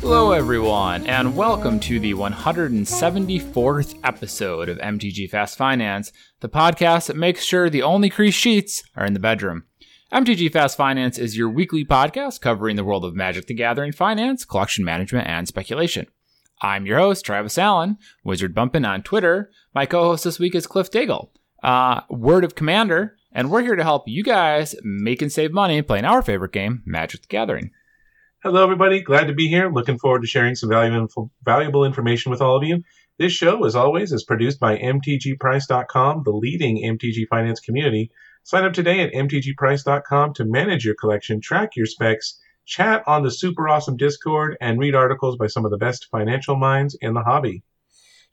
Hello, everyone, and welcome to the 174th episode of MTG Fast Finance, the podcast that makes sure the only crease sheets are in the bedroom. MTG Fast Finance is your weekly podcast covering the world of Magic the Gathering finance, collection management, and speculation. I'm your host, Travis Allen, Wizard Bumpin' on Twitter. My co host this week is Cliff Daigle, uh, Word of Commander, and we're here to help you guys make and save money playing our favorite game, Magic the Gathering. Hello, everybody. Glad to be here. Looking forward to sharing some valuable, valuable information with all of you. This show, as always, is produced by MTGPrice.com, the leading MTG finance community. Sign up today at MTGPrice.com to manage your collection, track your specs, chat on the super awesome Discord, and read articles by some of the best financial minds in the hobby.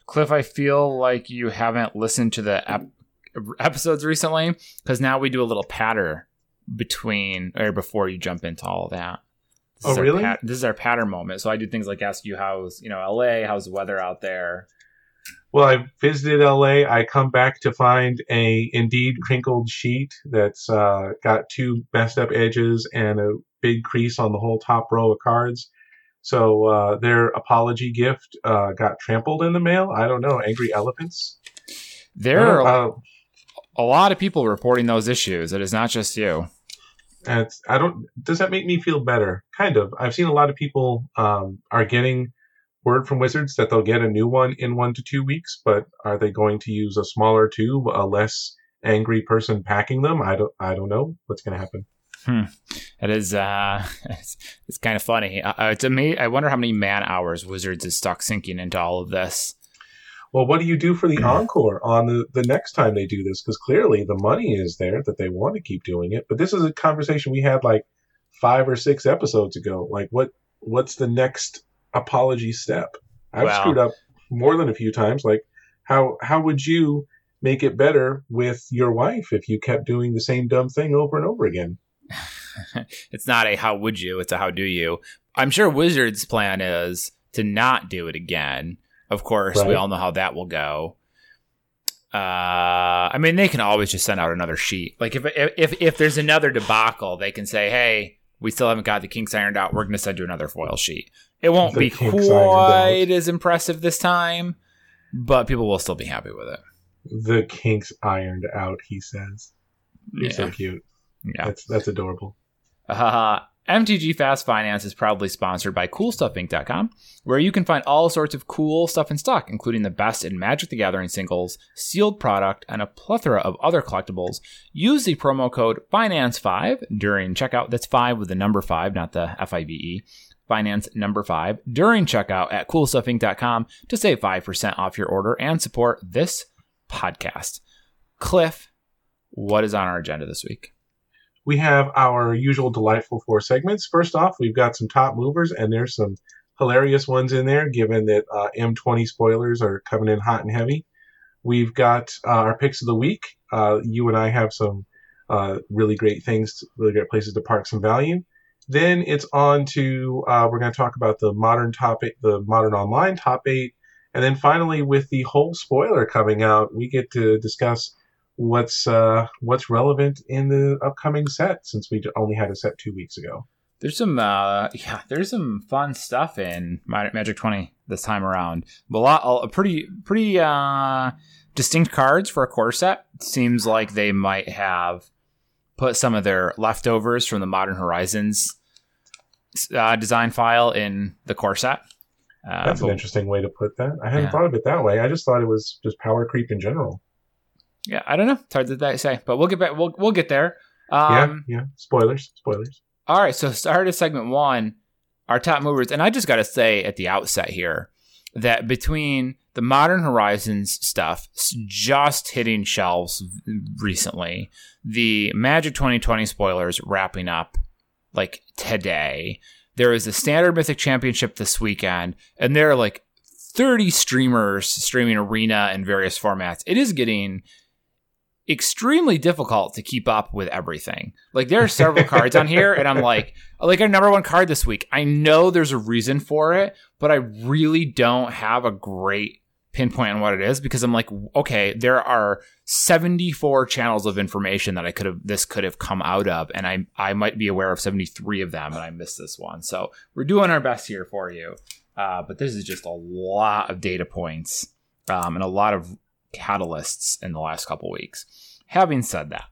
Cliff, I feel like you haven't listened to the ep- episodes recently because now we do a little patter between or before you jump into all that. This Oh, really? pat- this is our pattern moment. So I do things like ask you how's you know LA, how's the weather out there. Well, I visited LA. I come back to find a indeed crinkled sheet that's uh, got two messed up edges and a big crease on the whole top row of cards. So uh, their apology gift uh, got trampled in the mail. I don't know. Angry elephants. There are Uh, a lot of people reporting those issues. It is not just you. it's, I don't. Does that make me feel better? Kind of. I've seen a lot of people um, are getting word from Wizards that they'll get a new one in one to two weeks, but are they going to use a smaller tube, a less angry person packing them? I don't. I don't know what's going to happen. It is uh, it's, it's kind of funny. Uh, to me, I wonder how many man hours Wizards is stuck sinking into all of this. Well, what do you do for the encore on the, the next time they do this? Because clearly the money is there that they want to keep doing it. But this is a conversation we had like five or six episodes ago. Like, what what's the next apology step? I've screwed up more than a few times. Like, how how would you make it better with your wife if you kept doing the same dumb thing over and over again? it's not a how would you, it's a how do you. I'm sure Wizards' plan is to not do it again. Of course, we all know how that will go. Uh, I mean, they can always just send out another sheet. Like if if if there's another debacle, they can say, "Hey, we still haven't got the kinks ironed out. We're going to send you another foil sheet." It won't The be quite as impressive this time, but people will still be happy with it. The kinks ironed out, he says. You're so cute. Yeah. That's that's adorable. Uh, MTG Fast Finance is proudly sponsored by CoolStuffInc.com, where you can find all sorts of cool stuff in stock, including the best in Magic the Gathering singles, sealed product, and a plethora of other collectibles. Use the promo code FINANCE5 during checkout. That's 5 with the number 5, not the F I V E. Finance number 5 during checkout at CoolStuffInc.com to save 5% off your order and support this podcast. Cliff, what is on our agenda this week? We have our usual delightful four segments. First off, we've got some top movers, and there's some hilarious ones in there, given that uh, M20 spoilers are coming in hot and heavy. We've got uh, our picks of the week. Uh, you and I have some uh, really great things, really great places to park some value. Then it's on to uh, we're going to talk about the modern topic, the modern online top eight, and then finally with the whole spoiler coming out, we get to discuss what's uh, what's relevant in the upcoming set since we only had a set two weeks ago. There's some, uh, yeah, there's some fun stuff in Magic 20 this time around. A lot, a pretty, pretty uh, distinct cards for a core set. Seems like they might have put some of their leftovers from the Modern Horizons uh, design file in the core set. Uh, That's an interesting way to put that. I hadn't Yeah. thought of it that way. I just thought it was just power creep in general. Yeah, I don't know. It's hard to say, but we'll get back. We'll we'll get there. Um, yeah, yeah. Spoilers, spoilers. All right, so start of segment one, our top movers, and I just got to say at the outset here that between the Modern Horizons stuff just hitting shelves recently, the Magic 2020 spoilers wrapping up like today. There is a Standard Mythic Championship this weekend, and there are like 30 streamers streaming Arena in various formats. It is getting extremely difficult to keep up with everything. Like there are several cards on here, and I'm like, like our number one card this week. I know there's a reason for it, but I really don't have a great pinpoint on what it is because I'm like, okay, there are 74 channels of information that I could have this could have come out of, and I I might be aware of 73 of them, and I missed this one. So we're doing our best here for you, uh, but this is just a lot of data points um, and a lot of catalysts in the last couple weeks. Having said that.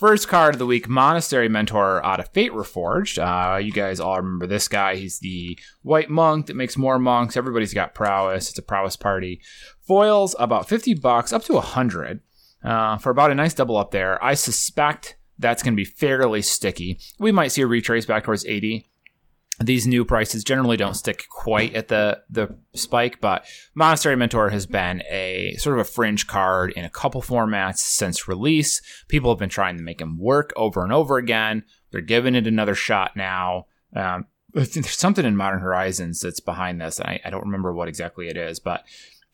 First card of the week, Monastery Mentor out of Fate Reforged. Uh, you guys all remember this guy. He's the white monk that makes more monks. Everybody's got prowess. It's a prowess party. Foils about 50 bucks, up to 100 uh, for about a nice double up there. I suspect that's going to be fairly sticky. We might see a retrace back towards 80 these new prices generally don't stick quite at the the spike, but Monastery Mentor has been a sort of a fringe card in a couple formats since release. People have been trying to make him work over and over again. They're giving it another shot now. Um, there's something in Modern Horizons that's behind this. I, I don't remember what exactly it is, but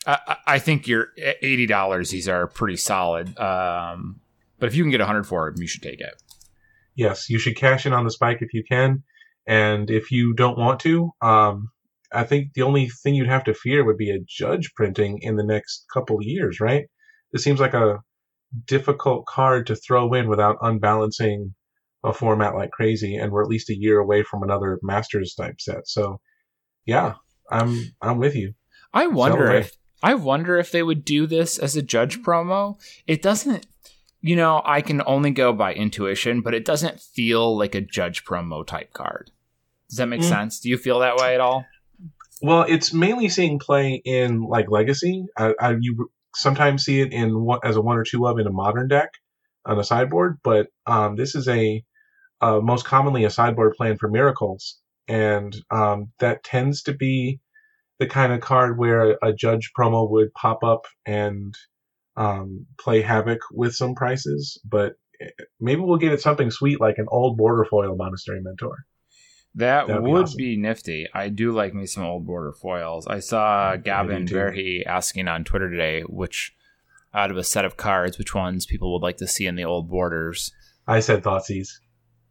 I, I think you're eighty dollars. These are pretty solid. Um, but if you can get a hundred for them, you should take it. Yes, you should cash in on the spike if you can. And if you don't want to, um, I think the only thing you'd have to fear would be a judge printing in the next couple years, right? This seems like a difficult card to throw in without unbalancing a format like crazy, and we're at least a year away from another Masters type set. So, yeah, I'm I'm with you. I wonder if I wonder if they would do this as a judge promo. It doesn't you know, I can only go by intuition, but it doesn't feel like a judge promo type card. Does that make mm. sense? Do you feel that way at all? Well, it's mainly seeing play in like Legacy. I, I, you sometimes see it in one, as a one or two of in a modern deck on a sideboard, but um, this is a uh, most commonly a sideboard plan for miracles, and um, that tends to be the kind of card where a, judge promo would pop up and um, play havoc with some prices. But eh, maybe we'll get it something sweet like an old border foil monastery mentor. That would be, awesome. be, nifty. I do like me some old border foils. I saw Gavin Verhey asking on Twitter today which out of a set of cards, which ones people would like to see in the old borders. I said Thoughtseize.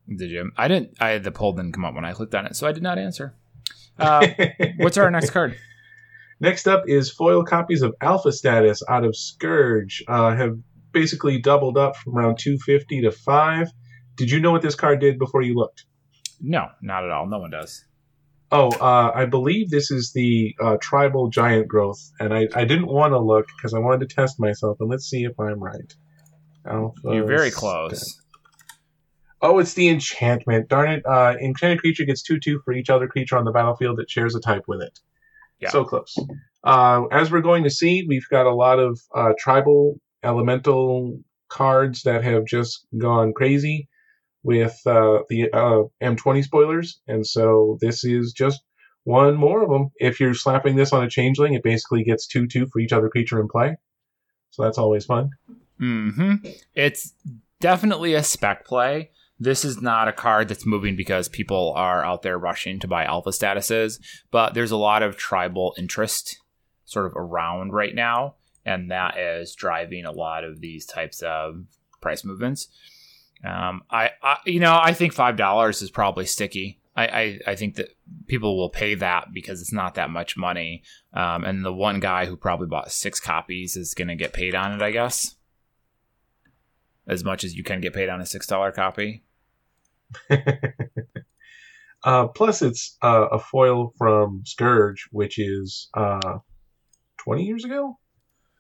Did you? I didn't. I the poll didn't come up when I clicked on it, so I did not answer. Uh, what's our next card? Next up is foil copies of Alpha Status out of Scourge. Uh, have basically doubled up from around 250 to 5. Did you know what this card did before you looked? No, not at all. No one does. Oh, uh, I believe this is the uh, tribal giant growth, and I, I didn't want to look because I wanted to test myself, and let's see if I'm right. Alpha You're very close. Oh, it's the enchantment. Darn it. Uh, enchanted creature gets 2 2 for each other creature on the battlefield that shares a type with it. Yeah. So close. Uh, as we're going to see, we've got a lot of uh, tribal elemental cards that have just gone crazy with uh, the uh, M20 spoilers, and so this is just one more of them. If you're slapping this on a changeling, it basically gets two two for each other creature in play, so that's always fun. Mm-hmm. It's definitely a spec play this is not a card that's moving because people are out there rushing to buy alpha statuses, but there's a lot of tribal interest sort of around right now, and that is driving a lot of these types of price movements. Um, I, I, you know, I think five dollars is probably sticky. I, I, I, think that people will pay that because it's not that much money. Um, and the one guy who probably bought six copies is going to get paid on it, I guess. As much as you can get paid on a six dollar copy. uh, plus, it's uh, a foil from Scourge, which is uh, 20 years ago.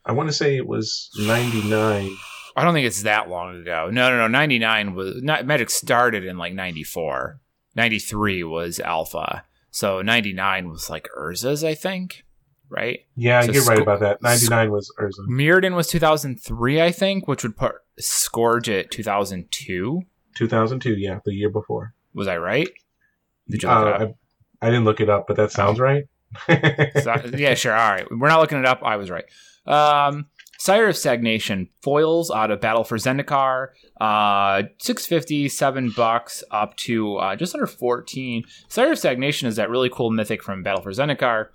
I want to say it was 99. I don't think it's that long ago. No, no, no. 99 was not, Magic started in like 94. 93 was Alpha. So 99 was like Urza's, I think. Right? Yeah, so you're Sc- right about that. 99 was Urza. Mirrodin was 2003, I think, which would put Scourge at 2002. 2002, yeah, the year before. Was I right? Did you uh? I, I, didn't look it up, but that sounds right. so, yeah, sure. All right. We're not looking it up. I was right. Um, Sire of Stagnation foils out of Battle for Zendikar, uh, 650, 7 bucks up to uh, just under 14. Sire of Stagnation is that really cool mythic from Battle for Zendikar.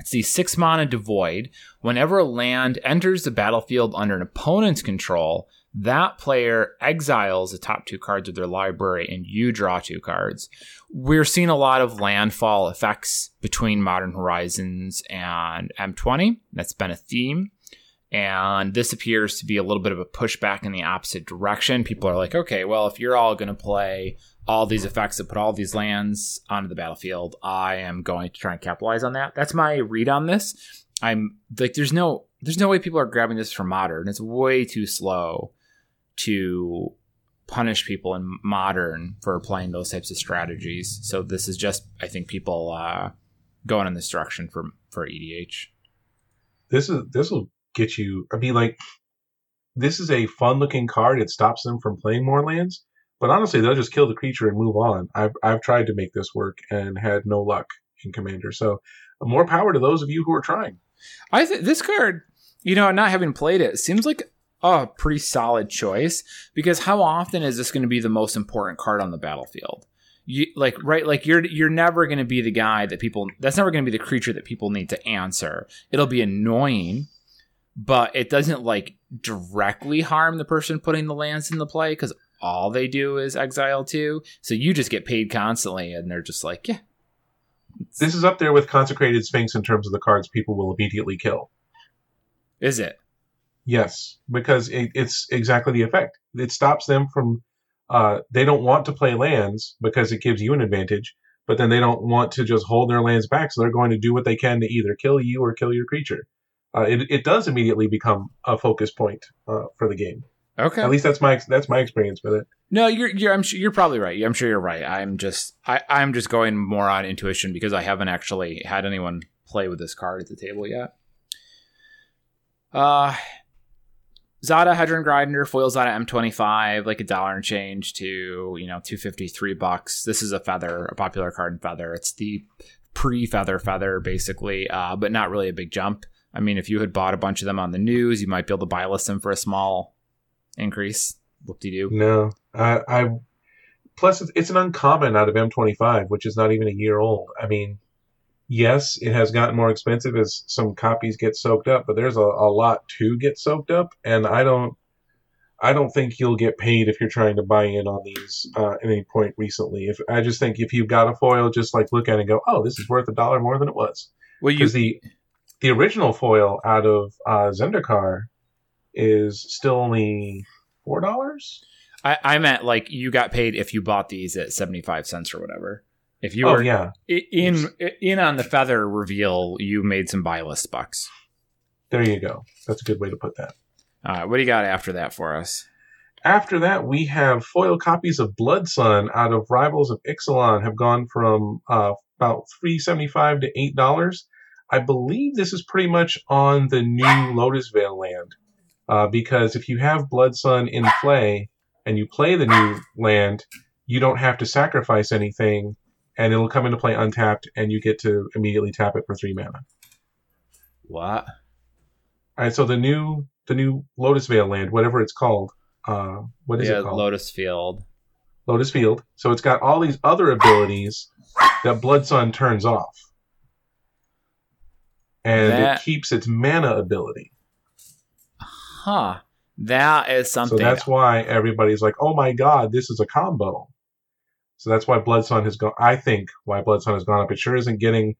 It's the 6 mana devoid. Whenever a land enters the battlefield under an opponent's control, that player exiles the top two cards of their library and you draw two cards. We're seeing a lot of landfall effects between Modern Horizons and M20. That's been a theme. And this appears to be a little bit of a pushback in the opposite direction. People are like, okay, well, if you're all going to play all these effects that put all these lands onto the battlefield, I am going to try and capitalize on that. That's my read on this. I'm like, there's no, there's no way people are grabbing this for modern. It's way too slow to punish people in modern for playing those types of strategies. So this is just, I think, people uh, going in this direction for for EDH. This is this will get you. I mean, like this is a fun looking card. It stops them from playing more lands. But honestly, they'll just kill the creature and move on. I've I've tried to make this work and had no luck in Commander. So uh, more power to those of you who are trying. I think this card, you know, not having played it, seems like a pretty solid choice because how often is this going to be the most important card on the battlefield? You like right like you're you're never going to be the guy that people that's never going to be the creature that people need to answer. It'll be annoying, but it doesn't like directly harm the person putting the lands in the play cuz all they do is exile two. So you just get paid constantly and they're just like, yeah. This is up there with consecrated sphinx in terms of the cards people will immediately kill. Is it? Yes, because it, it's exactly the effect. It stops them from. Uh, they don't want to play lands because it gives you an advantage, but then they don't want to just hold their lands back, so they're going to do what they can to either kill you or kill your creature. Uh, it it does immediately become a focus point uh, for the game. Okay. At least that's my that's my experience with it. No, you're you're I'm sure you're probably right. I'm sure you're right. I'm just I I'm just going more on intuition because I haven't actually had anyone play with this card at the table yet. Uh Zada Hedron Grinder foil Zada M25, like a dollar and change to, you know, 253 bucks. This is a feather, a popular card in feather. It's the pre-feather feather, basically, uh, but not really a big jump. I mean, if you had bought a bunch of them on the news, you might be able to buy list them for a small increase. Whoop de doo. No, I, I plus it's an uncommon out of M25, which is not even a year old. I mean, yes, it has gotten more expensive as some copies get soaked up, but there's a, a lot to get soaked up, and I don't. I don't think you'll get paid if you're trying to buy in on these uh, at any point recently. If I just think if you've got a foil, just like look at it and go, "Oh, this is worth a dollar more than it was." Well, you Because the the original foil out of uh, Zendikar is still only four dollars. I, I meant like you got paid if you bought these at 75 cents or whatever. If you Oh were yeah, in in on the feather reveal, you made some buy list bucks. there you go. That's a good way to put that. All right, what do you got after that for us? After that, we have foil copies of Blood Sun out of Rivals of Ixalan have gone from uh, about three seventy five to eight dollars. I believe this is pretty much on the new Lotus Vale land, uh, because if you have Blood Sun in play and you play the new land, you don't have to sacrifice anything, and it'll come into play untapped, and you get to immediately tap it for three mana. What? All right, so the new the new Lotus Vale land, whatever it's called, uh, what is yeah, it called? Lotus Field. Lotus Field. So it's got all these other abilities that Blood Sun turns off. And That- it keeps its mana ability. Huh. That is something. So that's why everybody's like, oh my god, this is a combo. So that's why Blood Sun has gone, I think, why Blood Sun has gone up. It sure isn't getting,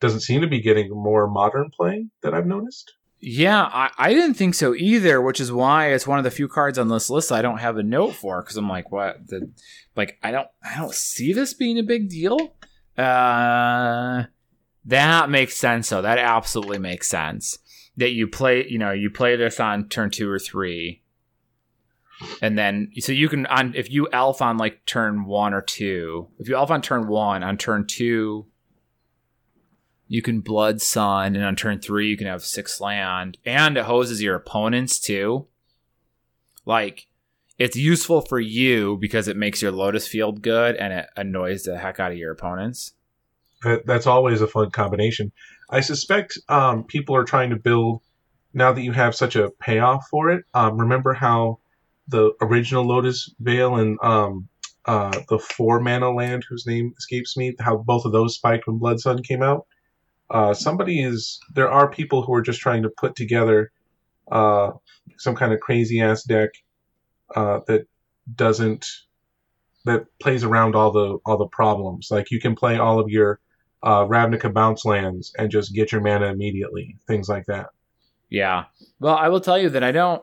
doesn't seem to be getting more modern play that I've noticed. yeah, I, I didn't think so either, which is why it's one of the few cards on this list I don't have a note for because I'm like, what? The, like, I don't, I don't see this being a big deal. Uh, that makes sense. though. that absolutely makes sense. That you play, you know, you play this on turn two or three, and then so you can on if you elf on like turn one or two. If you elf on turn one, on turn two, you can blood sun, and on turn three you can have six land, and it hoses your opponents too. Like it's useful for you because it makes your lotus field good, and it annoys the heck out of your opponents. That- That's always a fun combination. I suspect um, people are trying to build now that you have such a payoff for it. Um, remember how the original Lotus Vale and um, uh, the four mana land whose name escapes me, how both of those spiked when Blood Sun came out. Uh, somebody is there are people who are just trying to put together uh, some kind of crazy ass deck uh, that doesn't that plays around all the all the problems. Like you can play all of your uh, Ravnica bounce lands and just get your mana immediately. Things like that. Yeah. Well, I will tell you that I don't.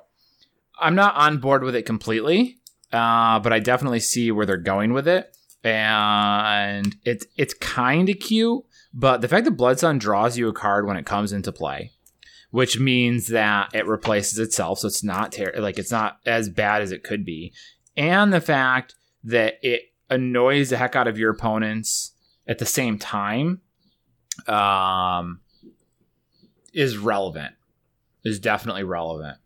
I'm not on board with it completely, uh, but I definitely see where they're going with it, and it's it's kind of cute. But the fact that Blood Sun draws you a card when it comes into play, which means that it replaces itself, so it's not ter- like it's not as bad as it could be, and the fact that it annoys the heck out of your opponents at the same time, um, is relevant. Is definitely relevant.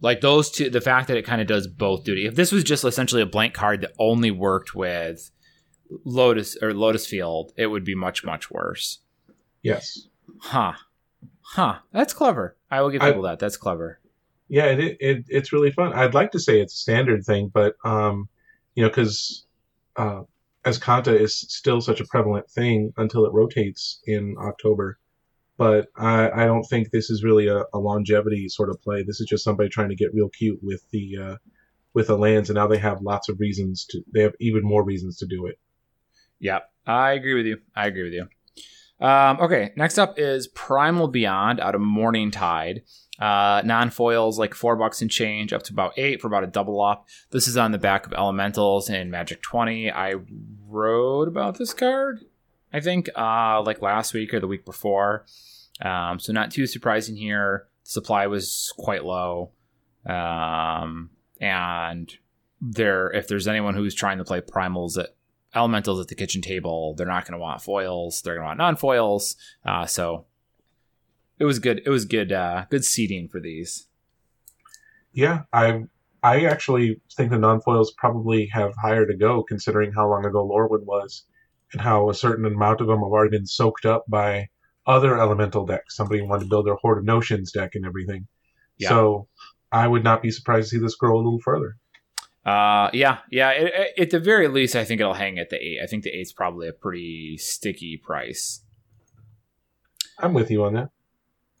Like those two, the fact that it kind of does both duty. If this was just essentially a blank card that only worked with Lotus or Lotus Field, it would be much much worse. Yes. Huh. Huh. That's clever. I will give I- people that. That's clever. Yeah, it, it it's really fun. I'd like to say it's a standard thing, but um, you know, because uh, Escanta is still such a prevalent thing until it rotates in October. But I, I don't think this is really a, a longevity sort of play. This is just somebody trying to get real cute with the uh, with the lands, and now they have lots of reasons to. They have even more reasons to do it. Yep. I agree with you. I agree with you. Um, okay, next up is Primal Beyond out of Morningtide. Uh, non foils like four bucks and change up to about eight for about a double up. This is on the back of Elementals and Magic 20. I wrote about this card, I think, uh, like last week or the week before. Um, so not too surprising here. Supply was quite low. Um, and there, if there's anyone who's trying to play primals at elementals at the kitchen table, they're not going to want foils. They're going to want non-foils. Uh, so it was good. It was good. Uh, good seating for these. Yeah, I I actually think the non-foils probably have higher to go, considering how long ago Lorwyn was, and how a certain amount of them have already been soaked up by other elemental decks. Somebody wanted to build their Horde of Notions deck and everything. Yeah. So I would not be surprised to see this grow a little further. Uh, yeah, yeah. It, it- at the very least, I think it'll hang at the eight. I think the eight's probably a pretty sticky price. I'm with you on that.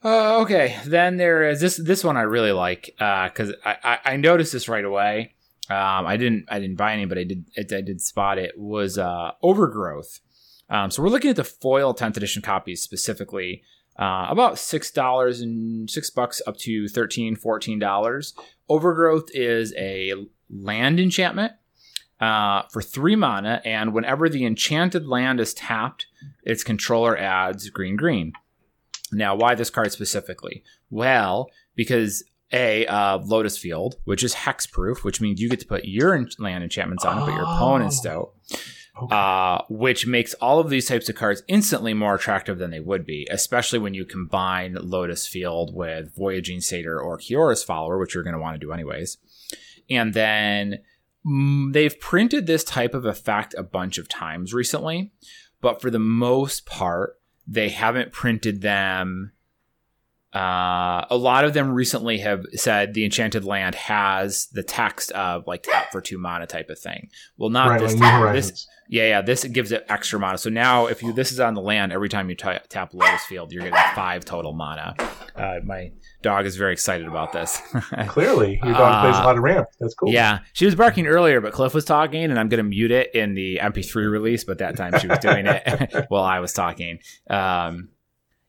Uh, okay, then there is this. This one I really like because I, I I noticed this right away. Um, I didn't I didn't buy any, but I did I did spot it was uh, overgrowth. Um, so we're looking at the foil 10th edition copies specifically. Uh, about six dollars and six bucks up to 13 14 dollars overgrowth is a land enchantment uh, for three mana and whenever the enchanted land is tapped its controller adds green green now why this card specifically well because a uh, lotus field which is hexproof which means you get to put your land enchantments on it but your opponents Oh. don't Okay. uh, which makes all of these types of cards instantly more attractive than they would be, especially when you combine Lotus Field with Voyaging Satyr or Kiora's Follower, which you're going to want to do anyways. And then mm, they've printed this type of effect a bunch of times recently, but for the most part, they haven't printed them. Uh, a lot of them recently have said the Enchanted Land has the text of like tap for two mana type of thing. Well, not right, this like time. This. Yeah, yeah. This gives it extra mana. So now, if you this is on the land, every time you ta tap Lotus Field, you're getting five total mana. Uh, my dog is very excited about this. Clearly, your dog plays a Uh, lot of ramp. That's cool. Yeah, she was barking earlier, but Cliff was talking, and I'm going to mute it in the MP3 release. But that time she was doing it while I was talking. Um,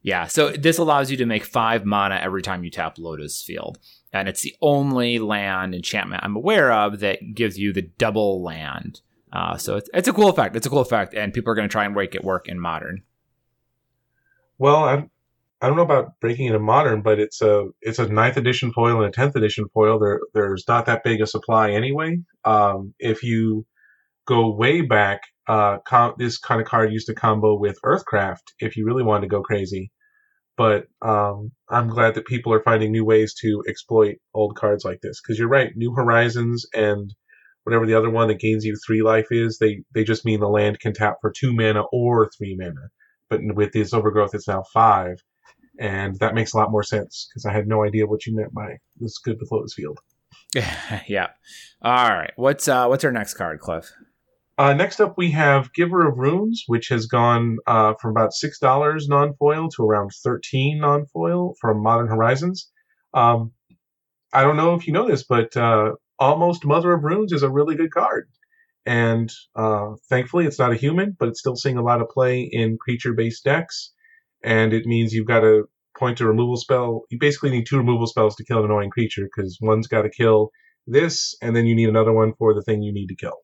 yeah, so this allows you to make five mana every time you tap Lotus Field, and it's the only land enchantment I'm aware of that gives you the double land. Uh, so it's, it's a cool effect. It's a cool effect, and people are going to try and make it work in modern. Well, I'm, I don't know about breaking into modern, but it's a it's a ninth edition foil and a tenth edition foil. There there's not that big a supply anyway. Um, if you go way back, uh, com- this kind of card used to combo with Earthcraft if you really wanted to go crazy. But um, I'm glad that people are finding new ways to exploit old cards like this because you're right. New Horizons and whatever the other one that gains you three life is, they they just mean the land can tap for two mana or three mana. But with this overgrowth, it's now five and that makes a lot more sense because I had no idea what you meant by this good with Lotus Field. yeah. All right. What's uh what's our next card, Cliff? Uh, next up, we have Giver of Runes, which has gone uh, from about six dollars non-foil to around thirteen non-foil from Modern Horizons. Um, I don't know if you know this, but uh, almost Mother of Runes is a really good card. And uh, thankfully, it's not a human, but it's still seeing a lot of play in creature based decks. And it means you've got to point a removal spell. You basically need two removal spells to kill an annoying creature because one's got to kill this, and then you need another one for the thing you need to kill.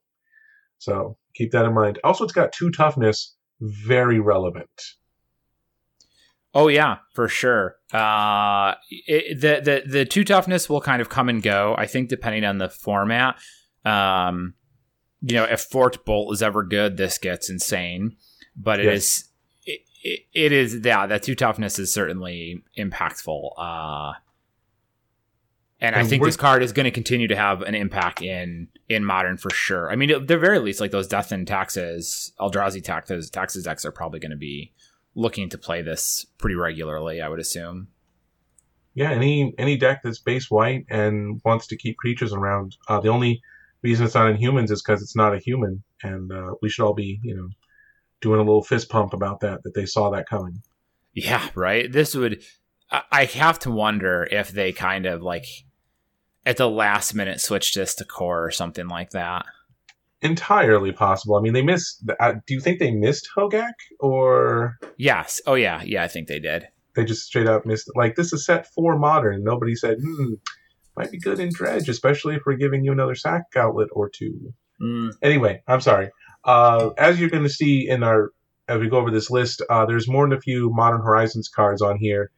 So keep that in mind. Also, it's got two toughness, very relevant. Oh yeah, for sure. Uh, it, the the the two toughness will kind of come and go. I think depending on the format. Um, you know, if Forked Bolt is ever good, this gets insane. But it yes. is it, it, it is yeah, that two toughness is certainly impactful. Uh, and, and I think this card is going to continue to have an impact in in modern for sure. I mean, at the very least, like those death and taxes, Eldrazi taxes, taxes decks are probably going to be looking to play this pretty regularly. I would assume. Yeah, any any deck that's base white and wants to keep creatures around. Uh, the only reason it's not in humans is because it's not a human, and uh, we should all be, you know, doing a little fist pump about that. That they saw that coming. Yeah, right. This would. I have to wonder if they kind of like at the last minute switched this to core or something like that entirely possible. I mean, they missed. Uh, do you think they missed Hogaak or? Yes. Oh yeah, yeah. I think they did. They just straight up missed. Like this is set for modern. Nobody said, "Hmm, might be good in dredge," especially if we're giving you another sack outlet or two. Mm. Anyway, I'm sorry. Uh, as you're going to see in our as we go over this list, uh, there's more than a few Modern Horizons cards on here.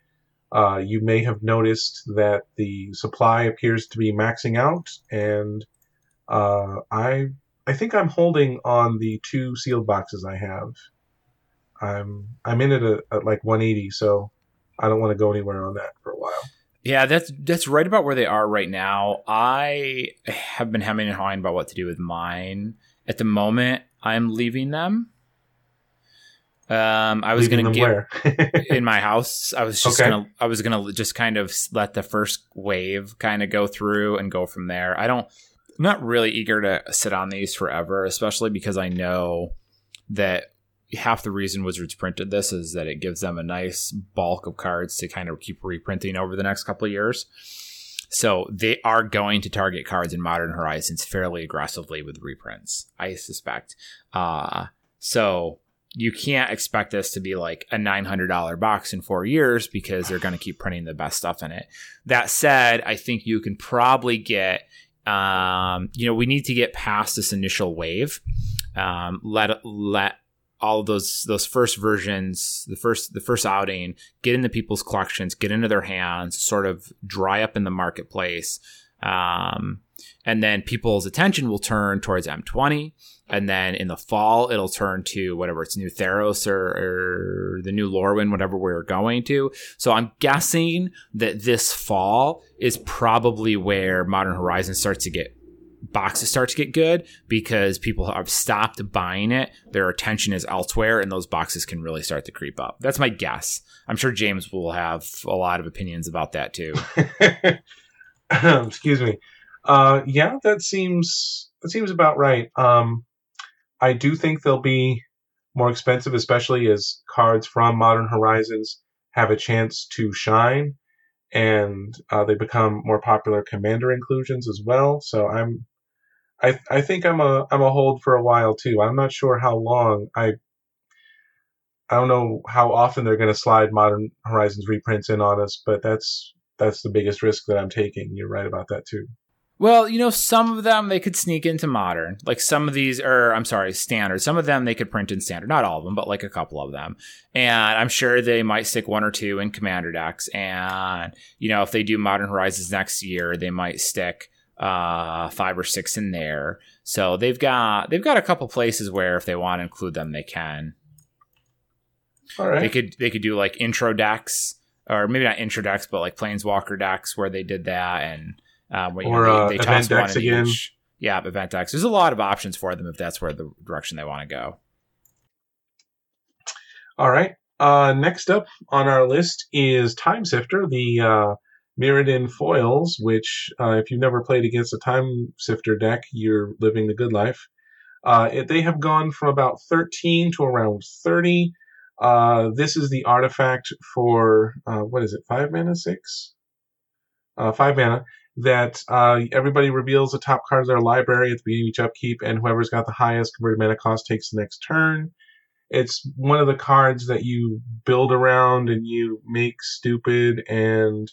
Uh, you may have noticed that the supply appears to be maxing out, and uh, I I think I'm holding on the two sealed boxes I have. I'm I'm in it at, at like 180, so I don't want to go anywhere on that for a while. Yeah, that's that's right about where they are right now. I have been hemming and hawing about what to do with mine. At the moment, I'm leaving them. Um, I was going to get in my house. I was just okay. gonna, I was gonna just kind of let the first wave kind of go through and go from there. I don't, I'm not really eager to sit on these forever, especially because I know that half the reason Wizards printed this is that it gives them a nice bulk of cards to kind of keep reprinting over the next couple of years. So they are going to target cards in Modern Horizons fairly aggressively with reprints, I suspect. Uh, so you can't expect this to be like a $900 box in four years because they're going to keep printing the best stuff in it. That said, I think you can probably get um, you know, we need to get past this initial wave. Um, let let all those those first versions, the first the first outing, get into people's collections, get into their hands, sort of dry up in the marketplace. Um, and then people's attention will turn towards M20. And then in the fall, it'll turn to whatever it's new Theros or, or the new Lorwyn, whatever we're going to. So I'm guessing that this fall is probably where Modern Horizon starts to get boxes start to get good because people have stopped buying it. Their attention is elsewhere, and those boxes can really start to creep up. That's my guess. I'm sure James will have a lot of opinions about that too. Excuse me. Uh, yeah, that seems that seems about right. Um, I do think they'll be more expensive, especially as cards from Modern Horizons have a chance to shine, and uh, they become more popular commander inclusions as well. So I'm, I I think I'm a I'm a hold for a while too. I'm not sure how long. I I don't know how often they're going to slide Modern Horizons reprints in on us, but that's that's the biggest risk that I'm taking. You're right about that too. Well, you know, some of them they could sneak into modern. Like some of these are, I'm sorry, standard. Some of them they could print in standard. Not all of them, but like a couple of them. And I'm sure they might stick one or two in commander decks. And, you know, if they do modern horizons next year, they might stick uh five or six in there. So they've got they've got a couple places where if they want to include them, they can. All right. They could they could do like intro decks or maybe not intro decks, but like planeswalker decks where they did that and um, where, or know, they, uh, they toss one again. Each. Yeah, event decks. There's a lot of options for them if that's where the direction they want to go. All right. Uh, next up on our list is Time Sifter, the uh, Mirrodin foils, which, uh, if you've never played against a Time Sifter deck, you're living the good life. Uh, it, they have gone from about 13 to around 30. Uh, this is the artifact for, uh, what is it, 5 mana, 6? Uh, 5 mana that uh, everybody reveals the top cards of their library at the beginning of each upkeep, and whoever's got the highest converted mana cost takes the next turn. It's one of the cards that you build around and you make stupid, and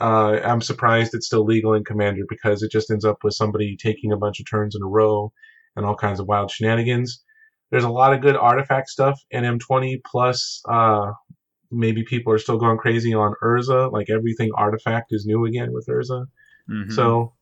uh, I'm surprised it's still legal in Commander because it just ends up with somebody taking a bunch of turns in a row and all kinds of wild shenanigans. There's a lot of good artifact stuff in M20, plus uh, maybe people are still going crazy on Urza. Like everything artifact is new again with Urza. Mhm. So,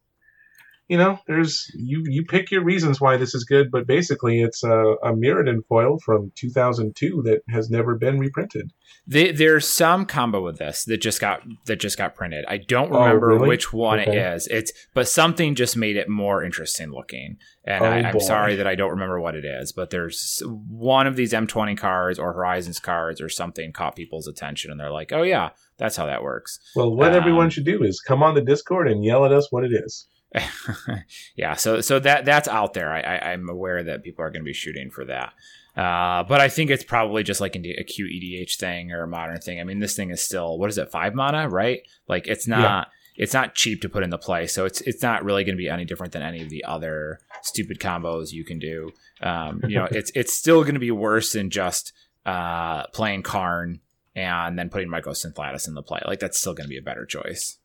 you know, there's you you pick your reasons why this is good, but basically it's a, a Mirrodin foil from 2002 that has never been reprinted. They, there's some combo with this that just got that just got printed. I don't Oh, remember really? which one it Okay. is. It's but something just made it more interesting looking. And Oh, I, I'm boy. sorry that I don't remember what it is. But there's one of these M20 cards or Horizons cards or something caught people's attention, and they're like, "Oh yeah, that's how that works." Well, what Um, everyone should do is come on the Discord and yell at us what it is. yeah, so so that that's out there. I, I I'm aware that people are going to be shooting for that. Uh, but I think it's probably just like an- a cute EDH thing or a modern thing. I mean, this thing is still what is it, five mana, right? Like it's not it's not cheap to put into play, so it's it's not really going to be any different than any of the other stupid combos you can do. Um, you know, it's it's still going to be worse than just uh, playing Karn and then putting Mycosynth Lattice in the play. Like that's still going to be a better choice.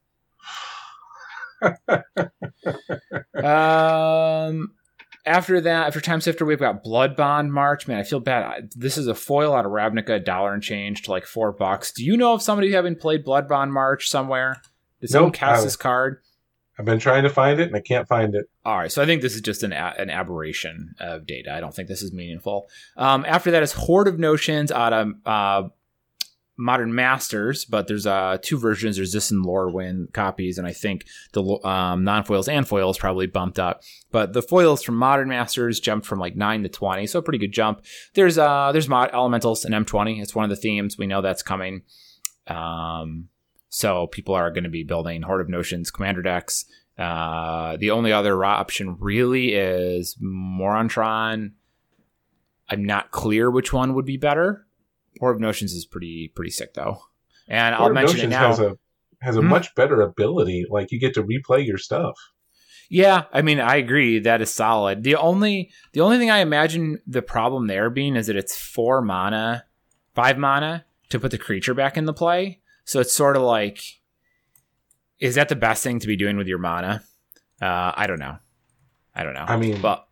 Um, after that, after Time Sifter, we've got Bloodbond March. Man, I feel bad. I, this is a foil out of Ravnica, a dollar and change to like four bucks. Do you know of somebody having played Bloodbond March somewhere? Someone Nope, cast I- this card? I've been trying to find it and I can't find it. All right, so I think this is just an a- an aberration of data. I don't think this is meaningful. Um, after that is Horde of Notions out of uh, Modern Masters, but there's uh, two versions. There's this and Lorwyn copies, and I think the um, non foils and foils probably bumped up. But the foils from Modern Masters jumped from like nine to twenty, so a pretty good jump. There's uh, there's mod elementals and M20. It's one of the themes. We know that's coming. Um, so people are going to be building Horde of Notions commander decks. Uh, the only other raw option really is Morophon. I'm not clear which one would be better. Horde of Notions is pretty pretty sick though, and I'll mention it now. has a has a Hmm? much better ability. Like you get to replay your stuff. Yeah, I mean, I agree that is solid. The only the only thing I imagine the problem there being is that it's four mana, five mana to put the creature back in the play. So it's sort of like, is that the best thing to be doing with your mana? Uh, I don't know. I don't know. I mean, but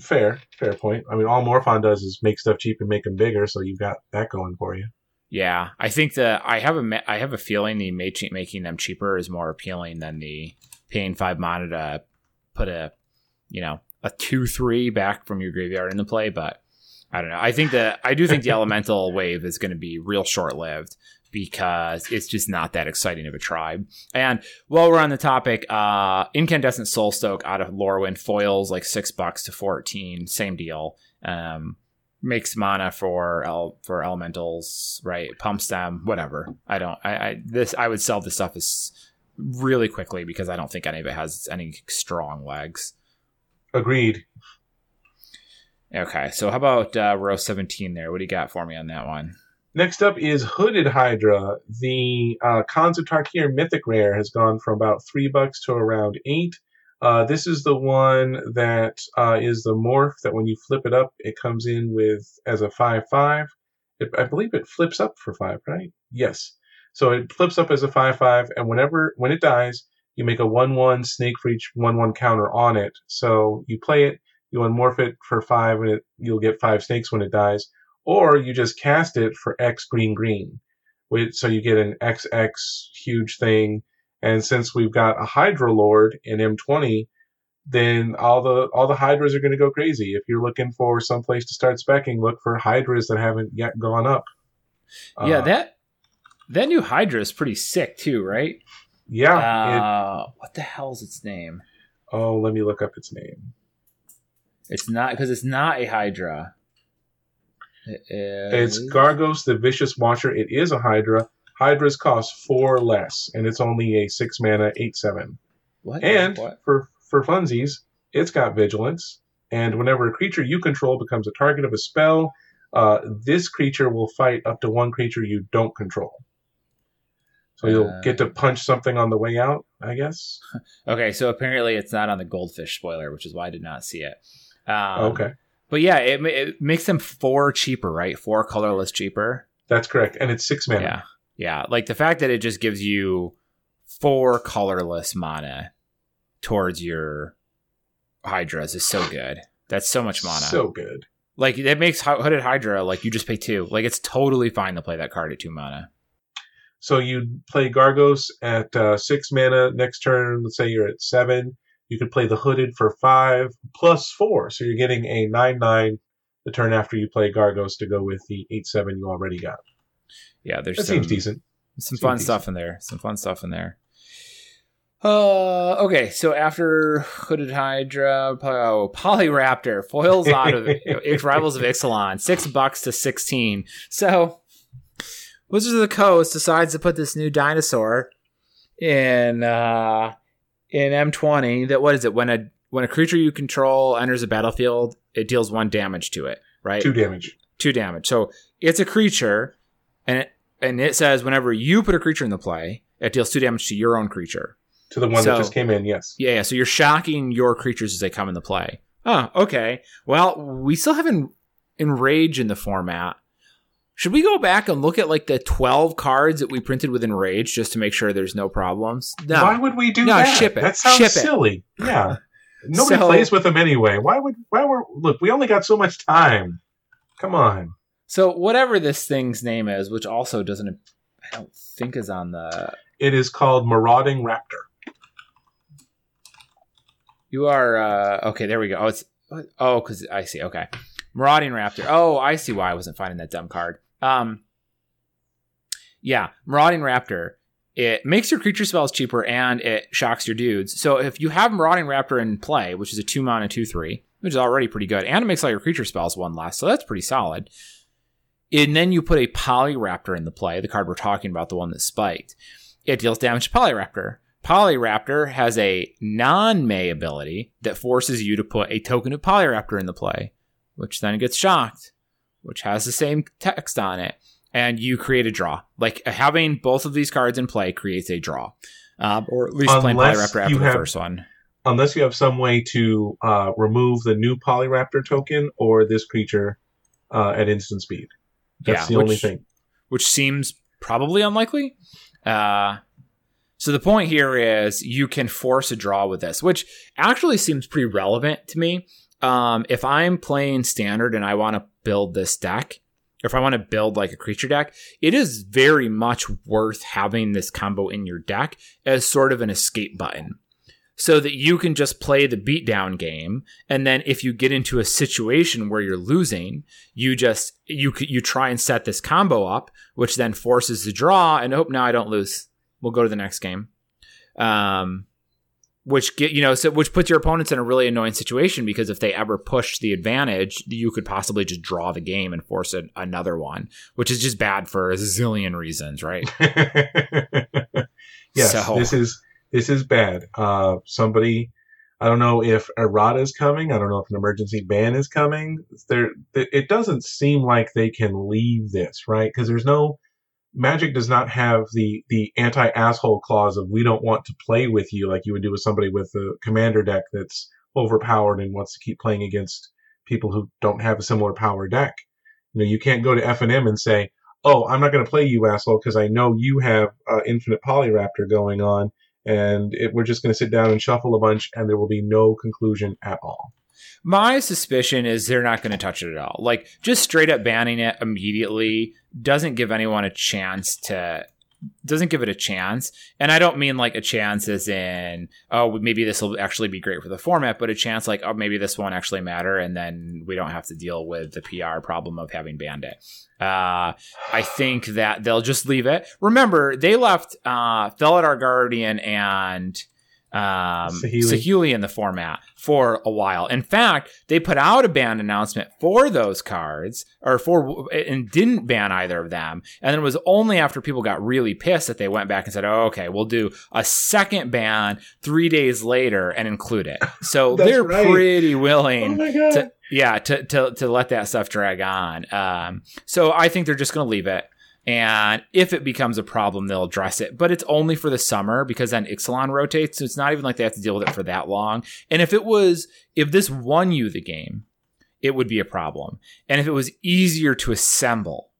fair, fair point. I mean, all Morophon does is make stuff cheap and make them bigger, so you've got that going for you. yeah, I think that I have a I have a feeling the ma- making them cheaper is more appealing than the paying five mana to put a you know a two three back from your graveyard into play. But I don't know. I think that I do think the elemental wave is going to be real short lived because it's just not that exciting of a tribe. And while we're on the topic, uh, incandescent soulstoke out of Lorwyn foils like six bucks to fourteen, same deal. Um, makes mana for el- for elementals, right? Pumps them, whatever. I don't. I, I this I would sell this stuff as really quickly because I don't think any of it has any strong legs. Agreed. Okay, so how about uh, row seventeen? There, what do you got for me on that one? Next up is Hooded Hydra. The uh, of Tarkir Mythic Rare has gone from about three bucks to around eight. Uh, this is the one that uh, is the morph that when you flip it up, it comes in with as a five five. It, I believe it flips up for five, right? Yes. So it flips up as a five five, and whenever when it dies, you make a one one snake for each one one counter on it. So you play it, you unmorph it for five, and it, you'll get five snakes when it dies or you just cast it for X green green. So you get an XX huge thing. And since we've got a Hydra Lord in M20, then all the all the Hydras are going to go crazy. If you're looking for some place to start specking, look for Hydras that haven't yet gone up. yeah, Uh, that that new Hydra is pretty sick too, right? yeah. it- Uh, what the hell's its name? oh, let me look up its name. It's not because it's not a Hydra. It It's Gargos the Vicious Watcher. It is a Hydra. Hydras cost four less, and it's only a six mana eight seven. what? And what? for for funsies, it's got vigilance. And whenever a creature you control becomes a target of a spell, uh, this creature will fight up to one creature you don't control. So you'll Uh, get to punch something on the way out, I guess. Okay, so apparently it's not on the goldfish spoiler, which is why I did not see it. Um, okay, But yeah, it, it makes them four cheaper, right? Four colorless cheaper. that's correct, and it's six mana. Yeah. Yeah. Like the fact that it just gives you four colorless mana towards your Hydras is so good. That's so much mana. So good. like that makes Hooded Hydra like you just pay two. Like it's totally fine to play that card at two mana. So you play Gargos at uh, six mana. Next turn, let's say you're at seven. You could play the Hooded for five plus four, so you're getting a nine nine the turn after you play Gargos to go with the eight seven you already got. Yeah, there's That some, seems decent. some Seems fun decent. stuff in there. Some fun stuff in there. Uh, okay, so after Hooded Hydra, oh, Polyraptor foils out of Rivals of Ixalan, six bucks to sixteen. So Wizards of the Coast decides to put this new dinosaur in uh, in M20. That what is it? When a when a creature you control enters a battlefield, it deals one damage to it. Right, Two damage. two damage. So it's a creature, and it and it says whenever you put a creature in the play, it deals two damage to your own creature. To the one So- that just came in, yes. Yeah, yeah. So you're shocking your creatures as they come into play. Oh, okay. Well, we still have en- enrage in the format. Should we go back and look at like the 12 cards that we printed with enrage just to make sure there's no problems? No. Why would we do No, that? ship it. That sounds Ship it. silly. Yeah. Nobody So- plays with them anyway. Why would why were look, we only got so much time. Come on. So whatever this thing's name is, which also doesn't I don't think is on the It is called Marauding Raptor. You are uh okay, there we go. Oh, it's oh, cuz I see. Okay. Marauding Raptor. Oh, I see why I wasn't finding that dumb card. Um Yeah, Marauding Raptor. It makes your creature spells cheaper and it shocks your dudes. So if you have Marauding Raptor in play, which is a 2 mana 2 3, which is already pretty good, and it makes all your creature spells one less, so that's pretty solid. And then you put a Polyraptor in the play, the card we're talking about, the one that spiked. It deals damage to Polyraptor. Polyraptor has a non May ability that forces you to put a token of Polyraptor in the play, which then gets shocked, which has the same text on it, and you create a draw. Like having both of these cards in play creates a draw, um, or at least playing Unless Polyraptor after you the have- first one. Unless you have some way to uh, remove the new Polyraptor token or this creature uh, at instant speed. That's Yeah, the only thing. which seems probably unlikely. Uh, so the point here is you can force a draw with this, which actually seems pretty relevant to me. Um, if I'm playing standard and I want to build this deck, if I want to build like a creature deck, it is very much worth having this combo in your deck as sort of an escape button. So that you can just play the beatdown game, and then if you get into a situation where you're losing, you just you you try and set this combo up, which then forces the draw, and hope now I don't lose. We'll go to the next game. Um, which get you know, so which puts your opponents in a really annoying situation because if they ever push the advantage, you could possibly just draw the game and force a, another one, which is just bad for a zillion reasons, right? yes, So- this is this is bad. Uh, somebody, I don't know if errata is coming. I don't know if an emergency ban is coming. There, it doesn't seem like they can leave this right because there's no Magic does not have the the anti asshole clause of we don't want to play with you like you would do with somebody with a commander deck that's overpowered and wants to keep playing against people who don't have a similar power deck. You know, you can't go to F and M and say, "Oh, I'm not going to play you, asshole, because I know you have uh, Infinite Polyraptor going on, and it, we're just going to sit down and shuffle a bunch, and there will be no conclusion at all." My suspicion is they're not going to touch it at all. Like just straight up banning it immediately doesn't give anyone a chance to doesn't give it a chance. And I don't mean like a chance as in oh maybe this will actually be great for the format, but a chance like oh maybe this won't actually matter and then we don't have to deal with the PR problem of having banned it. Uh, I think that they'll just leave it. Remember, they left uh, Felidar Guardian and um, Saheeli. Saheeli in the format for a while. In fact, they put out a ban announcement for those cards, or for and didn't ban either of them. And then it was only after people got really pissed that they went back and said, "Oh, okay, we'll do a second ban three days later and include it." So they're right. pretty willing Oh to, yeah to, to to let that stuff drag on um so i think they're just gonna leave it And if it becomes a problem, they'll address it. But it's only for the summer because then Ixalan rotates. So it's not even like they have to deal with it for that long. And if it was, if this won you the game, it would be a problem. And if it was easier to assemble,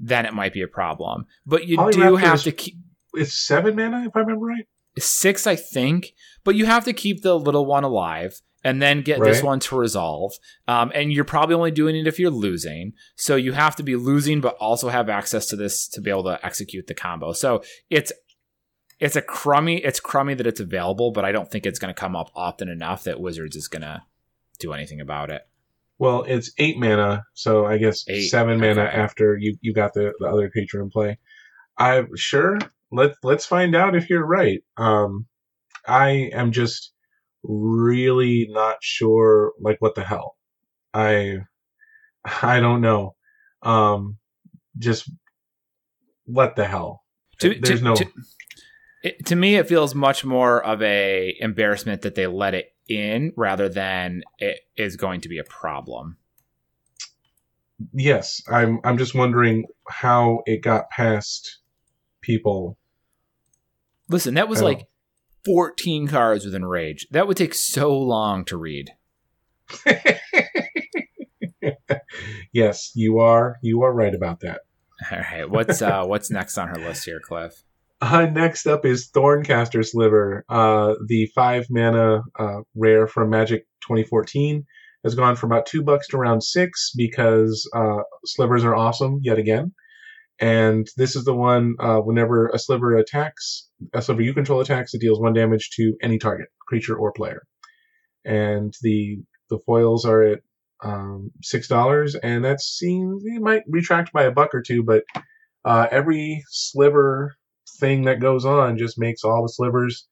then it might be a problem. But you do Polyraptor have is- to keep It's seven mana, if I remember right. six, I think. But you have to keep the little one alive and then get this one to resolve. Um, and you're probably only doing it if you're losing. So you have to be losing, but also have access to this to be able to execute the combo. So it's it's a crummy. It's crummy that it's available, but I don't think it's going to come up often enough that Wizards is going to do anything about it. Well, it's eight mana, so I guess Eight, seven mana okay. after you, you got the, the other creature in play. I'm sure. Let let's find out if you're right. Um, I am just really not sure. Like, what the hell? I I don't know. Um, just what the hell? To, There's to, no. to, it, to me, it feels much more of a embarrassment that they let it in rather than it is going to be a problem. yes, I'm. I'm just wondering how it got past people. Listen, that was like 14 cards with Enrage. That would take so long to read. yes, you are. You are right about that. All right, what's uh what's next on her list here, Cliff? Uh, next up is Thorncaster Sliver. Uh, the five mana uh, rare from Magic 2014 has gone from about two bucks to around six because uh, slivers are awesome yet again. And this is the one uh, whenever a sliver attacks, a sliver you control attacks, it deals one damage to any target, creature or player. And the the foils are at um, six dollars, and that seems it might retract by a buck or two, but uh, every sliver thing that goes on just makes all the slivers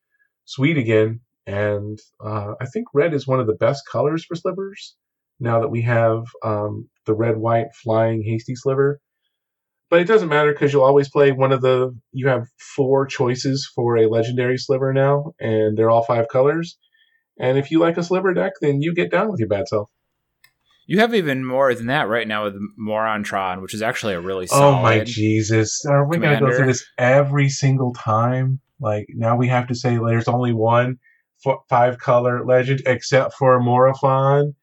sweet again. And uh, I think red is one of the best colors for slivers now that we have um, the red white flying hasty sliver. But it doesn't matter because you'll always play one of the. You have four choices for a legendary sliver now, and they're all five colors. And if you like a sliver deck, then you get down with your bad self. You have even more than that right now with Morophon, which is actually a really solid. Oh my Jesus! Are we gonna go through this every single time? Like now we have to say there's only one f- five color legend except for Morophon.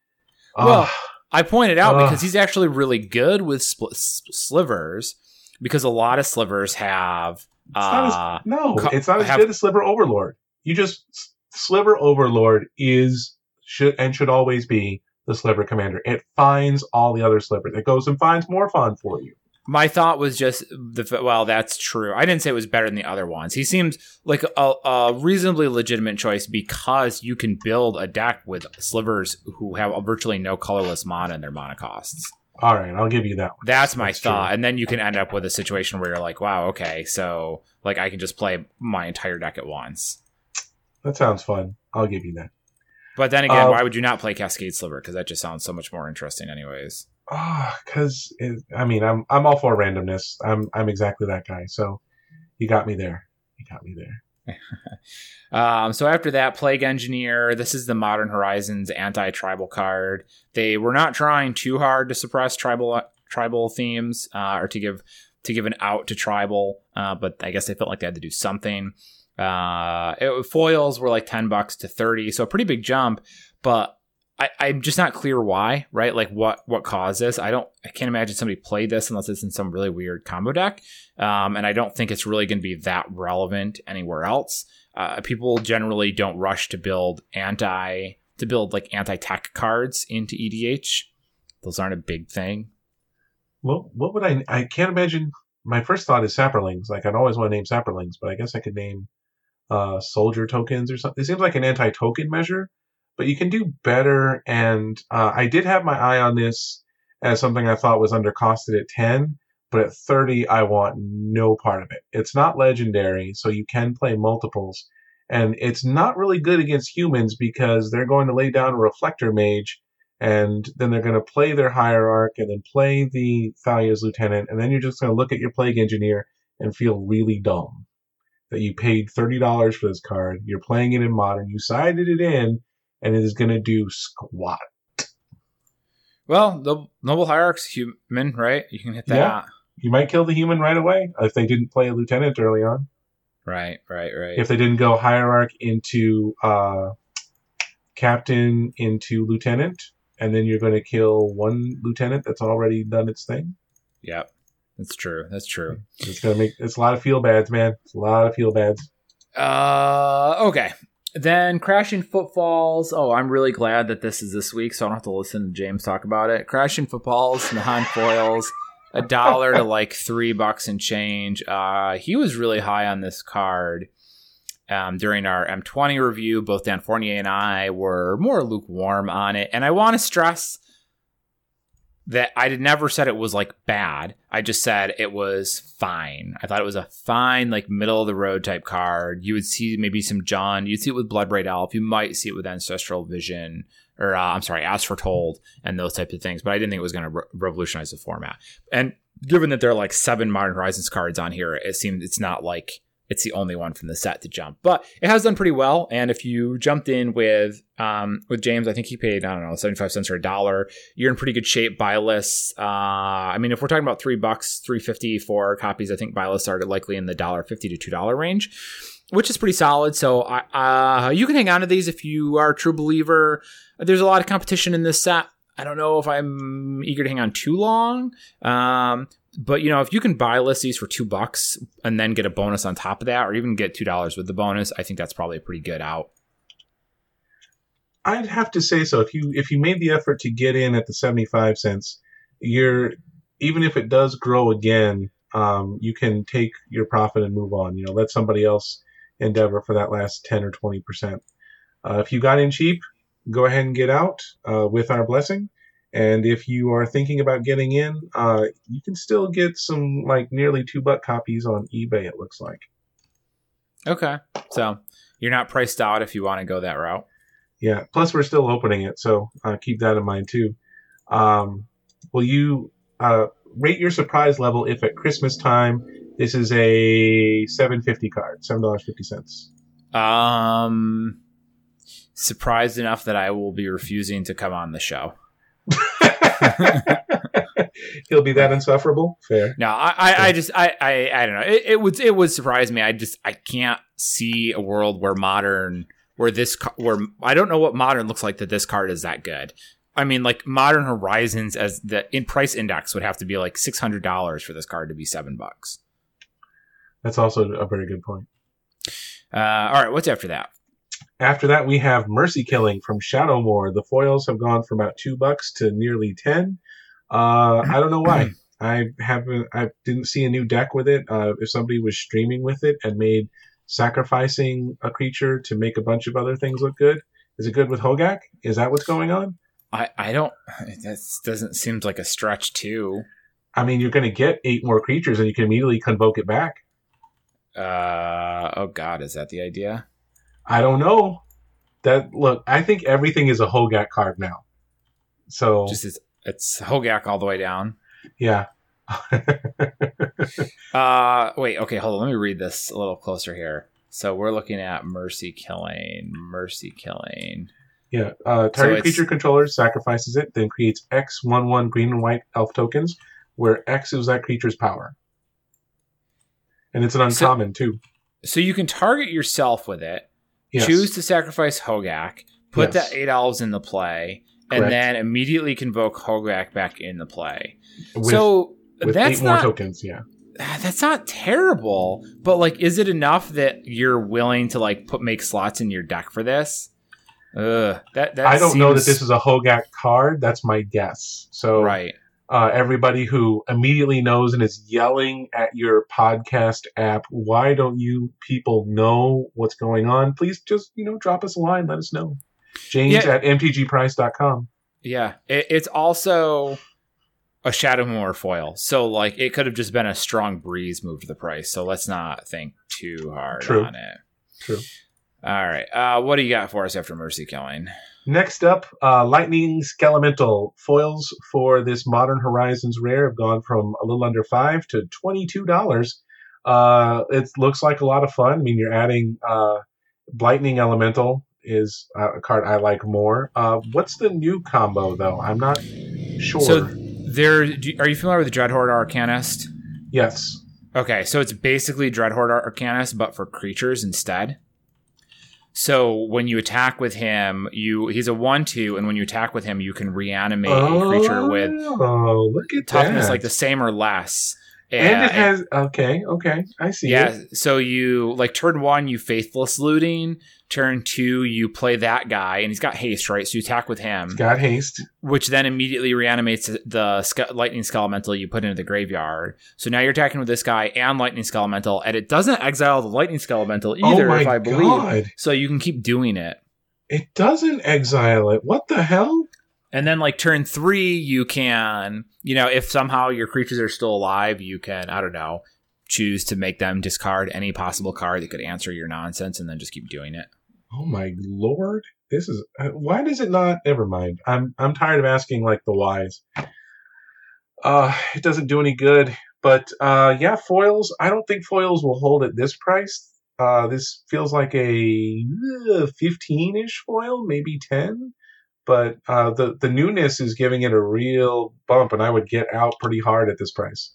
Well, I pointed out Ugh. because he's actually really good with spl- slivers because a lot of slivers have it's not uh, as, no, co- it's not as have- good as Sliver Overlord. You just Sliver Overlord is should and should always be the Sliver Commander. It finds all the other slivers. It goes and finds Morophon for you. My thought was just the well, that's true. I didn't say it was better than the other ones. He seems like a, a reasonably legitimate choice because you can build a deck with slivers who have virtually no colorless mana in their mana costs. All right, I'll give you that one. That's my That's true. thought, and then you can end up with a situation where you're like, "Wow, okay, so like I can just play my entire deck at once." That sounds fun. I'll give you that. But then again, Uh, why would you not play Cascade Sliver? Because that just sounds so much more interesting, anyways. Ah, because I mean, I'm I'm all for randomness. I'm I'm exactly that guy. So you got me there. You got me there. Um, so after that, Plague Engineer. This is the Modern Horizons anti-tribal card. They were not trying too hard to suppress tribal tribal themes uh, or to give to give an out to tribal, uh, but I guess they felt like they had to do something. Uh, it, foils were like ten bucks to thirty, so a pretty big jump. But I, I'm just not clear why, right? Like what what caused this? I don't. I can't imagine somebody played this unless it's in some really weird combo deck. Um, and I don't think it's really going to be that relevant anywhere else. Uh, people generally don't rush to build anti to build like anti tech cards into EDH. Those aren't a big thing. What what would I? I can't imagine. My first thought is sapperlings. Like I'd always want to name sapperlings, but I guess I could name uh, soldier tokens or something. It seems like an anti-token measure, but you can do better. And uh, I did have my eye on this as something I thought was undercosted at ten, but at thirty, I want no part of it. It's not legendary, so you can play multiples, and it's not really good against humans because they're going to lay down a reflector mage and then they're going to play their hierarch and then play the Thalia's lieutenant, and then you're just going to look at your plague engineer and feel really dumb that you paid thirty dollars for this card. You're playing it in modern. You sided it in, and it is going to do squat. Well, the noble hierarch's human, right? You can hit that. Yeah. you might kill the human right away if they didn't play a lieutenant early on. Right, right, right. If they didn't go hierarch into uh, captain into lieutenant, and then you're going to kill one lieutenant that's already done its thing. Yep, that's true. That's true. It's gonna make it's a lot of feel bads, man. It's a lot of feel bads. Uh, okay. Then crashing footfalls. Oh, I'm really glad that this is this week, so I don't have to listen to James talk about it. Crashing footfalls, Nahan foils, a dollar to like three bucks and change. Uh, he was really high on this card. Um, during our M20 review, both Dan Fournier and I were more lukewarm on it. And I want to stress that I did never said it was like bad. I just said it was fine. I thought it was a fine, like middle of the road type card. You would see maybe some John. You'd see it with Bloodbraid Elf. You might see it with Ancestral Vision, or uh, I'm sorry, As Foretold, and those types of things. But I didn't think it was going to re- revolutionize the format. And given that there are like seven Modern Horizons cards on here, it seems it's not like it's the only one from the set to jump. But it has done pretty well. And if you jumped in with um, with James, I think he paid, I don't know, 75 cents or a dollar, you're in pretty good shape. Buy lists. Uh, I mean, if we're talking about three bucks, 350 for copies, I think buy lists are likely in the dollar fifty to two dollar range. Which is pretty solid. So uh, you can hang on to these if you are a true believer. There's a lot of competition in this set. I don't know if I'm eager to hang on too long. Um, but you know, if you can buy list for two bucks and then get a bonus on top of that, or even get two dollars with the bonus, I think that's probably a pretty good out. I'd have to say so. If you if you made the effort to get in at the seventy five cents, you're even if it does grow again, um, you can take your profit and move on. You know, let somebody else endeavor for that last ten or twenty percent. Uh, if you got in cheap, go ahead and get out uh, with our blessing. And if you are thinking about getting in, uh, you can still get some like nearly two buck copies on eBay. It looks like. Okay, so you're not priced out if you want to go that route. Yeah. Plus, we're still opening it, so uh, keep that in mind too. Um, will you uh, rate your surprise level if at Christmas time this is a seven fifty card, seven dollars fifty cents? Um, surprised enough that I will be refusing to come on the show. He'll be that insufferable. Fair. No, I, I, I just, I, I, I don't know. It, it would, it would surprise me. I just, I can't see a world where modern, where this, where I don't know what modern looks like that this card is that good. I mean, like Modern Horizons as the in price index would have to be like six hundred dollars for this card to be seven bucks. That's also a very good point. Uh, all right, what's after that? After that, we have Mercy Killing from Shadowmoor. The foils have gone from about two bucks to nearly ten. Uh, I don't know why. I haven't. I didn't see a new deck with it. Uh, if somebody was streaming with it and made sacrificing a creature to make a bunch of other things look good, is it good with Hogaak? Is that what's going on? I, I don't. That doesn't seem like a stretch too. I mean, you're going to get eight more creatures, and you can immediately convoke it back. Uh oh, God, is that the idea? I don't know. That look, I think everything is a Hogaak card now. So just it's, it's Hogaak all the way down. Yeah. uh wait, okay, hold on. Let me read this a little closer here. So we're looking at mercy killing, mercy killing. Yeah, uh, target so creature controller sacrifices it, then creates X one one green and white elf tokens, where X is that creature's power, and it's an uncommon so, too. So you can target yourself with it, yes. choose to sacrifice Hogaak, put yes. that eight elves in the play, and Correct. then immediately convoke Hogaak back in the play. With, so with that's not, more tokens, yeah. Ah, that's not terrible, but like, is it enough that you're willing to like put make slots in your deck for this? Ugh, that, that I don't seems... know that this is a Hogaak card. That's my guess. So right. Uh, everybody who immediately knows and is yelling at your podcast app, why don't you people know what's going on? Please just, you know, drop us a line. Let us know. James yeah. at mtgprice.com. Yeah. It, it's also a Shadowmoor foil. So, like, it could have just been a strong breeze move to the price. So let's not think too hard True. on it. True. All right. Uh, what do you got for us after Mercy Killing? Next up, uh, Lightning Skelemental. Foils for this Modern Horizons rare have gone from a little under 5 to $22. Uh, it looks like a lot of fun. I mean, you're adding uh, Lightning Elemental is a card I like more. Uh, what's the new combo, though? I'm not sure. So, there, are you familiar with Dreadhorde Arcanist? Yes. Okay, so it's basically Dreadhorde Arcanist, but for creatures instead. So when you attack with him, you he's a one two, and when you attack with him, you can reanimate a creature with oh, look at toughness that. like the same or less. And it has okay, okay, I see. yeah. it. So you like turn one, you faithless looting. Turn two, you play that guy, and he's got haste, right? So you attack with him, It's got haste. which then immediately reanimates the ske- lightning skelemental you put into the graveyard. So now you're attacking with this guy and lightning skelemental, and it doesn't exile the lightning skelemental oh either, oh if I believe. So you can keep doing it. It doesn't exile it. What the hell? And then like turn three, you can, you know, if somehow your creatures are still alive, you can, I don't know, choose to make them discard any possible card that could answer your nonsense and then just keep doing it. Oh my lord! This is uh, why does it not? Never mind. I'm I'm tired of asking like the whys. Uh, it doesn't do any good. But uh, yeah, foils. I don't think foils will hold at this price. Uh, this feels like a fifteen-ish foil, maybe ten. But uh, the the newness is giving it a real bump, and I would get out pretty hard at this price.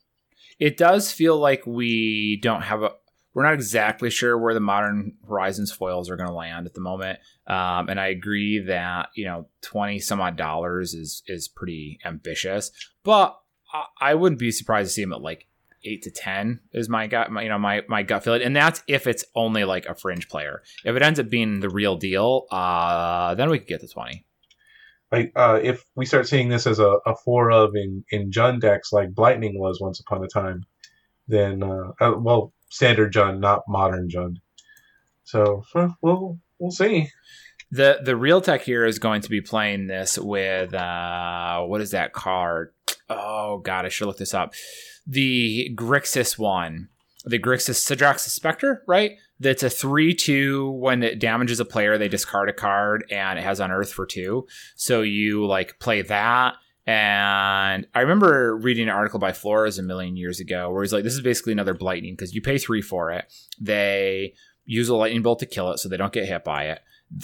It does feel like we don't have a. We're not exactly sure where the modern Horizons foils are going to land at the moment, um, and I agree that you know twenty some odd dollars is is pretty ambitious, but I, I wouldn't be surprised to see them at like eight to ten is my gut, my, you know my my gut feeling, and that's if it's only like a fringe player. If it ends up being the real deal, uh, then we could get to twenty. Like uh, if we start seeing this as a, a four of in in Jund decks like Blightning was once upon a time, then uh, uh, well standard Jund, not modern Jund. So well, we'll see. The the real tech here is going to be playing this with uh what is that card? Oh god, I should look this up. The Grixis one. The Grixis Sedraxis Specter, right? That's a 3 2. When it damages a player, they discard a card and it has Unearth for two. So you like play that. And I remember reading an article by Flores a million years ago where he's like, this is basically another Blightning because you pay three for it. They use a lightning bolt to kill it so they don't get hit by it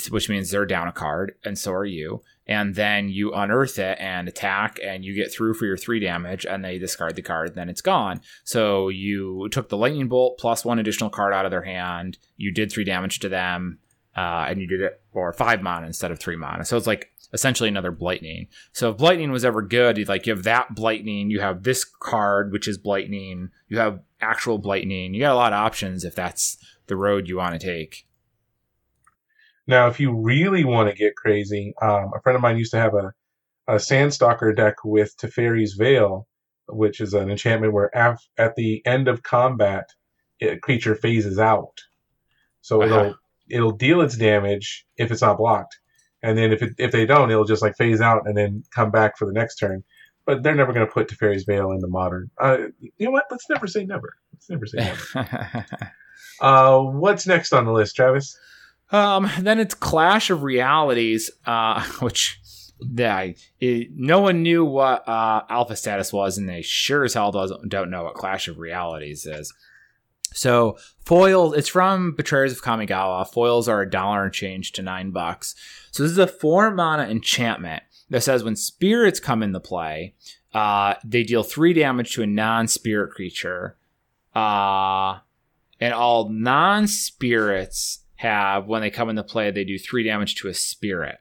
which means they're down a card, and so are you. And then you unearth it and attack, and you get through for your three damage, and they discard the card, then it's gone. So you took the lightning bolt plus one additional card out of their hand. You did three damage to them, uh, and you did it for five mana instead of three mana. So it's like essentially another Blightning. So if Blightning was ever good, like you have that Blightning, you have this card which is Blightning, you have actual Blightning. You got a lot of options if that's the road you want to take. Now, if you really want to get crazy, um, a friend of mine used to have a, a Sandstalker deck with Teferi's Veil, which is an enchantment where af- at the end of combat, a creature phases out. So Uh-huh. it'll it'll deal its damage if it's not blocked, and then if it, if they don't, it'll just like phase out and then come back for the next turn. But they're never going to put Teferi's Veil into modern. Uh, you know what? Let's never say never. Let's never say never. uh, what's next on the list, Travis? Um, then it's Clash of Realities, uh, which yeah, it, no one knew what uh, alpha status was, and they sure as hell doesn't, don't know what Clash of Realities is. So foils, it's from Betrayers of Kamigawa. Foils are a dollar and change to nine bucks. So this is a four mana enchantment that says when spirits come into play, uh, they deal three damage to a non-spirit creature. Uh, and all non-spirits have when they come into play they do three damage to a spirit.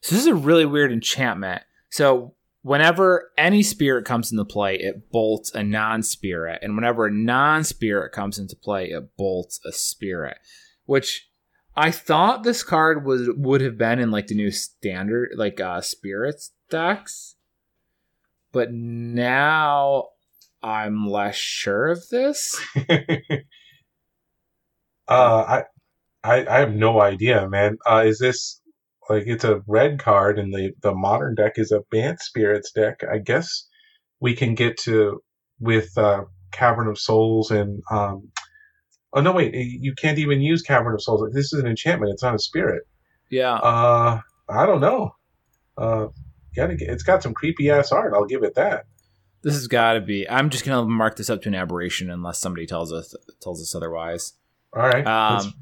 So this is a really weird enchantment. So whenever any spirit comes into play it bolts a non-spirit. And whenever a non-spirit comes into play it bolts a spirit. Which i thought this card was would have been in like the new standard like uh spirits decks. But now i'm less sure of this. Uh, I, I I have no idea, man. Uh, is this like it's a red card and the the modern deck is a Bant Spirits deck? I guess we can get to with uh, Cavern of Souls and um. Oh no! Wait, you can't even use Cavern of Souls. This is an enchantment. It's not a spirit. yeah Uh, I don't know. Uh, gotta get, it's got some creepy ass art. I'll give it that. This has got to be. I'm just gonna mark this up to an aberration unless somebody tells us tells us otherwise. All right. Um,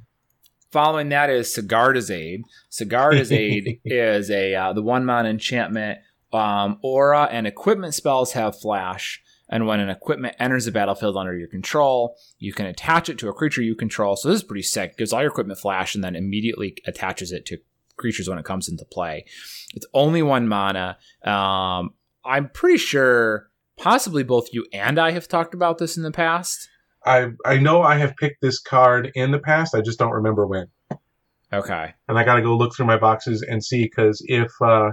following that is Sigarda's Aid. Sigarda's Aid is a uh, the one mana enchantment. Um, aura and equipment spells have flash, And when an equipment enters the battlefield under your control, you can attach it to a creature you control. So this is pretty sick. It gives all your equipment flash and then immediately attaches it to creatures when it comes into play. It's only one mana. Um, I'm pretty sure possibly both you and I have talked about this in the past. I I know I have picked this card in the past. I just don't remember when. Okay. And I got to go look through my boxes and see because if uh,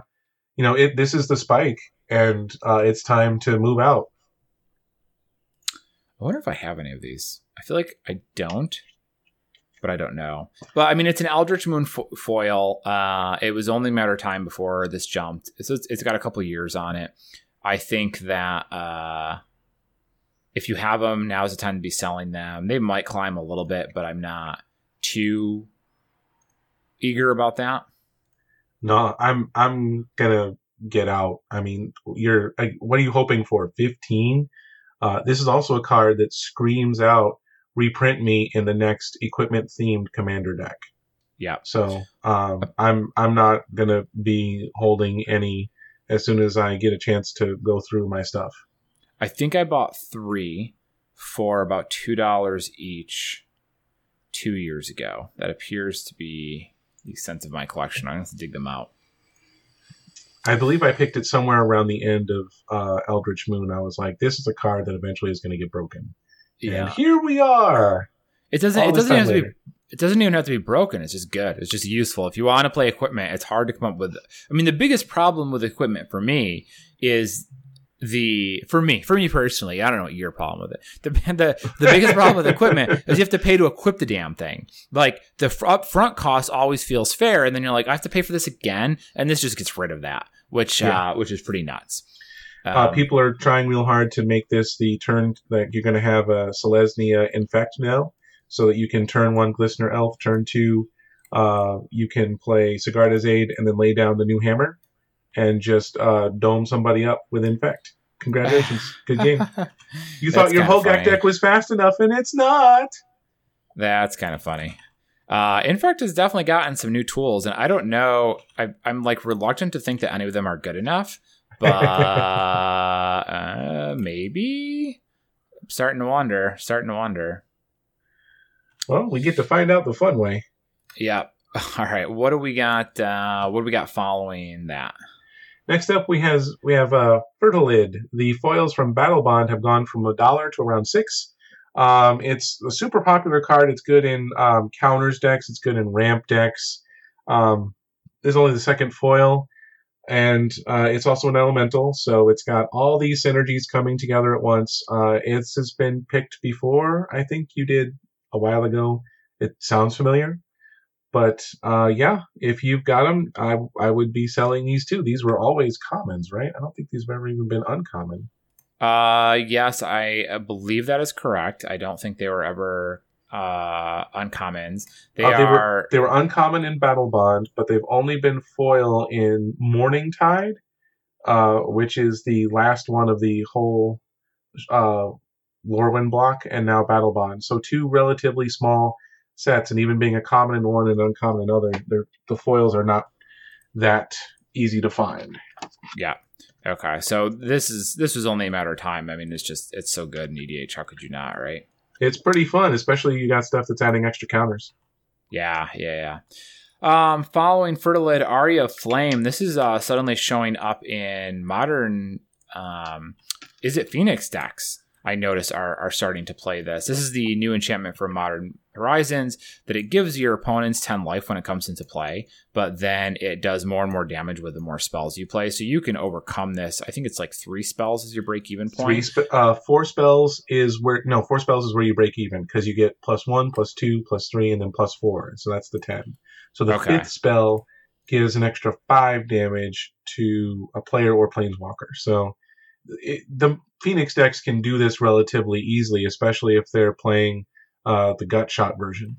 you know it, this is the spike and uh, it's time to move out. I wonder if I have any of these. I feel like I don't, but I don't know. But I mean, it's an Eldritch Moon fo- foil. Uh, it was only a matter of time before this jumped. So it's, it's got a couple years on it. I think that uh, if you have them, now is the time to be selling them. They might climb a little bit, but I'm not too eager about that. No, I'm I'm gonna get out. I mean, you're what are you hoping for? Fifteen? Uh, this is also a card that screams out reprint me in the next equipment themed commander deck. Yeah. So um, I'm I'm not gonna be holding any as soon as I get a chance to go through my stuff. I think I bought three for about two dollars each two years ago. That appears to be the extent of my collection. I'm have to dig them out. I believe I picked it somewhere around the end of uh, Eldritch Moon. I was like, this is a card that eventually is going to get broken. And here we are. It doesn't. It doesn't have to be. It doesn't even have to be broken. It's just good. It's just useful. If you want to play equipment, it's hard to come up with. I mean, the biggest problem with equipment for me is the for me for me personally. I don't know what your problem with it. The the, the biggest problem with equipment is you have to pay to equip the damn thing. Like the fr- upfront cost always feels fair, and then you're like, I have to pay for this again, and this just gets rid of that, which Yeah. uh, which is pretty nuts. Uh, Um, people are trying real hard to make this the turn that you're going to have a Selesnya infect now, so that you can turn one Glistener Elf, turn two, uh, you can play Sigarda's Aid, and then lay down the new hammer, and just uh, dome somebody up with infect. Congratulations, good game. You thought your kinda funny. deck was fast enough, and it's not. That's kind of funny. Uh, Infect has definitely gotten some new tools, and I don't know. I, I'm like reluctant to think that any of them are good enough, but uh, maybe. I'm starting to wonder. Starting to wonder. Well, we get to find out the fun way. Yep. All right. What do we got? Uh, what do we got following that? Next up, we has we have uh, Fertilid. The foils from Battlebond have gone from a dollar to around six. Um, it's a super popular card. It's good in um, counters decks. It's good in ramp decks. Um, this is only the second foil, and uh, it's also an elemental, so it's got all these synergies coming together at once. Uh, it has been picked before. I think you did a while ago. It sounds familiar. But uh, yeah, if you've got them, I I would be selling these too. These were always commons, right? I don't think these have ever even been uncommon. Uh, yes, I believe that is correct. I don't think they were ever uh, uncommons. They Uh, they are. were they were uncommon in Battlebond, but they've only been foil in Morningtide, uh, which is the last one of the whole uh, Lorwyn block, and now Battlebond. So two relatively small sets, and even being a common in one and uncommon in other, the foils are not that easy to find. Yeah. Okay. So this is this was only a matter of time. I mean, it's just it's so good in EDH. How could you not, right? It's pretty fun, especially you got stuff that's adding extra counters. Yeah, yeah, yeah. Um, following Fertilid Aria Flame, this is uh suddenly showing up in modern um is it Phoenix decks? I notice are are starting to play this. This is the new enchantment for Modern Horizons that it gives your opponents 10 life when it comes into play, but then it does more and more damage with the more spells you play. So you can overcome this. I think it's like three spells is your break even point. Three, spe- uh, four spells is where no, four spells is where you break even because you get plus one, plus two, plus three, and then plus four. So that's the ten. So the Okay. fifth spell gives an extra five damage to a player or planeswalker. So it, the Phoenix decks can do this relatively easily, especially if they're playing uh, the gut shot version.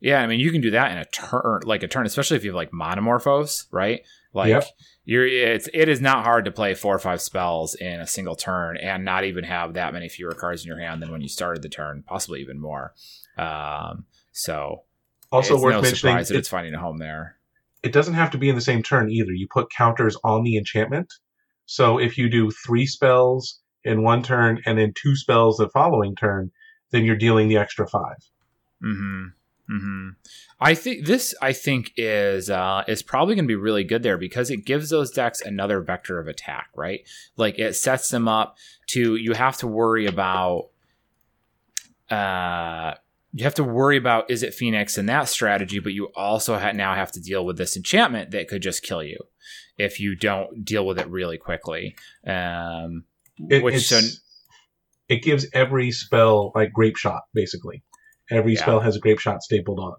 Yeah, I mean you can do that in a turn, like a turn, especially if you have like Manamorphose, right? Like Yep. you're, it's it is not hard to play four or five spells in a single turn and not even have that many fewer cards in your hand than when you started the turn, possibly even more. Um, so Also worth no mentioning, that it, it's finding a home there. it doesn't have to be in the same turn either. You put counters on the enchantment. So if you do three spells in one turn and then two spells the following turn, then you're dealing the extra five. Hmm. Hmm. I think this. I think is uh, is probably going to be really good there because it gives those decks another vector of attack, right? Like it sets them up to. You have to worry about. Uh, you have to worry about is it Phoenix in that strategy, but you also ha- now have to deal with this enchantment that could just kill you if you don't deal with it really quickly. Um, It, which so it gives every spell like Grapeshot, basically. Every Yeah. spell has a Grapeshot stapled on.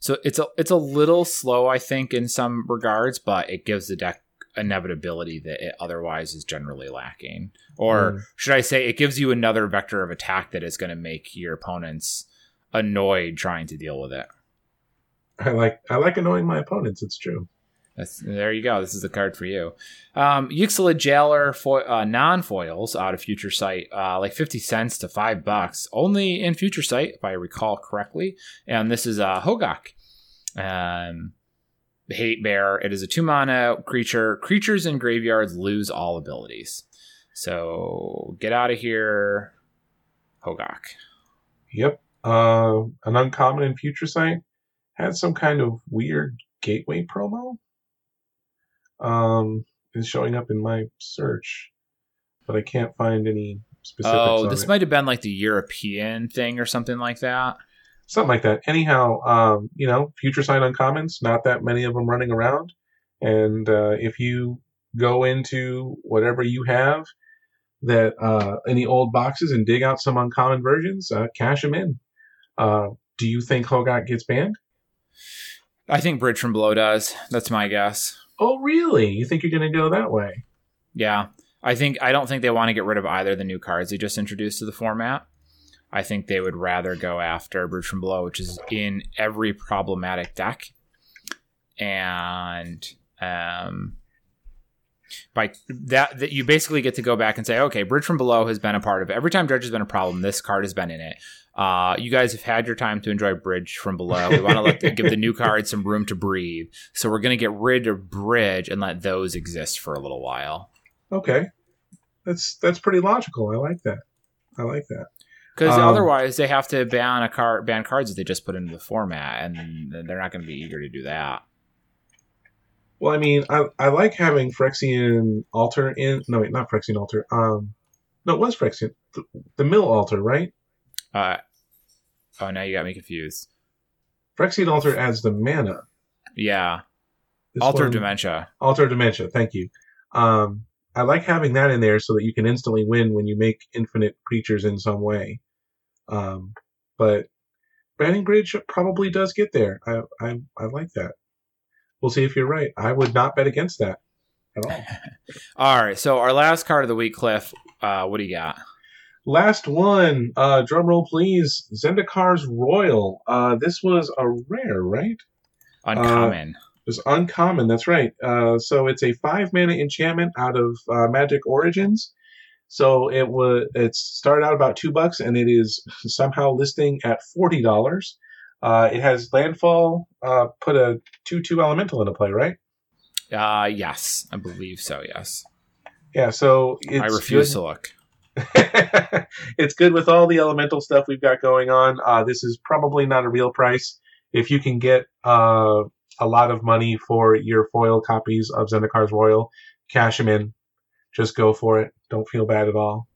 So it's a it's a little slow, I think, in some regards, but it gives the deck inevitability that it otherwise is generally lacking. Or Mm. should I say, it gives you another vector of attack that is going to make your opponents annoyed trying to deal with it. I like I like annoying my opponents. It's true. That's, there you go. This is the card for you. Um, Yixlid Jailer fo- uh, non foils out of Future Sight, uh, like 50 cents to 5 bucks, only in Future Sight, if I recall correctly. And this is uh, Hogaak. Um, Hate Bear. It is a 2 mana creature. Creatures in graveyards lose all abilities. So get out of here, Hogaak. Yep. Uh, an uncommon in Future Sight had some kind of weird gateway promo. Um, is showing up in my search, but I can't find any specifics. Oh, this it. might have been like the European thing or something like that. something like that. Anyhow, um, you know, Future Sight uncommons, not that many of them running around, and uh, if you go into whatever you have that uh, any old boxes and dig out some uncommon versions, uh, cash them in. Uh, do you think Hogaak gets banned? I think Bridge from Below does. That's my guess. Oh, really? You think you're going to go that way? Yeah. I think I don't think they want to get rid of either of the new cards they just introduced to the format. I think they would rather go after Bridge from Below, which is in every problematic deck. And um by that that you basically get to go back and say, okay, Bridge from Below has been a part of it. Every time Dredge has been a problem, this card has been in it. Uh, you guys have had your time to enjoy Bridge from Below. We want to give the new cards some room to breathe. So we're going to get rid of Bridge and let those exist for a little while. Okay, that's that's pretty logical. I like that. I like that. Because Um, otherwise, they have to ban a card, ban cards that they just put into the format, and they're not going to be eager to do that. Well, I mean, I, I like having Phyrexian Altar in. No, wait, not Phyrexian Altar. Um, no, it was Phyrexian. The, the Mill Altar, right? Uh, oh, now you got me confused. Phyrexian Altar adds the mana. Yeah, This Altar one- Dementia. Altar Dementia. Thank you. Um, I like having that in there so that you can instantly win when you make infinite creatures in some way. Um, but Banning Bridge probably does get there. I, I I like that. We'll see if you're right. I would not bet against that at all. All right, so our last card of the week, Cliff. Uh, what do you got? Last one, uh, drum roll please. Zendikar's Roil. Uh, this was a rare, right? Uncommon. It was uncommon. That's right. Uh, so it's a five mana enchantment out of uh, Magic Origins. So it was. It started out about two bucks, and it is somehow listing at forty dollars. Uh, it has landfall. Uh, put a two-two elemental into play, right? uh, yes, I believe so. Yes, Yeah. So it's I refuse good- to look. it's good with all the elemental stuff we've got going on. Uh, this is probably not a real price. If you can get uh, a lot of money for your foil copies of Zendikar's Roil, cash them in. Just go for it. Don't feel bad at all.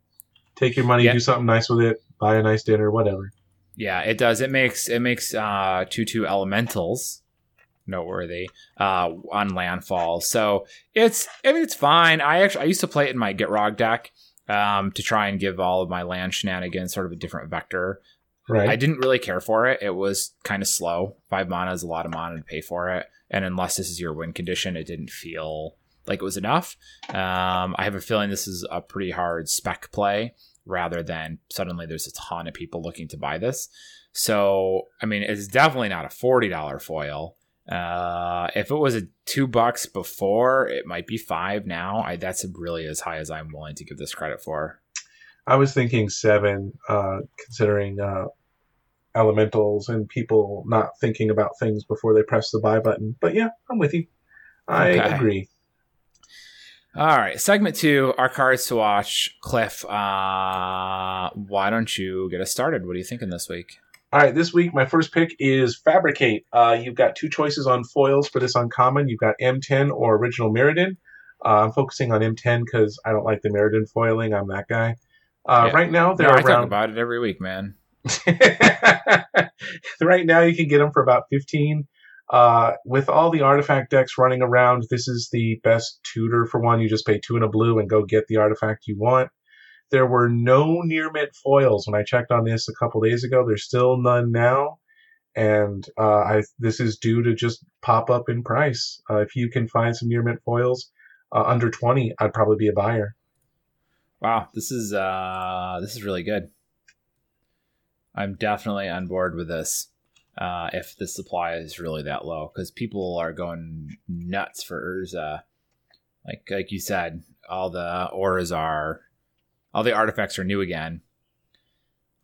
Take your money, do something nice with it, buy a nice dinner, whatever. Yeah, it does. It makes it makes uh, two two elementals noteworthy uh, on landfall. So it's I mean it's fine. I actually I used to play it in my Gitrog deck um, to try and give all of my land shenanigans sort of a different vector. Right? I didn't really care for it. It was kind of slow. Five mana is a lot of mana to pay for it, and unless this is your win condition, it didn't feel like it was enough. Um, I have a feeling this is a pretty hard spec play rather than suddenly there's a ton of people looking to buy this. So, I mean, it's definitely not a forty dollar foil. Uh, if it was a two bucks before, it might be five now. I, that's really as high as I'm willing to give this credit for. I was thinking seven, uh, considering uh, elementals and people not thinking about things before they press the buy button. But yeah, I'm with you. I Okay. agree. All right, segment two, our cards to watch. Cliff, uh, why don't you get us started? What are you thinking this week? All right, this week my first pick is Fabricate. Uh, you've got two choices on foils for this uncommon. You've got M10 or Original Mirrodin. Uh, I'm focusing on M10 because I don't like the Mirrodin foiling. I'm that guy. Uh, Yeah. Right now they're No, I talk about it every week, man. right now you can get them for about 15 uh, with all the artifact decks running around this is the best tutor for one you just pay two and a blue and go get the artifact you want there were no near mint foils when i checked on this a couple days ago there's still none now and uh, I, this is due to just pop up in price uh, if you can find some near mint foils uh, under 20 i'd probably be a buyer Wow, this is uh, this is really good. I'm definitely on board with this. Uh, if the supply is really that low, because people are going nuts for Urza. Like like you said, all the auras are, all the artifacts are new again.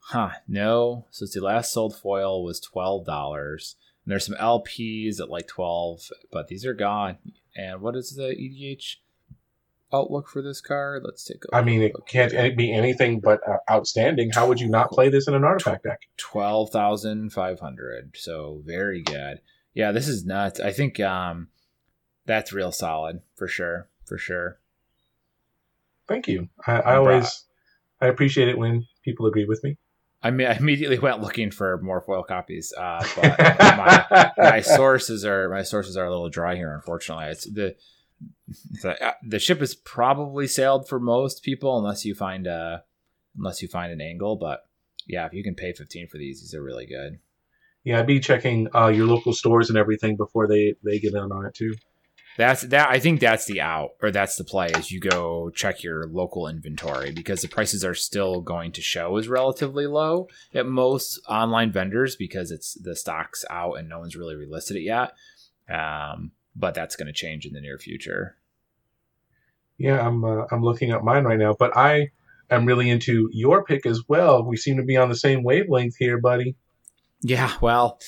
Huh? No. So it's the last sold foil was twelve dollars. And there's some LPs at like twelve, but these are gone. And what is the EDH outlook for this card? Let's take a i mean it can't here. be anything but uh, outstanding how would you not play this in an artifact deck twelve thousand five hundred. So very good. Yeah, this is nuts. I think um that's real solid for sure. For sure. Thank you. I, I always I appreciate it when people agree with me. I mean, I immediately went looking for more foil copies, uh, but my, my sources are my sources are a little dry here. Unfortunately, it's the the, uh, the ship is probably sailed for most people unless you find a unless you find an angle. But yeah, if you can pay fifteen for these, these are really good. yeah, I'd be checking uh, your local stores and everything before they they get in on it too. That's that. I think that's the out or that's the play. Is you go check your local inventory because the prices are still going to show as relatively low at most online vendors because it's the stock's out and no one's really relisted it yet. Um, but that's going to change in the near future. Yeah, I'm uh, I'm looking at mine right now, but I am really into your pick as well. We seem to be on the same wavelength here, buddy. Yeah, well,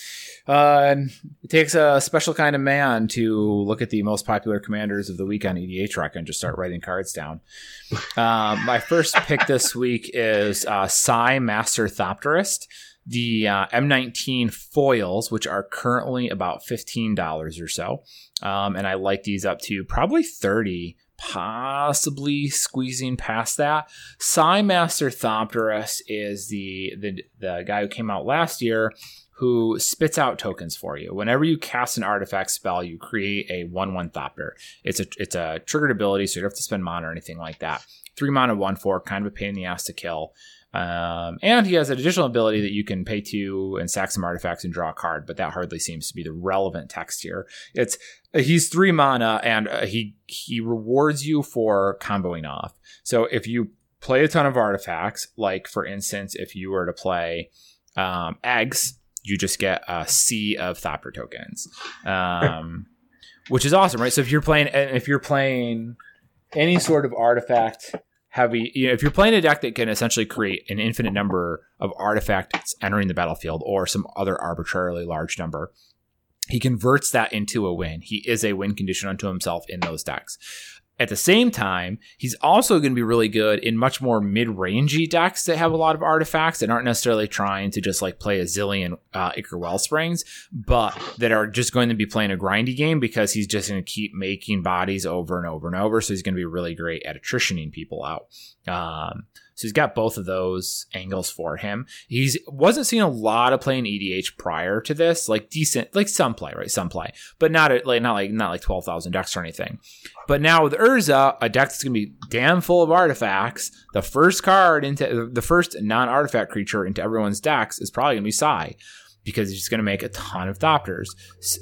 uh, it takes a special kind of man to look at the most popular commanders of the week on EDH Rec and just start writing cards down. Um, my first pick this week is uh, Sai Master Thopterist, the uh, M19 foils, which are currently about $15 or so. Um, and I like these up to probably 30 possibly squeezing past that. Sai Master Thopterist is the, the the guy who came out last year who spits out tokens for you. Whenever you cast an artifact spell, you create a one one Thopter. It's a it's a triggered ability, so you don't have to spend mana or anything like that. Three mana, one four, kind of a pain in the ass to kill. Um, and he has an additional ability that you can pay to and sack some artifacts and draw a card, but that hardly seems to be the relevant text here. It's he's three mana and uh, he he rewards you for comboing off. So if you play a ton of artifacts, like for instance, if you were to play um, eggs, you just get a sea of Thopter tokens, um, which is awesome, right? So if you're playing if you're playing any sort of artifact heavy, you know, if you're playing a deck that can essentially create an infinite number of artifacts entering the battlefield or some other arbitrarily large number, he converts that into a win. He is a win condition unto himself in those decks. At the same time, he's also going to be really good in much more mid-rangey decks that have a lot of artifacts that aren't necessarily trying to just like play a zillion uh, Ichor Wellsprings, but that are just going to be playing a grindy game because he's just going to keep making bodies over and over and over. So he's going to be really great at attritioning people out. Um, so he's got both of those angles for him. He's wasn't seeing a lot of playing EDH prior to this, like decent, like some play, right? Some play, but not like not like not like twelve thousand decks or anything. But now with Urza, a deck that's gonna be damn full of artifacts. The first card into the first non-artifact creature into everyone's decks is probably gonna be Sai. Because he's going to make a ton of Thopters,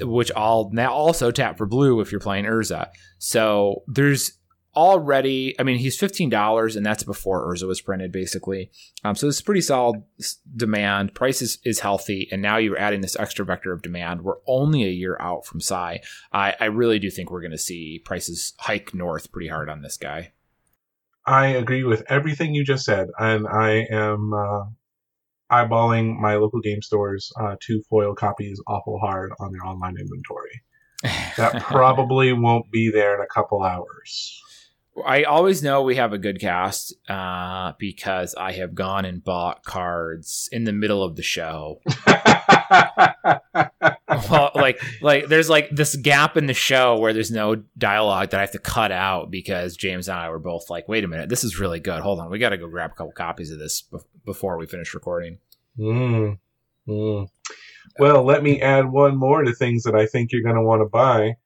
which all now also tap for blue if you're playing Urza. So there's already i mean he's $15 and that's before urza was printed basically um, so it's pretty solid demand price is, is healthy and now you're adding this extra vector of demand we're only a year out from Sai. I, I really do think we're going to see prices hike north pretty hard on this guy I agree with everything you just said, and I am uh, eyeballing my local game stores uh, two foil copies awful hard on their online inventory. That probably won't be there in a couple hours. I always know we have a good cast uh, because I have gone and bought cards in the middle of the show. well, like, like there's like this gap in the show where there's no dialogue that I have to cut out because James and I were both like, "Wait a minute, this is really good. Hold on, we got to go grab a couple copies of this be- before we finish recording." Mm. Mm. Well, let me add one more to things that I think you're going to want to buy.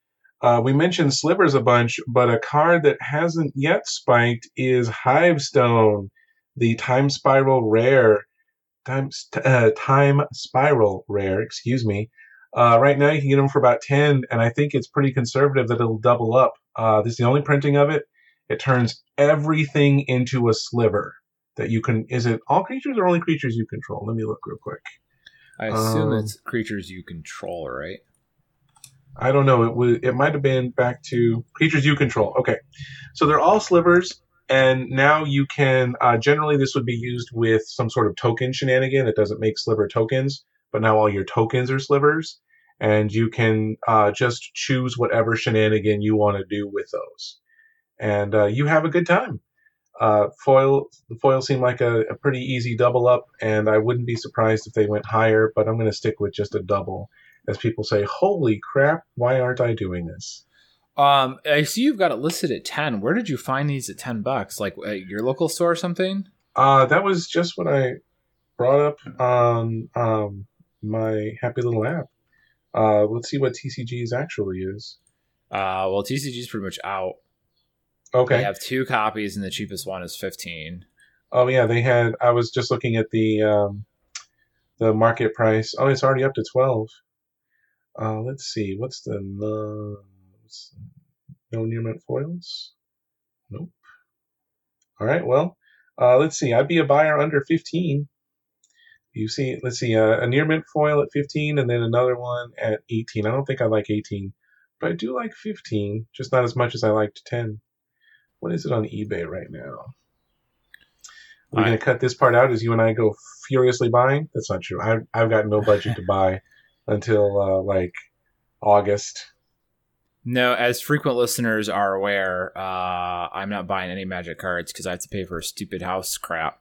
Uh, we mentioned slivers a bunch, but a card that hasn't yet spiked is Hivestone, the Time Spiral Rare. Time, uh, time Spiral Rare, excuse me. Uh, right now, you can get them for about 10, and I think it's pretty conservative that it'll double up. Uh, this is the only printing of it. It turns everything into a sliver that you can. Is it all creatures or only creatures you control? Let me look real quick. I assume Um, it's creatures you control, right? I don't know. It was. It might have been back to creatures you control. Okay, so they're all slivers, and now you can. Uh, generally, this would be used with some sort of token shenanigan. It doesn't make sliver tokens, but now all your tokens are slivers, and you can uh, just choose whatever shenanigan you want to do with those, and uh, you have a good time. Uh, foil the foil seemed like a, a pretty easy double up, and I wouldn't be surprised if they went higher. But I'm going to stick with just a double as people say, "Holy crap! Why aren't I doing this?" Um, I see you've got it listed at ten. Where did you find these at ten bucks? Like at your local store or something? Uh, that was just what I brought up on um, my happy little app. Uh, let's see what TCG's actually is. Uh, well, TCG is pretty much out. They Okay. have two copies, and the cheapest one is fifteen. Oh yeah, they had. I was just looking at the um, the market price. Oh, it's already up to twelve. Uh, let's see. What's the no, what's- no near mint foils? Nope. All right. Well, uh, let's see. I'd be a buyer under fifteen. You see, let's see. Uh, a near mint foil at fifteen, and then another one at eighteen. I don't think I like eighteen, but I do like fifteen. Just not as much as I liked ten. What is it on eBay right now? We're going to cut this part out as you and I go furiously buying. That's not true. I've, I've got no budget to buy until uh, like August. No, as frequent listeners are aware, uh, I'm not buying any Magic cards because I have to pay for stupid house crap.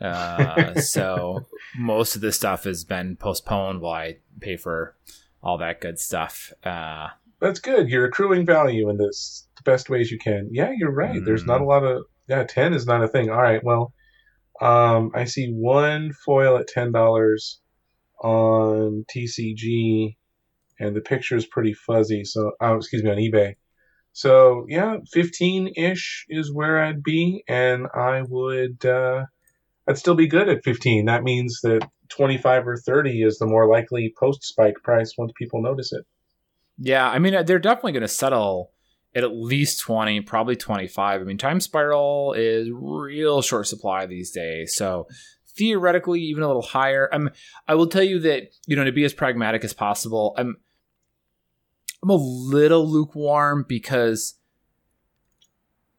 Uh, so most of this stuff has been postponed while I pay for all that good stuff. Uh, That's good. You're accruing value in this the best ways you can. Yeah, you're right. There's not a lot of yeah. Ten is not a thing. All right. Well, um, I see one foil at ten dollars on TCG, and the picture is pretty fuzzy. So, oh, excuse me, on eBay. So yeah, fifteen ish is where I'd be, and I would. Uh, I'd still be good at fifteen. That means that twenty five or thirty is the more likely post spike price once people notice it. yeah, I mean, they're definitely going to settle at at least 20, probably 25. I mean, Time Spiral is real short supply these days. So theoretically, even a little higher. I'm, I will tell you that, you know, to be as pragmatic as possible, I'm, I'm a little lukewarm because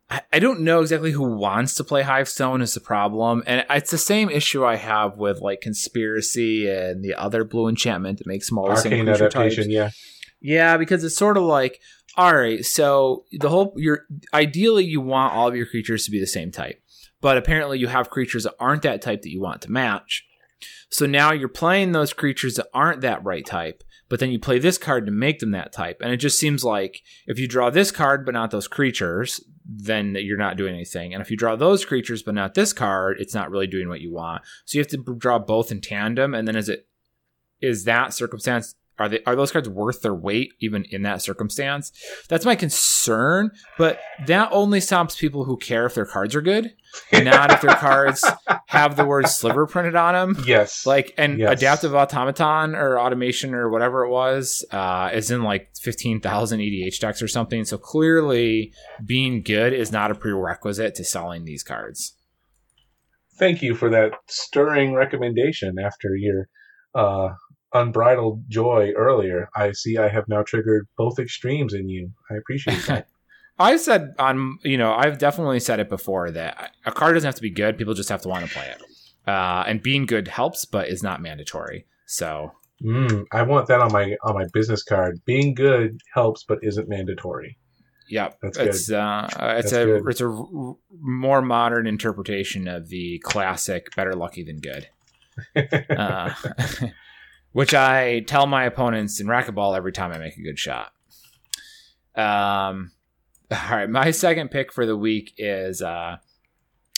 I, I don't know exactly who wants to play Hivestone is the problem. And it's the same issue I have with like Conspiracy and the other blue enchantment that makes smaller Arcane adaptation, yeah. yeah, because it's sort of like, all right, so the whole you're ideally you want all of your creatures to be the same type, but apparently you have creatures that aren't that type that you want to match. So now you're playing those creatures that aren't that right type, but then you play this card to make them that type. And it just seems like if you draw this card but not those creatures, then you're not doing anything. And if you draw those creatures but not this card, it's not really doing what you want. So you have to draw both in tandem. And then is it is that circumstance are they are those cards worth their weight even in that circumstance? That's my concern. But that only stops people who care if their cards are good, not if their cards have the word sliver printed on them. Yes. Like and Yes. adaptive automaton or automation or whatever it was uh, is in like fifteen thousand EDH decks or something. So clearly, being good is not a prerequisite to selling these cards. Thank you for that stirring recommendation after your uh, unbridled joy earlier. I see I have now triggered both extremes in you. I appreciate that. I've said on you know I've definitely said it before that a card doesn't have to be good. People just have to want to play it. Uh, and being good helps, but is not mandatory. So mm, I want that on my on my business card. Being good helps, but isn't mandatory. Yep, That's it's uh, it's That's a good. it's a r- more modern interpretation of the classic "better lucky than good," uh, which I tell my opponents in racquetball every time I make a good shot. Um, all right, my second pick for the week is uh,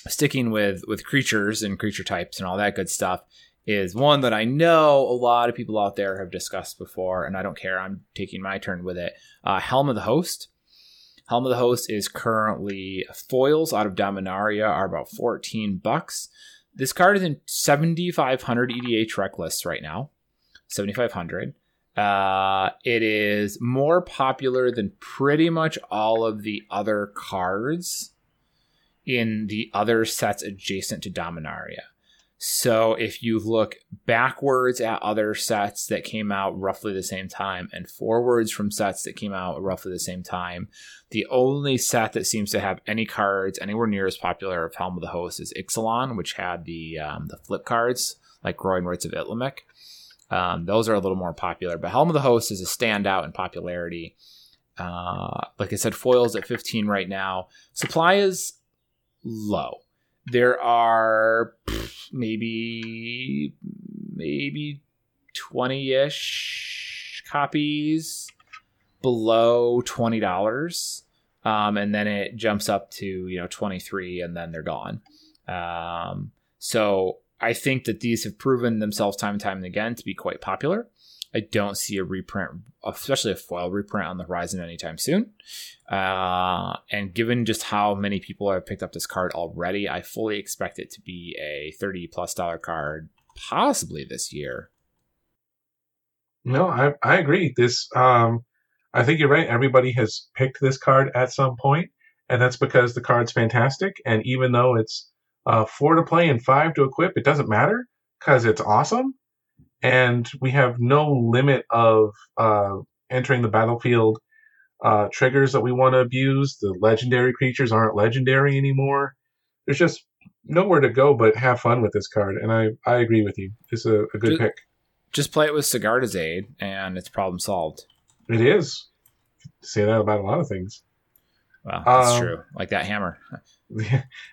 sticking with with creatures and creature types and all that good stuff. Is one that I know a lot of people out there have discussed before, and I don't care. I'm taking my turn with it. Uh, Helm of the Host. Helm of the Host is currently foils out of Dominaria are about 14 bucks. This card is in 7500 EDH rec lists right now. 7500. Uh, it is more popular than pretty much all of the other cards in the other sets adjacent to Dominaria. So if you look backwards at other sets that came out roughly the same time and forwards from sets that came out roughly the same time, the only set that seems to have any cards anywhere near as popular of Helm of the Host is Ixalan, which had the um, the flip cards like Growing Rites of Itlimoc. Um, those are a little more popular, but Helm of the Host is a standout in popularity. Uh, like I said, foils at 15 right now. Supply is low. There are maybe maybe 20-ish copies below $20 um, and then it jumps up to you know 23 and then they're gone um, so i think that these have proven themselves time and time again to be quite popular i don't see a reprint especially a foil reprint on the horizon anytime soon uh, and given just how many people have picked up this card already i fully expect it to be a 30 plus dollar card possibly this year No, I I agree. This um I think you're right. Everybody has picked this card at some point, and that's because the card's fantastic. And even though it's uh, four to play and five to equip, it doesn't matter because it's awesome. And we have no limit of uh, entering the battlefield uh, triggers that we want to abuse. The legendary creatures aren't legendary anymore. There's just nowhere to go but have fun with this card, and I I agree with you. It's a, a good Ju- pick. just play it with Sigarda's aid and it's problem solved It is. Say that about a lot of things. Well that's Um, true like that hammer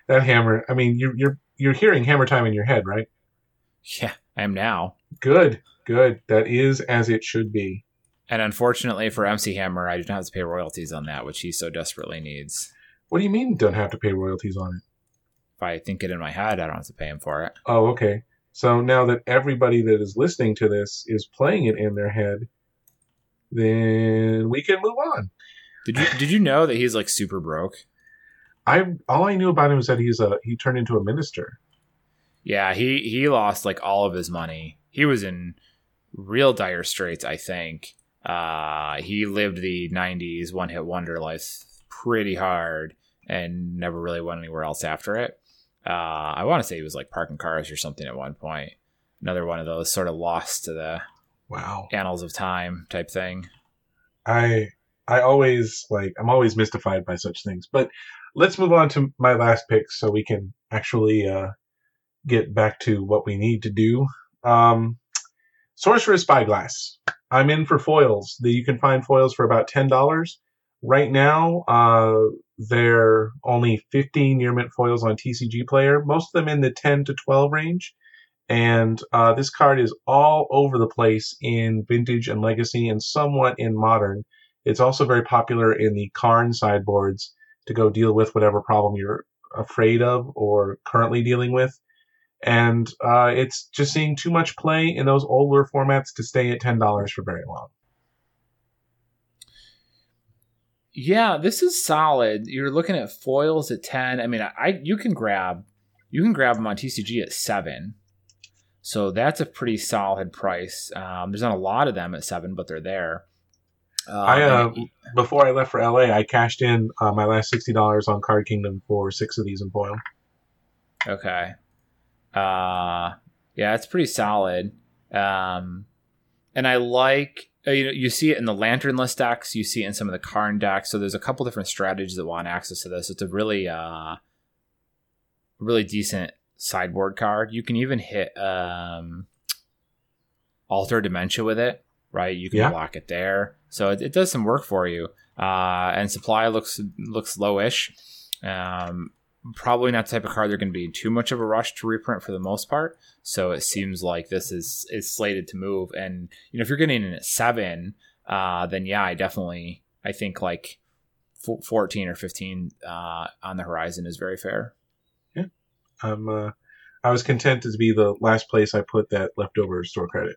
that hammer. I mean, you're you're you're hearing hammer time in your head, right? yeah i am now Good, good. That is as it should be. And unfortunately for MC Hammer, I do not have to pay royalties on that, which he so desperately needs. What do you mean? Don't have to pay royalties on it? If I think it in my head, I don't have to pay him for it. Oh, okay. So now that everybody that is listening to this is playing it in their head, then we can move on. Did you did you know that he's like super broke? I all I knew about him is that he's a he turned into a minister. Yeah, he he lost like all of his money. He was in real dire straits, I think. Uh he lived the 90s one hit wonder life pretty hard and never really went anywhere else after it. Uh I want to say he was like parking cars or something at one point. Another one of those sort of lost to the Wow. annals of time type thing. I I always like I'm always mystified by such things. But let's move on to my last pick so we can actually uh, get back to what we need to do. Um, Spyglass. I'm in for foils. The, you can find foils for about ten dollars. Right now, uh, they're only 15 near mint foils on TCG Player. Most of them in the 10 to 12 range. And uh, this card is all over the place in vintage and legacy and somewhat in modern. It's also very popular in the Karn sideboards to go deal with whatever problem you're afraid of or currently dealing with. And uh, it's just seeing too much play in those older formats to stay at $10 for very long. Yeah, this is solid. You're looking at foils at ten. I mean, I you can grab you can grab them on TCG at seven, so that's a pretty solid price. Um, there's not a lot of them at seven, but they're there. Um, I, uh, and- Before I left for LA, I cashed in uh, my last $60 on Card Kingdom for six of these in foil. okay. Uh, yeah, it's pretty solid. Um, and I like uh, you know you see it in the lantern list decks, you see it in some of the Karn decks. So there's a couple different strategies that want access to this. It's a really uh, really decent sideboard card. You can even hit um, Altar Dementia with it, right? You can Yeah. block it there. So it, it does some work for you. Uh, and supply looks looks lowish. Um, probably not the type of card they're going to be in too much of a rush to reprint for the most part. So it seems like this is is slated to move. And you know, if you're getting in at seven, uh, then yeah, I definitely I think like 14 or 15 uh, on the horizon is very fair. Yeah, um, uh, I was content to be the last place I put that leftover store credit.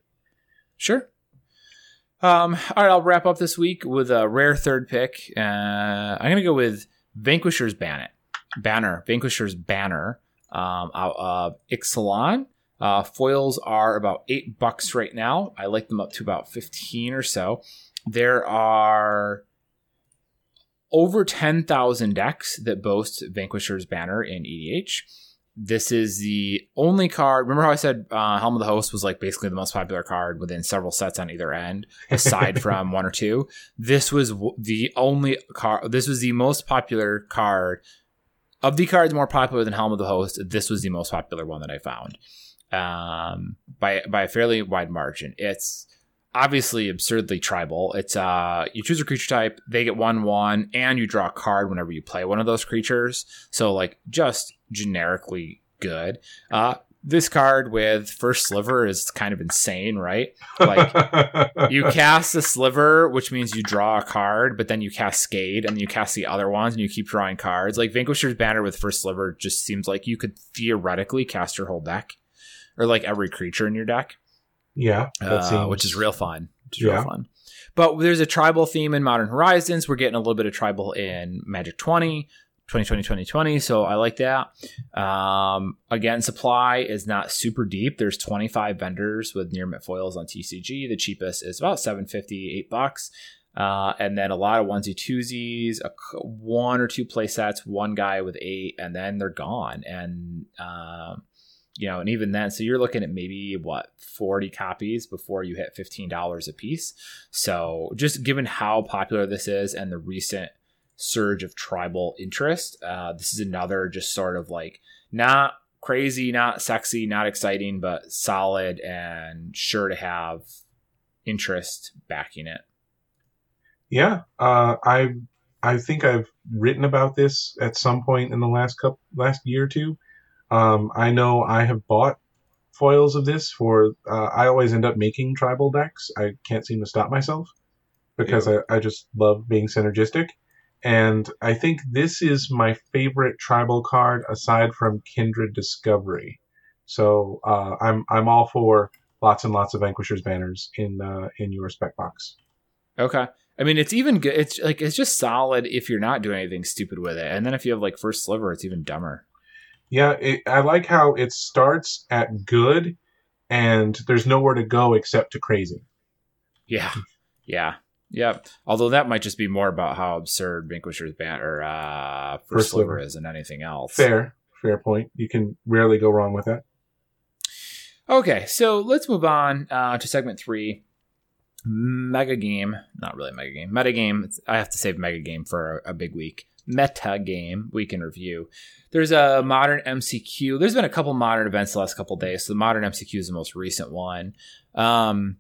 Sure. Um, all right, I'll wrap up this week with a rare third pick. Uh, I'm to go with Vanquisher's Banner. Banner. Vanquisher's Banner. Um, uh, Ixalan. Uh, foils are about eight bucks right now. I like them up to about 15 or so. There are over 10,000 decks that boast Vanquisher's Banner in EDH. This is the only card. Remember how I said uh, Helm of the Host was like basically the most popular card within several sets on either end, aside from one or two. This was w- the only card. This was the most popular card of the cards more popular than Helm of the Host. This was the most popular one that I found um, by by a fairly wide margin. It's obviously absurdly tribal. It's uh you choose a creature type, they get one one, and you draw a card whenever you play one of those creatures. So like just generically good. Uh this card with first sliver is kind of insane, right? Like you cast a sliver, which means you draw a card, but then you cascade and you cast the other ones and you keep drawing cards. Like Vanquisher's Banner with first sliver just seems like you could theoretically cast your whole deck. Or like every creature in your deck. Yeah, uh, which is real fun. Which is yeah. real fun. But there's a tribal theme in Modern Horizons. We're getting a little bit of tribal in Magic 20, 2020, 2020. So I like that. Um, again, supply is not super deep. There's 25 vendors with near mint foils on TCG. The cheapest is about 750, 8 bucks. Uh, and then a lot of onesie twosies, a, one or two play sets, one guy with eight, and then they're gone. And um, you know, and even then, so you're looking at maybe what 40 copies before you hit $15 a piece. So just given how popular this is and the recent surge of tribal interest, uh, this is another just sort of like not crazy, not sexy, not exciting, but solid and sure to have interest backing it. Yeah, uh, I I think I've written about this at some point in the last couple last year or two. Um, I know I have bought foils of this for. Uh, I always end up making tribal decks. I can't seem to stop myself because yeah. I, I just love being synergistic. And I think this is my favorite tribal card aside from Kindred Discovery. So uh, I'm I'm all for lots and lots of Vanquishers banners in uh, in your spec box. Okay. I mean, it's even good. It's like it's just solid if you're not doing anything stupid with it, and then if you have like first sliver, it's even dumber. Yeah, it, I like how it starts at good, and there's nowhere to go except to crazy. Yeah, yeah, yeah. Although that might just be more about how absurd Vanquisher's ban or uh, First, First Sliver is than anything else. Fair, fair point. You can rarely go wrong with that. Okay, so let's move on uh, to segment three. Mega game, not really mega game, meta game. I have to save mega game for a, a big week meta game we can review. There's a modern MCQ. There's been a couple modern events the last couple days. So the modern MCQ is the most recent one. Um,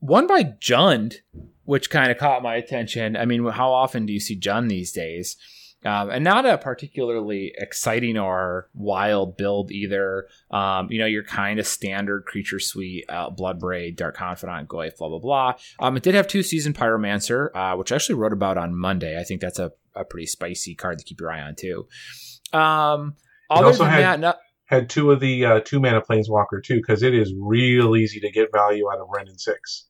one by Jund, which kind of caught my attention. I mean, how often do you see Jund these days? Um, and not a particularly exciting or wild build either. Um, you know, your kind of standard creature suite, uh, Bloodbraid, Dark Confidant, Goyf, blah, blah, blah. Um, it did have two season Pyromancer, uh, which I actually wrote about on Monday. I think that's a, a pretty spicy card to keep your eye on, too. Um, other than had, that, no, had two of the uh, two mana planeswalker, too, because it is real easy to get value out of Wrenn and Six.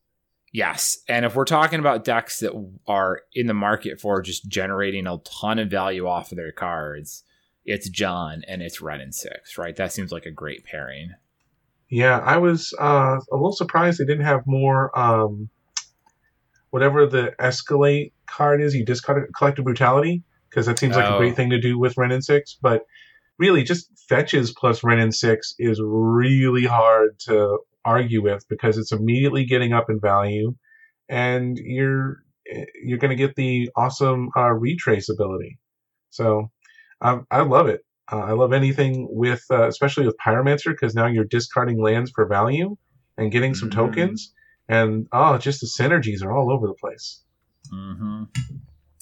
Yes. And if we're talking about decks that are in the market for just generating a ton of value off of their cards, it's Jund and it's Wrenn and Six, right? That seems like a great pairing. Yeah, I was uh, a little surprised they didn't have more. Um, whatever the escalate card is, you discard it, collective brutality, because that seems like oh. a great thing to do with Wrenn and Six. But really, just fetches plus Wrenn and Six is really hard to argue with because it's immediately getting up in value, and you're you're going to get the awesome uh, retrace ability. So um, I love it. Uh, I love anything with, uh, especially with Pyromancer, because now you're discarding lands for value and getting some mm-hmm. tokens, and oh, just the synergies are all over the place. Mm-hmm.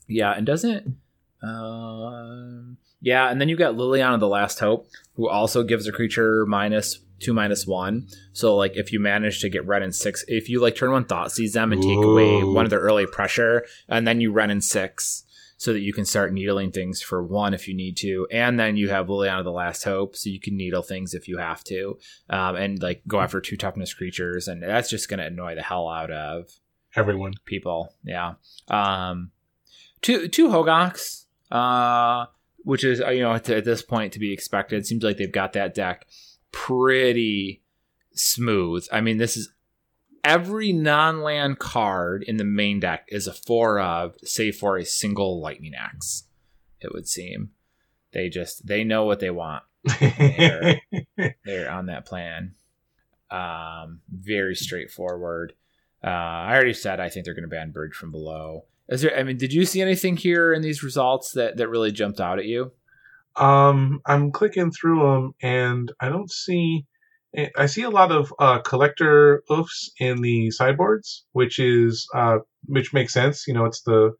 Yeah, and doesn't. Uh, yeah, and then you got Liliana the Last Hope, who also gives a creature minus two minus one. So like if you manage to get Wrenn and Six, if you like turn one Thoughtseize them and take away one of their early pressure, and then you run in six, so that you can start needling things for one if you need to, and then you have Liliana the Last Hope, so you can needle things if you have to, um, and like go after two toughness creatures, and that's just gonna annoy the hell out of Everyone. people. Yeah. Um, two two Hogaaks, uh, which is uh, you know at this point to be expected. Seems like they've got that deck pretty smooth. I mean, this is every non-land card in the main deck is a four of, save for a single lightning axe. It would seem they just they know what they want. They're- they're on that plan. Um, very straightforward. Uh, I already said I think they're going to ban Bridge from below. Is there? I mean, did you see anything here in these results that that really jumped out at you? Um, I'm clicking through them, and I don't see. I see a lot of uh, Collector Ouphes in the sideboards, which is uh, which makes sense. You know, it's the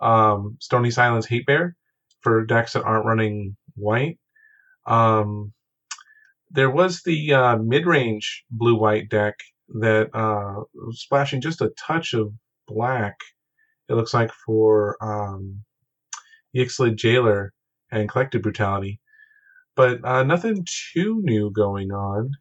um, Stony Silence Hate Bear for decks that aren't running white. Um, there was the uh, mid-range blue-white deck that uh, was splashing just a touch of black. It looks like for um, Yixlid Jailer and Collective Brutality, but uh, nothing too new going on.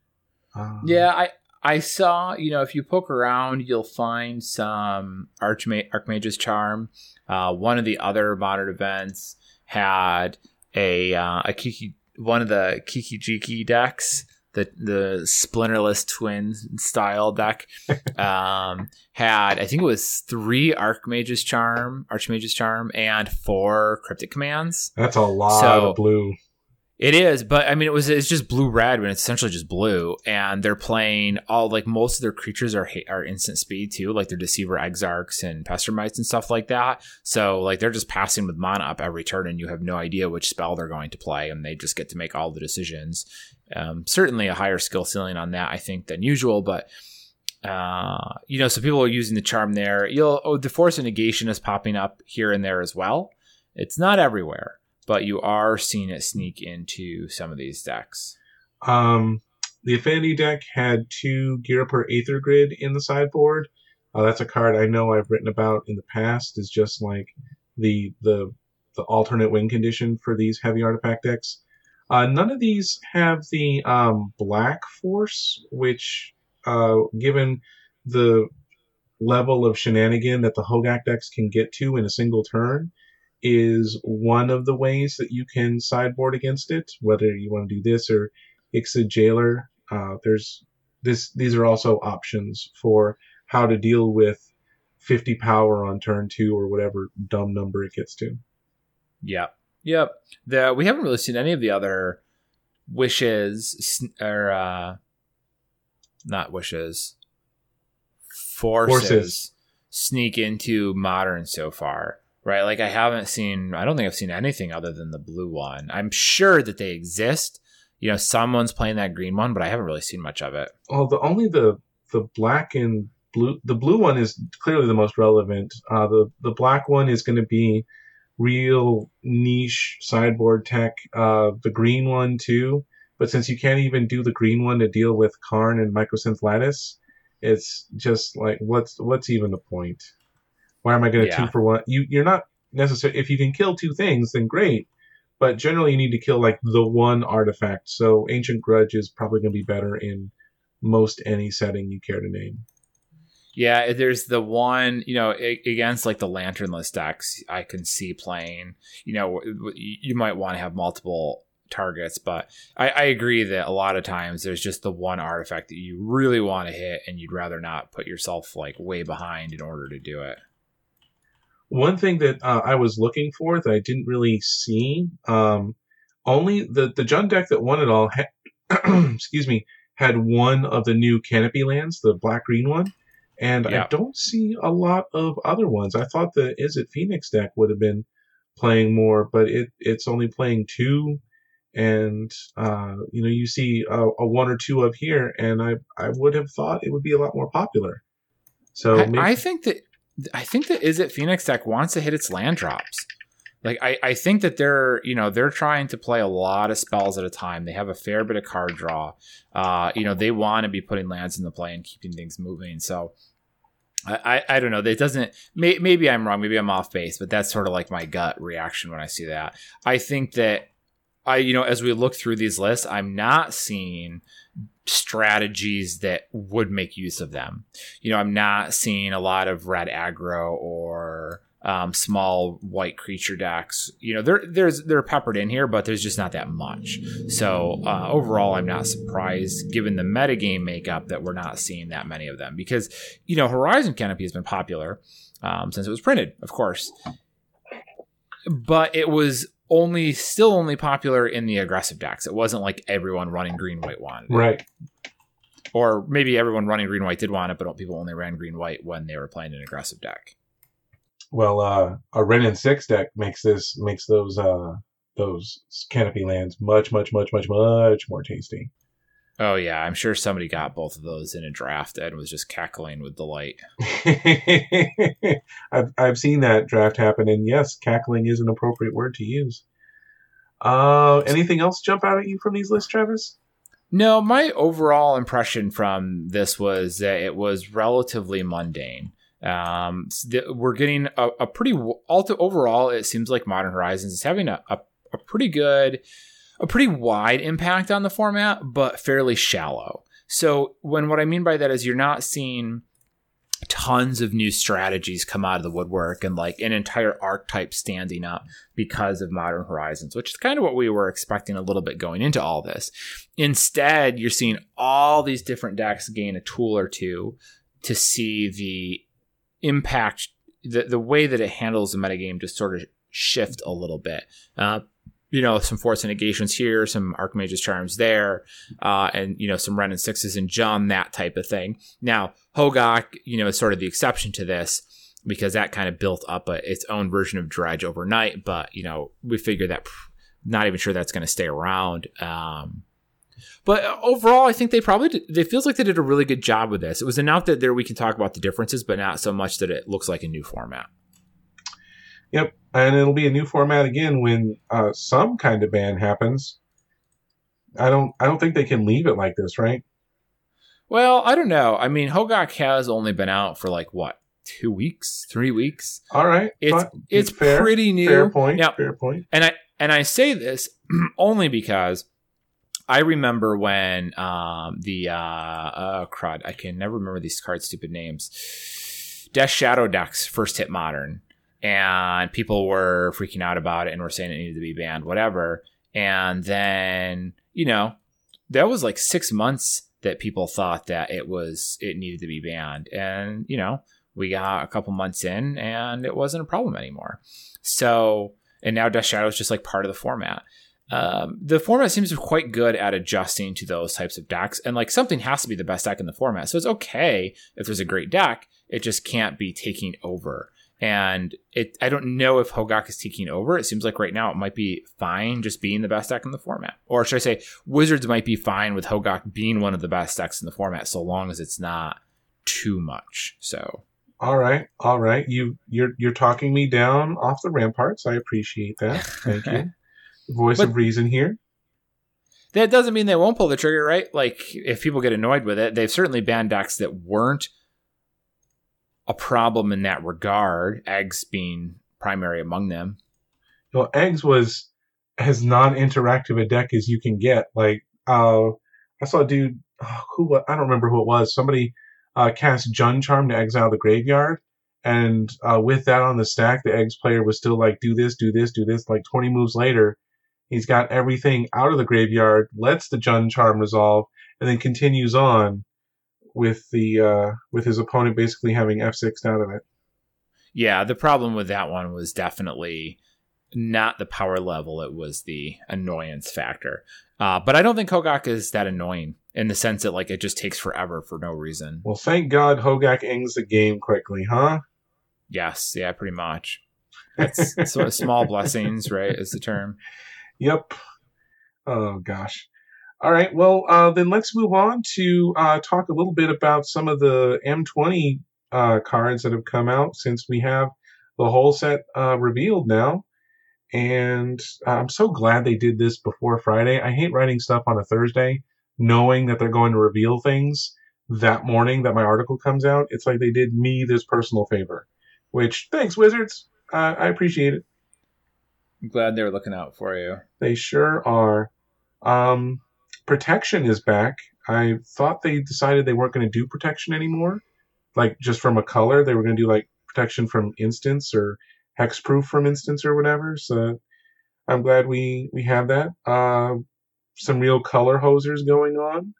Um, Yeah, I I saw. You know, if you poke around, you'll find some Archma- Archmage's Charm. Uh, one of the other modern events had a uh, a Kiki one of the Kiki Jiki decks. The, the splinterless twin style deck um, had I think it was three Archmage's Charm, Archmage's Charm, and four Cryptic Commands. that's a lot So- of blue. It is, but I mean, it was it's just blue red when it's essentially just blue, and they're playing all like most of their creatures are are instant speed too, like their Deceiver Exarchs and Pestermites and stuff like that. So like they're just passing with mana up every turn, and you have no idea which spell they're going to play, and they just get to make all the decisions. Um, certainly a higher skill ceiling on that, I think, than usual, but. Uh, you know, so people are using the charm there. You'll oh, the force of negation is popping up here and there as well. It's not everywhere but you are seeing it sneak into some of these decks. Um, the Affinity deck had two Gear per Aether Grid in the sideboard. Uh, that's a card I know I've written about in the past. Is just like the the the alternate win condition for these heavy artifact decks. Uh, none of these have the um, black force, which, uh, given the level of shenanigan that the Hogaak decks can get to in a single turn, is one of the ways that you can sideboard against it. Whether you want to do this or Yixlid Jailer, uh, there's this. These are also options for how to deal with 50 power on turn two or whatever dumb number it gets to. Yep. Yep. The we haven't really seen any of the other wishes or uh not wishes forces, Forces. sneak into modern so far. Right? Like I haven't seen I don't think I've seen anything other than the blue one. I'm sure that they exist. You know, someone's playing that green one, but I haven't really seen much of it. Well, the only the the black and blue. The blue one is clearly the most relevant. Uh, the the black one is going to be real niche sideboard tech. Uh, the green one too. But since you can't even do the green one to deal with Karn and Mycosynth Lattice, it's just like what's what's even the point? Why am I going to Yeah. two for one? You you're not necessarily if you can kill two things, then great. But generally, you need to kill like the one artifact. So Ancient Grudge is probably going to be better in most any setting you care to name. Yeah, there's the one, you know, against like the lanternless decks, I can see playing. You know, you might want to have multiple targets, but I, I agree that a lot of times there's just the one artifact that you really want to hit, and you'd rather not put yourself like way behind in order to do it. One thing that uh, I was looking for that I didn't really see, um, only the the Jund deck that won it all, ha- excuse me, had one of the new Canopy lands, the black green one, and Yeah. I don't see a lot of other ones. I thought the Izzet Phoenix deck would have been playing more, but it it's only playing two, and uh, you know you see a, a one or two up here, and I I would have thought it would be a lot more popular. So I, maybe, I think that I think that Izzet Phoenix deck wants to hit its land drops. Like I, I think that they're you know they're trying to play a lot of spells at a time. They have a fair bit of card draw. Uh, you know they want to be putting lands in the play and keeping things moving. So I, I, don't know. It doesn't. May, maybe I'm wrong. Maybe I'm off base, but that's sort of like my gut reaction when I see that. I think that I you know as we look through these lists, I'm not seeing strategies that would make use of them. You know, I'm not seeing a lot of red aggro or um, small white creature decks. You know, there there's they're peppered in here, but there's just not that much. So uh, overall, I'm not surprised given the metagame makeup that we're not seeing that many of them because you know Horizon Canopy has been popular um, since it was printed, of course, but it was only still only popular in the aggressive decks. It wasn't like everyone running green white wanted it. Right. Or maybe everyone running green white did want it, but people only ran green white when they were playing an aggressive deck. Well, uh, a Wrenn and Six deck makes this makes those uh, those canopy lands much, much, much, much, much more tasty. Oh yeah, I'm sure somebody got both of those in a draft and was just cackling with delight. I've I've seen that draft happen, and yes, cackling is an appropriate word to use. Uh, anything else jump out at you from these lists, Travis? No, my overall impression from this was that it was relatively mundane. Um, we're getting a, a pretty overall. It seems like Modern Horizons is having a, a, a pretty good, a pretty wide impact on the format, but fairly shallow. So when what I mean by that is you're not seeing tons of new strategies come out of the woodwork and like an entire archetype standing up because of modern horizons which is kind of what we were expecting a little bit going into all this instead you're seeing all these different decks gain a tool or two to see the impact the, the way that it handles the metagame to sort of shift a little bit. Uh, you know, some force negations here, some Archmage's charms there, uh, and you know, some Wrenn and Sixes and Jund, that type of thing. Now, Hogaak, you know, is sort of the exception to this because that kind of built up a, its own version of Dredge overnight. But you know, we figure that not even sure that's going to stay around. Um, but overall, I think they probably did, it feels like they did a really good job with this. It was enough that there we can talk about the differences, but not so much that it looks like a new format. Yep, and it'll be a new format again when uh, some kind of ban happens. I don't. I don't think they can leave it like this, right? Well, I don't know. I mean, Hogaak has only been out for like what two weeks, three weeks. All right, it's it's fair, pretty new. Fair point. Now, fair point. And I and I say this only because I remember when um, the uh, uh, crud. I can never remember these card stupid names. Death Shadow decks first hit modern, and people were freaking out about it and were saying it needed to be banned, whatever. And then you know that was like six months that people thought that it was it needed to be banned, and you know we got a couple months in and it wasn't a problem anymore. So and now Death Shadow is just like part of the format um, the format seems quite good at adjusting to those types of decks, and like something has to be the best deck in the format. So it's okay if there's a great deck, it just can't be taking over. And it, I don't know if Hogaak is taking over. It seems like right now it might be fine just being the best deck in the format, or should I say, Wizards might be fine with Hogaak being one of the best decks in the format, so long as it's not too much. So all right, all right. You you're you're talking me down off the ramparts. I appreciate that. Thank you. voice but of reason here. That doesn't mean they won't pull the trigger, right? Like if people get annoyed with it, they've certainly banned decks that weren't a problem in that regard. Eggs being primary among them. Well, eggs was as non-interactive a deck as you can get. Like uh, I saw a dude oh, who I don't remember who it was. Somebody uh, cast Jund Charm to exile the graveyard, and uh, with that on the stack, the eggs player was still like, "Do this, do this, do this." Like twenty moves later, He's got everything out of the graveyard, lets the Jund Charm resolve, and then continues on with the uh, with his opponent basically having F6 out of it. Yeah, the problem with that one was definitely not the power level; it was the annoyance factor. Uh, but I don't think Hogaak is that annoying in the sense that like it just takes forever for no reason. Well, thank God Hogaak ends the game quickly, huh? Yes, yeah, pretty much. That's sort of small blessings, right? Is the term. Yep. Oh gosh. All right. Well, uh, then let's move on to uh, talk a little bit about some of the M20 uh, cards that have come out since we have the whole set uh, revealed now. And I'm so glad they did this before Friday. I hate writing stuff on a Thursday, knowing that they're going to reveal things that morning that my article comes out. It's like they did me this personal favor, which thanks, Wizards. Uh, I appreciate it. I'm glad they were looking out for you. They sure are. Um, protection is back. I thought they decided they weren't going to do protection anymore, like just from a color. They were going to do like protection from instance or hexproof from instance or whatever. So I'm glad we we have that. Uh, some real color hosers going on.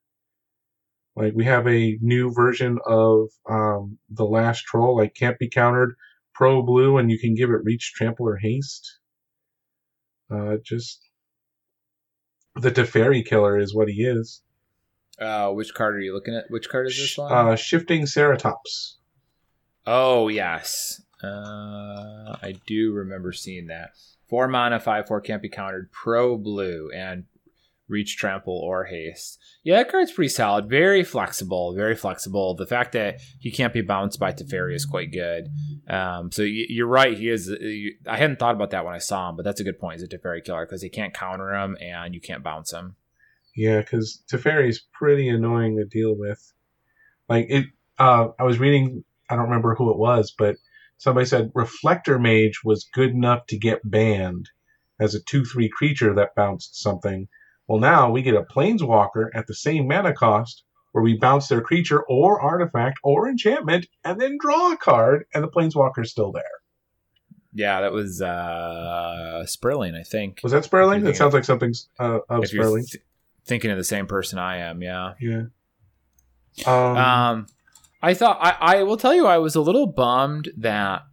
Like we have a new version of um, the last troll, like can't be countered, pro blue, and you can give it reach, trample, or haste. Uh, just the Teferi killer is what he is. Uh, which card are you looking at? Which card is this one? Uh, shifting Ceratops. Oh yes, uh, I do remember seeing that. Four mana, five four can't be countered. Pro blue and reach, trample, or haste. Yeah, that card's pretty solid. Very flexible. Very flexible. The fact that he can't be bounced by Teferi is quite good. Um, so you're right. He is. I hadn't thought about that when I saw him, but that's a good point. He's a Teferi killer because he can't counter him and you can't bounce him. Yeah, because Teferi is pretty annoying to deal with. Like it. Uh, I was reading. I don't remember who it was, but somebody said Reflector Mage was good enough to get banned as a two-three creature that bounced something well, now we get a Planeswalker at the same mana cost where we bounce their creature or artifact or enchantment and then draw a card, and the Planeswalker's still there. Yeah, that was uh Sperling, I think. Was that Sperling? That sounds like something uh, of Sperling. Th- thinking of the same person I am, yeah. Yeah. Um, um I thought I, I will tell you I was a little bummed that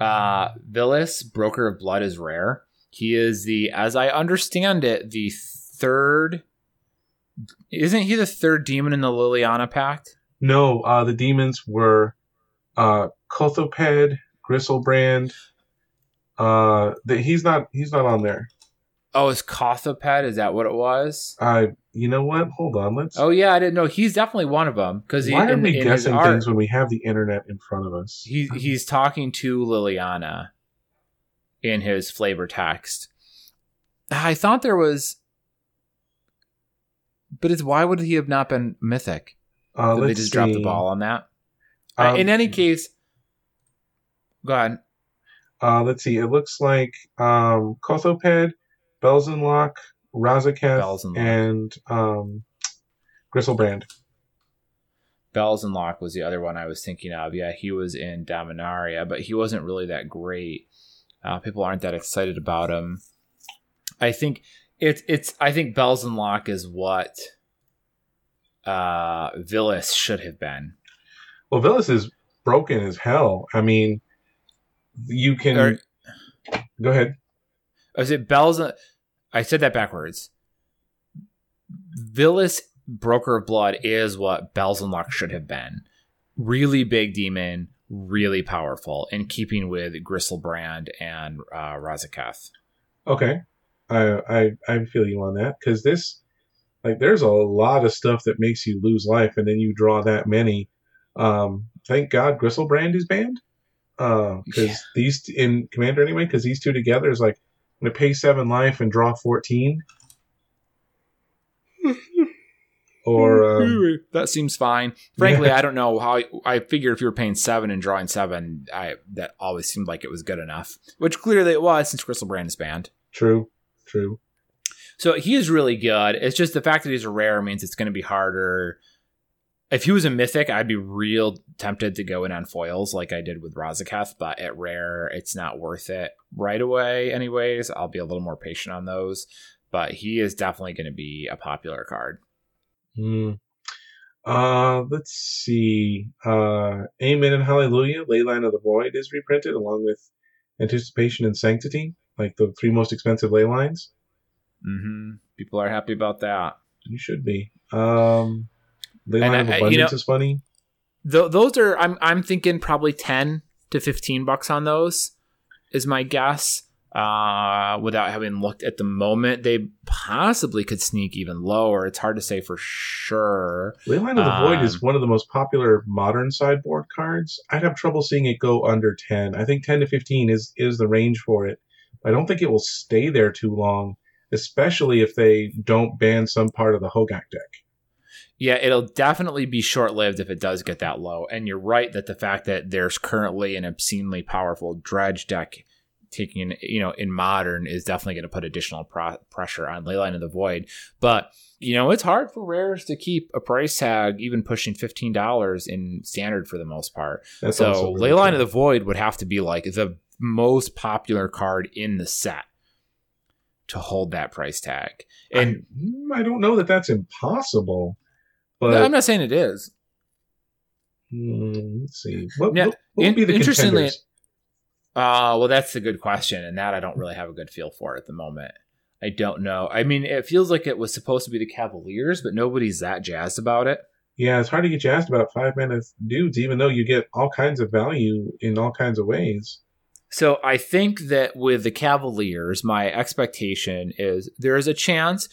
uh Vilis, Broker of Blood, is rare. He is the, as I understand it, the third. Isn't he the third demon in the Liliana Pact? No, uh, the demons were uh, Kothophed, Griselbrand. Uh, the, he's not. He's not on there. Oh, is Kothophed? Is that what it was? I. You know what? Hold on. Let's. Oh yeah, I didn't know. He's definitely one of them. Because why are we in guessing art, things when we have the internet in front of us? He he's talking to Liliana in his flavor text. I thought there was but it's why would he have not been mythic? Uh, Did they just see. drop the ball on that? Um, In any case, go ahead. Uh, let's see. It looks like um, Kothophed, Belzenlok, Razaketh, and um, Griselbrand. Belzenlok was the other one I was thinking of. Yeah, he was in Dominaria, but he wasn't really that great. Uh, people aren't that excited about him. I think it's it's I think Belzenlok is what uh Vilis should have been. Well, Vilis is broken as hell. I mean, you can or, go ahead. Was it Bells? I said that backwards. Vilis, Broker of Blood, is what Belzenlok should have been. Really big demon, really powerful, in keeping with Griselbrand and uh, Razaketh. Okay. I I I feel you on that because this like there's a lot of stuff that makes you lose life, and then you draw that many. Um, thank God Griselbrand is banned because uh, yeah. these in Commander anyway because these two together is like I'm gonna pay seven life and draw fourteen. or um, that seems fine. Frankly, yeah. I don't know how. I figure if you were paying seven and drawing seven, I that always seemed like it was good enough. Which clearly it was since Griselbrand is banned. True. True. So he is really good. It's just the fact that he's a rare means it's going to be harder. If he was a mythic, I'd be real tempted to go in on foils like I did with Razaketh, but at rare, it's not worth it right away. Anyways, I'll be a little more patient on those. But he is definitely going to be a popular card. Hmm. Uh, let's see. Uh, Amen and Hallelujah, Leyline of the Void is reprinted along with Anticipation and Sanctity like the three most expensive ley lines. Mm-hmm. People are happy about that. You should be. Um, Leyline of Abundance you know, is funny. Th- those are I'm I'm thinking probably ten to fifteen bucks on those is my guess. uh, without having looked at the moment. They possibly could sneak even lower. It's hard to say for sure. Leyline of the Void Um, is one of the most popular modern sideboard cards. I'd have trouble seeing it go under 10. I think 10 to 15 is, is the range for it. I don't think it will stay there too long, especially if they don't ban some part of the Hogaak deck. Yeah, it'll definitely be short lived if it does get that low. And you're right that the fact that there's currently an obscenely powerful dredge deck taking, you know, in modern is definitely going to put additional pro- pressure on Leyline of the Void. But, you know, it's hard for rares to keep a price tag even pushing $15 in standard for the most part. That's so really Leyline true. of the Void would have to be like the most popular card in the set to hold that price tag. And I, I don't know that that's impossible, but I'm not saying it is. hmm, let's see. What, what, what would be the interestingly- contenders? Uh, well, that's a good question, and that I don't really have a good feel for at the moment. I don't know. I mean, it feels like it was supposed to be the Cavaliers, but nobody's that jazzed about it. Yeah, it's hard to get jazzed about five mana dudes, even though you get all kinds of value in all kinds of ways. So I think that with the Cavaliers, my expectation is there is a chance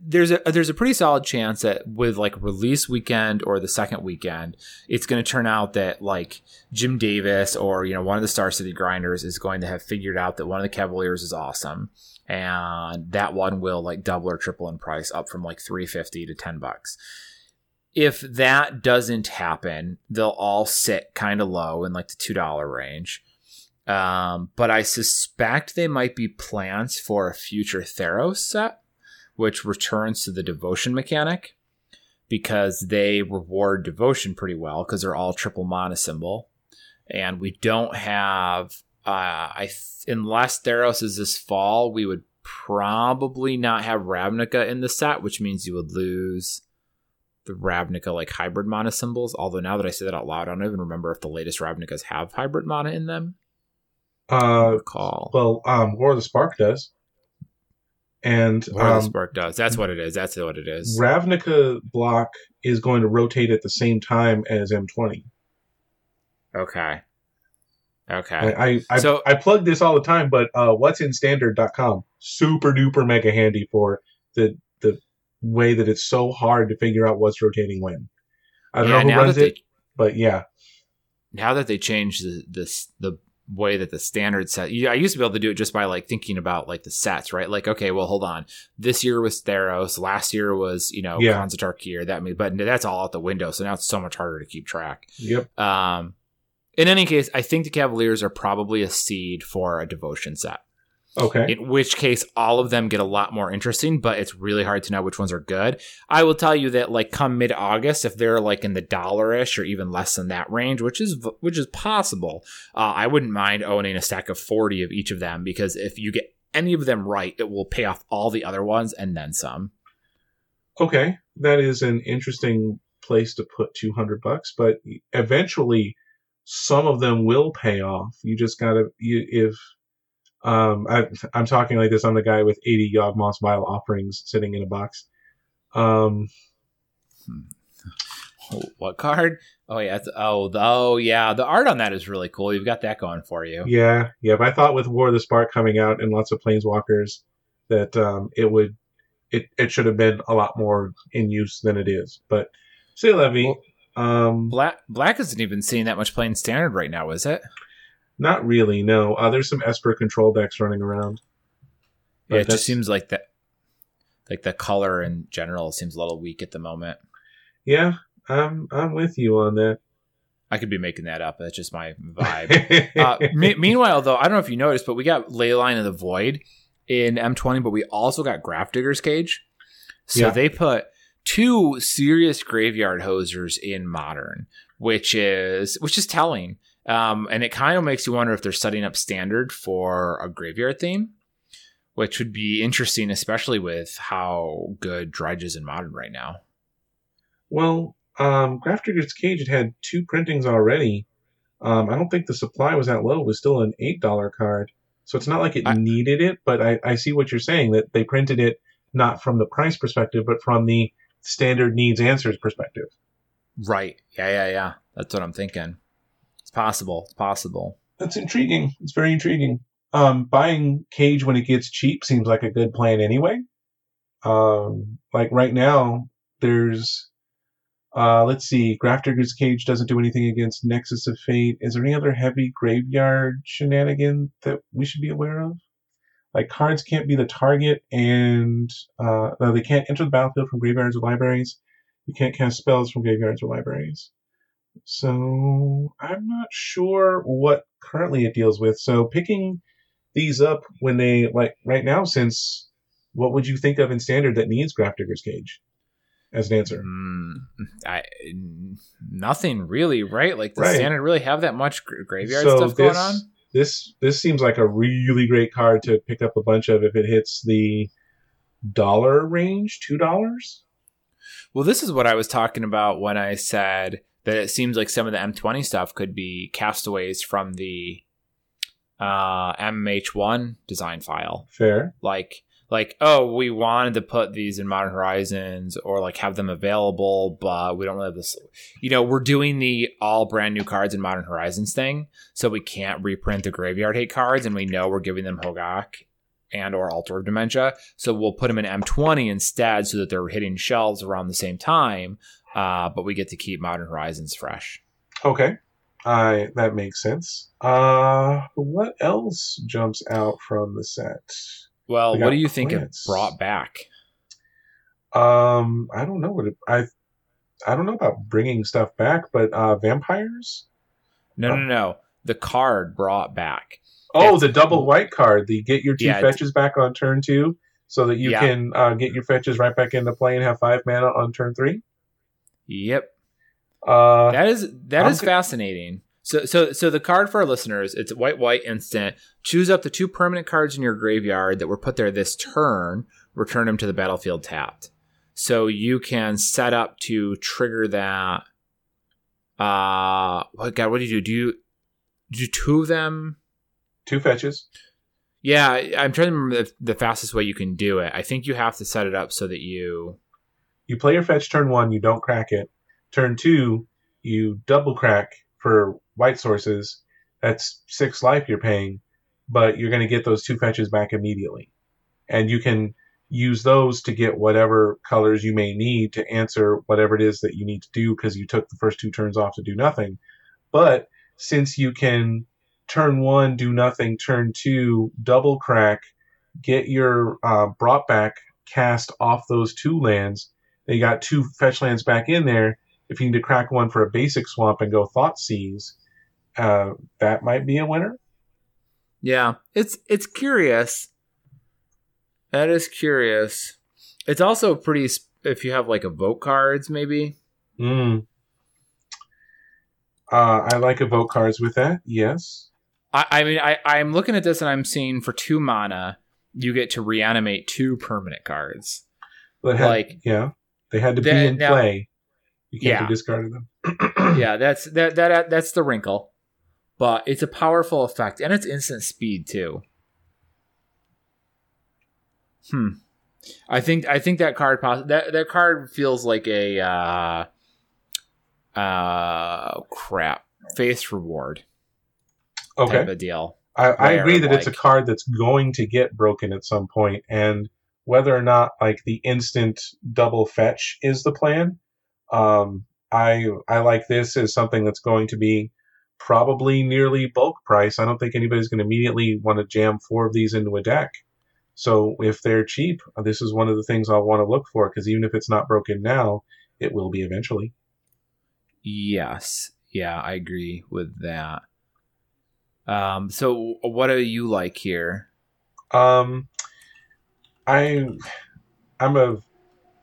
there's a there's a pretty solid chance that with like release weekend or the second weekend, it's going to turn out that like Jim Davis or you know one of the Star City Grinders is going to have figured out that one of the Cavaliers is awesome, and that one will like double or triple in price, up from like three fifty to ten bucks. If that doesn't happen, they'll all sit kind of low in like the two dollar range. Um, but I suspect they might be plans for a future Theros set, which returns to the devotion mechanic because they reward devotion pretty well because they're all triple mana symbol. And we don't have, uh, I th- unless Theros is this fall, we would probably not have Ravnica in the set, which means you would lose the Ravnica like hybrid mana symbols. Although now that I say that out loud, I don't even remember if the latest Ravnicas have hybrid mana in them Uh, recall. well, um, War of the Spark does, and what um, um, Spark does. That's what it is. That's what it is. Ravnica block is going to rotate at the same time as M20. Okay. Okay. I I, I, So- I plug this all the time, but uh, what's in standard.com super duper mega handy for the the way that it's so hard to figure out what's rotating when. I don't Yeah, know who runs it, but yeah, now that they changed the this the way that the standard set I used to be able to do it just by like thinking about like the sets, right? Like, okay, well hold on. This year was Theros, last year was, you know, Yeah. Of that but that's all out the window. So now it's so much harder to keep track. yep. Um in any case, I think the Cavaliers are probably a seed for a devotion set. Okay. in which case all of them get a lot more interesting but it's really hard to know which ones are good i will tell you that like come mid-august if they're like in the dollar-ish or even less than that range which is which is possible uh, i wouldn't mind owning a stack of 40 of each of them because if you get any of them right it will pay off all the other ones and then some Okay, that is an interesting place to put 200 bucks, but eventually some of them will pay off. You just gotta, you, if, um, I, I'm talking like this, I'm the guy with 80 Yawgmoth Vile offerings sitting in a box. Um, what card? Oh yeah it's, oh the, oh yeah the art on that is really cool. You've got that going for you. Yeah, yeah, but I thought with War of the Spark coming out and lots of Planeswalkers that, um, it would, it, it should have been a lot more in use than it is, but say Levy, um, black black isn't even seeing that much playing standard right now is it not really, no. Uh, there's some Esper control decks running around. Yeah, it just seems like that, like the color in general seems a little weak at the moment. Yeah, I'm I'm with you on that. I could be making that up. That's just my vibe. uh, me- meanwhile, though, I don't know if you noticed, but we got Leyline of the Void in M20, but we also got Grafdigger's Cage. So Yeah. they put two serious graveyard hosers in Modern, which is which is telling. Um, and it kind of makes you wonder if they're setting up standard for a graveyard theme, which would be interesting, especially with how good Dredge is in Modern right now. well, um, Grafdigger's Cage had had two printings already. Um, I don't think the supply was that low. It was still an eight dollar card, so it's not like it I- needed it. But I, I see what you're saying that they printed it not from the price perspective, but from the standard needs answers perspective. Right. Yeah, yeah, yeah. That's what I'm thinking. Possible. It's possible. That's intriguing. It's very intriguing. um, buying Cage when it gets cheap seems like a good plan anyway. Um, like right now, there's uh, let's see, Grafdigger's Cage doesn't do anything against Nexus of Fate. Is there any other heavy graveyard shenanigan that we should be aware of? Like cards can't be the target, and uh, no, they can't enter the battlefield from graveyards or libraries. You can't cast spells from graveyards or libraries. So I'm not sure what currently it deals with. So picking these up when they like right now, since what would you think of in standard that needs Grafdigger's Cage as an answer? Mm, I nothing really, right? Like, does Right. standard really have that much graveyard So stuff going this- on? This this seems like a really great card to pick up a bunch of if it hits the dollar range, two dollars. Well, this is what I was talking about when I said that it seems like some of the M20 stuff could be castaways from the uh, MH1 design file. Fair. Like, like, oh, we wanted to put these in Modern Horizons or like have them available, but we don't really have this. You know, we're doing the all brand new cards in Modern Horizons thing, so we can't reprint the Graveyard Hate cards, and we know we're giving them Hogaak and or Altar of Dementia, so we'll put them in M20 instead, so that they're hitting shelves around the same time. Uh, but we get to keep Modern Horizons fresh. Okay. I that makes sense. Uh what else jumps out from the set? Well, We what do you think it brought back? Um I don't know what it, I I don't know about bringing stuff back, but uh vampires? No, Oh. no, no. The card brought back. Oh, It's- the double white card. The get your two Yeah, fetches back on turn 2 so that you Yeah. can uh, get your fetches right back into play and have 5 mana on turn 3. Yep. Uh That is that I'm is fascinating. So so so the card for our listeners, it's white white instant. Choose up the two permanent cards in your graveyard that were put there this turn. Return them to the battlefield tapped. So you can set up to trigger that. Uh, what God? What do you do? Do you do two of them? two fetches. Yeah, I'm trying to remember the, the fastest way you can do it. I think you have to set it up so that you. You play your fetch turn 1, you don't crack it. Turn 2, you double crack for white sources. That's 6 life you're paying, but you're going to get those two fetches back immediately. And you can use those to get whatever colors you may need to answer whatever it is that you need to do because you took the first two turns off to do nothing. But since you can turn one do nothing, turn two double crack, get your uh, brought back cast off those two lands, then you got two fetch lands back in there. If you need to crack one for a basic swamp and go Thoughtseize, uh, that might be a winner. Yeah, it's it's curious. That is curious. It's also pretty. sp- If you have like evoke cards, maybe. Mm. Uh, I like evoke cards with that. Yes. I, I mean, I I'm looking at this and I'm seeing for two mana, you get to reanimate two permanent cards. They had- Like- yeah, they had to be in now- play. You can't Yeah. discarded them. yeah, that's that that that's the wrinkle. But it's a powerful effect, and it's instant speed too. Hmm. I think I think that card poss- that that card feels like a uh uh crap face reward Okay. type of deal. I, I agree that it's a card that's going to get broken at some point, and whether or not like the instant double fetch is the plan, um, I I like this as something that's going to be probably nearly bulk price. I don't think anybody's going to immediately want to jam four of these into a deck. So if they're cheap, this is one of the things I'll want to look for because even if it's not broken now, it will be eventually. Yes. Yeah, I agree with that. Um so what do you like here? Um, I, I'm a,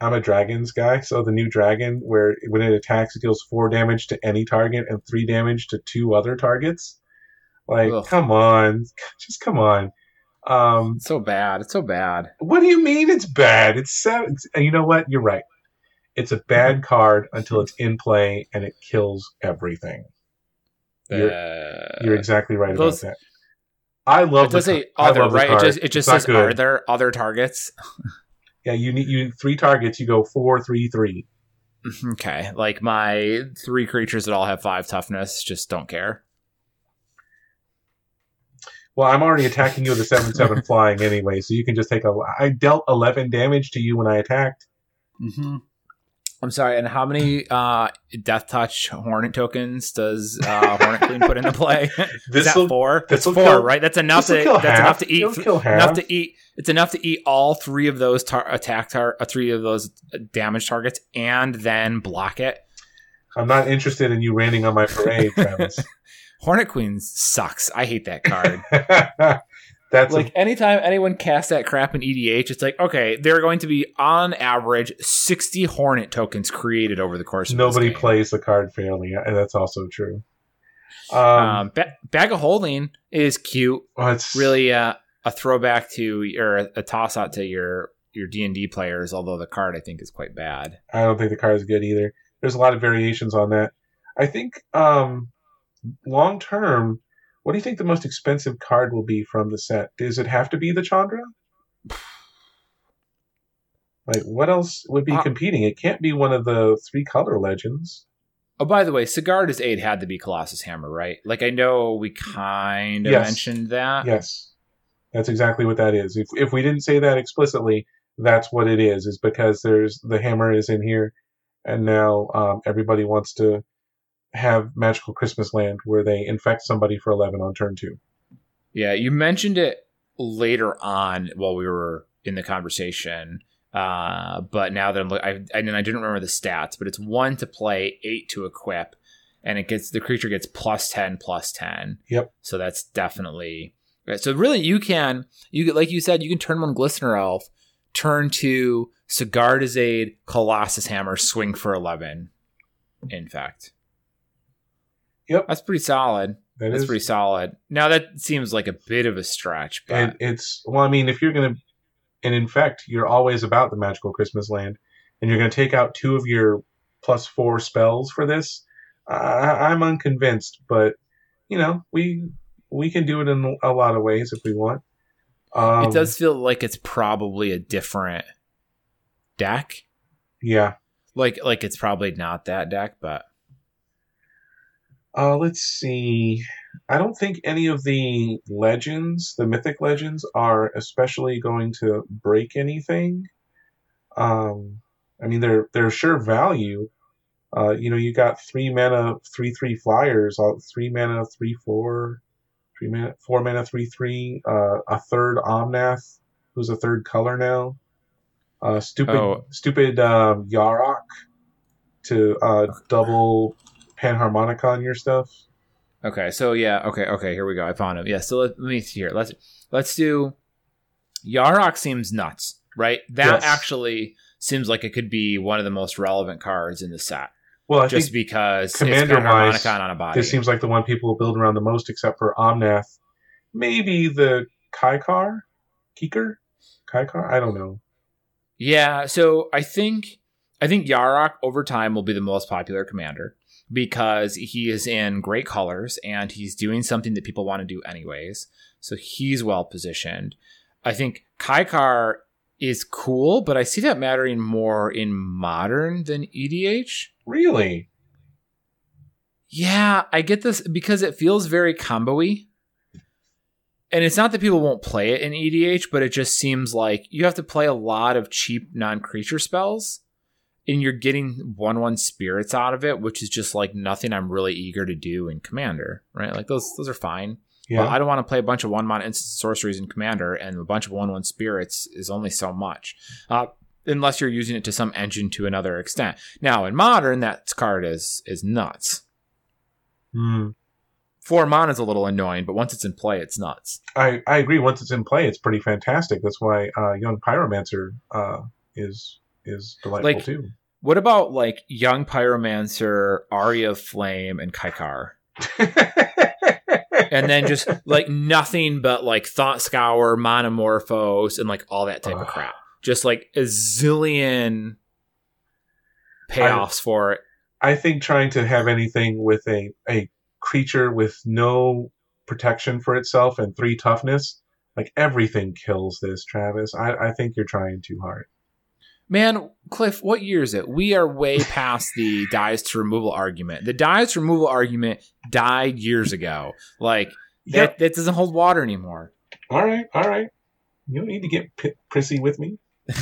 I'm a dragons guy. So the new dragon, where when it attacks, it deals four damage to any target and three damage to two other targets. Like, Ugh. come on, just come on. Um, It's so bad. It's so bad. what do you mean it's bad? It's seven. It's, you know what? You're right. It's a bad card until it's in play and it kills everything. You're- Uh, You're exactly right those- about that. I love it does the, say other, right? It just it just It's says are there other targets? Yeah, you need you three targets. You go four, three, three. Okay, like my three creatures that all have five toughness, just don't care. Well, I'm already attacking you with a seven seven flying anyway, so you can just take a. I dealt eleven damage to you when I attacked. Mm-hmm. I'm sorry. And how many uh, Deathtouch Hornet tokens does uh, Hornet Queen put into play? Is that will four? That's four, kill- right? That's enough to. this'll That's half. enough to eat. It'll half. enough to eat. It's enough to eat all three of those tar- attack tar- uh, three of those damage targets, and then block it. I'm not interested in you raining on my parade, Travis. Hornet Queen sucks. I hate that card. That's like a, anytime anyone casts that crap in EDH, it's like okay, there are going to be on average sixty Hornet tokens created over the course of nobody plays the card fairly, and that's also true. Um, Um, ba- bag of holding is cute. well, it's Really, uh, a throwback to or a, a toss out to your your D and D players. Although the card I think is quite bad. I don't think the card is good either. There's a lot of variations on that. I think um, long term, what do you think the most expensive card will be from the set? Does it have to be the Chandra? Like, what else would be Uh, competing? It can't be one of the three color legends. Oh, by the way, Sigarda's aid had to be Colossus Hammer, right? Like I know we kind of Yes. mentioned that. Yes, that's exactly what that is. If if we didn't say that explicitly, that's what it is. Is because there's the hammer is in here, and now um, everybody wants to have magical Christmas land where they infect somebody for eleven on turn two. Yeah, you mentioned it later on while we were in the conversation. Uh, but now that I'm, look- I, I, and I didn't remember the stats, but it's one to play, eight to equip, and it gets the creature gets plus ten, plus ten. Yep. So that's definitely right. So really, you can you like you said, you can turn one Glistener Elf, turn to Sigarda's Aid, Colossus Hammer, swing for eleven. In fact. Yep. That's pretty solid. That That's is- pretty solid. Now that seems like a bit of a stretch, but and it's well, I mean, if you're gonna and in fact you're always about the magical Christmas land, and you're gonna take out two of your plus four spells for this. I, I'm unconvinced, but you know, we we can do it in a lot of ways if we want. Um, it does feel like it's probably a different deck. Yeah. Like like it's probably not that deck, but Uh, let's see. I don't think any of the legends, the mythic legends, are especially going to break anything. Um, I mean, they're they're sure value. Uh, you know, you got three mana, three three flyers, all three mana, three four, three mana, four mana, three three. Uh, a third Omnath, who's a third color now. Uh, stupid, Oh. stupid um, Yarok to uh, double Panharmonicon on your stuff. okay. So yeah, okay, okay. Here we go. I found him. Yeah. So let, let me see here. Let's let's do. Yarok seems nuts, right? That Yes. actually seems like it could be one of the most relevant cards in the set, Well, I just think because it's commander-wise, Panharmonicon on a body. this seems like the one people will build around the most, except for Omnath. Maybe the Kaikar, Kikar, Kaikar. I don't know. Yeah, so I think I think Yarok over time will be the most popular commander because he is in great colors and he's doing something that people want to do anyways. So he's well positioned. I think Kykar is cool, but I see that mattering more in modern than EDH. Really? Yeah, I get this because it feels very combo-y. And it's not that people won't play it in EDH, but it just seems like you have to play a lot of cheap non-creature spells and you're getting 1-1 spirits out of it, which is just like nothing I'm really eager to do in Commander, right? Like those those are fine. Yeah. But I don't want to play a bunch of one mana instant sorceries in Commander, and a bunch of one one spirits is only so much, uh, unless you're using it to some engine to another extent. Now in Modern, that card is is nuts. Hmm. Four mana is a little annoying, but once it's in play, it's nuts. I, I agree. Once it's in play, it's pretty fantastic. That's why uh, Young Pyromancer uh, is is delightful Like- too. What about like Young Pyromancer, Aria of Flame, and Kykar? and then just like nothing but like Thought Scour, Manamorphose, and like all that type of crap. Just like a zillion payoffs for it. I think trying to have anything with a, a creature with no protection for itself and three toughness, like everything kills this, Travis. I, I think you're trying too hard. Man, Cliff, what year is it? We are way past the dies to removal argument. The dies to removal argument died years ago. Like Yep. That, that doesn't hold water anymore. All right. All right. You don't need to get p- prissy with me.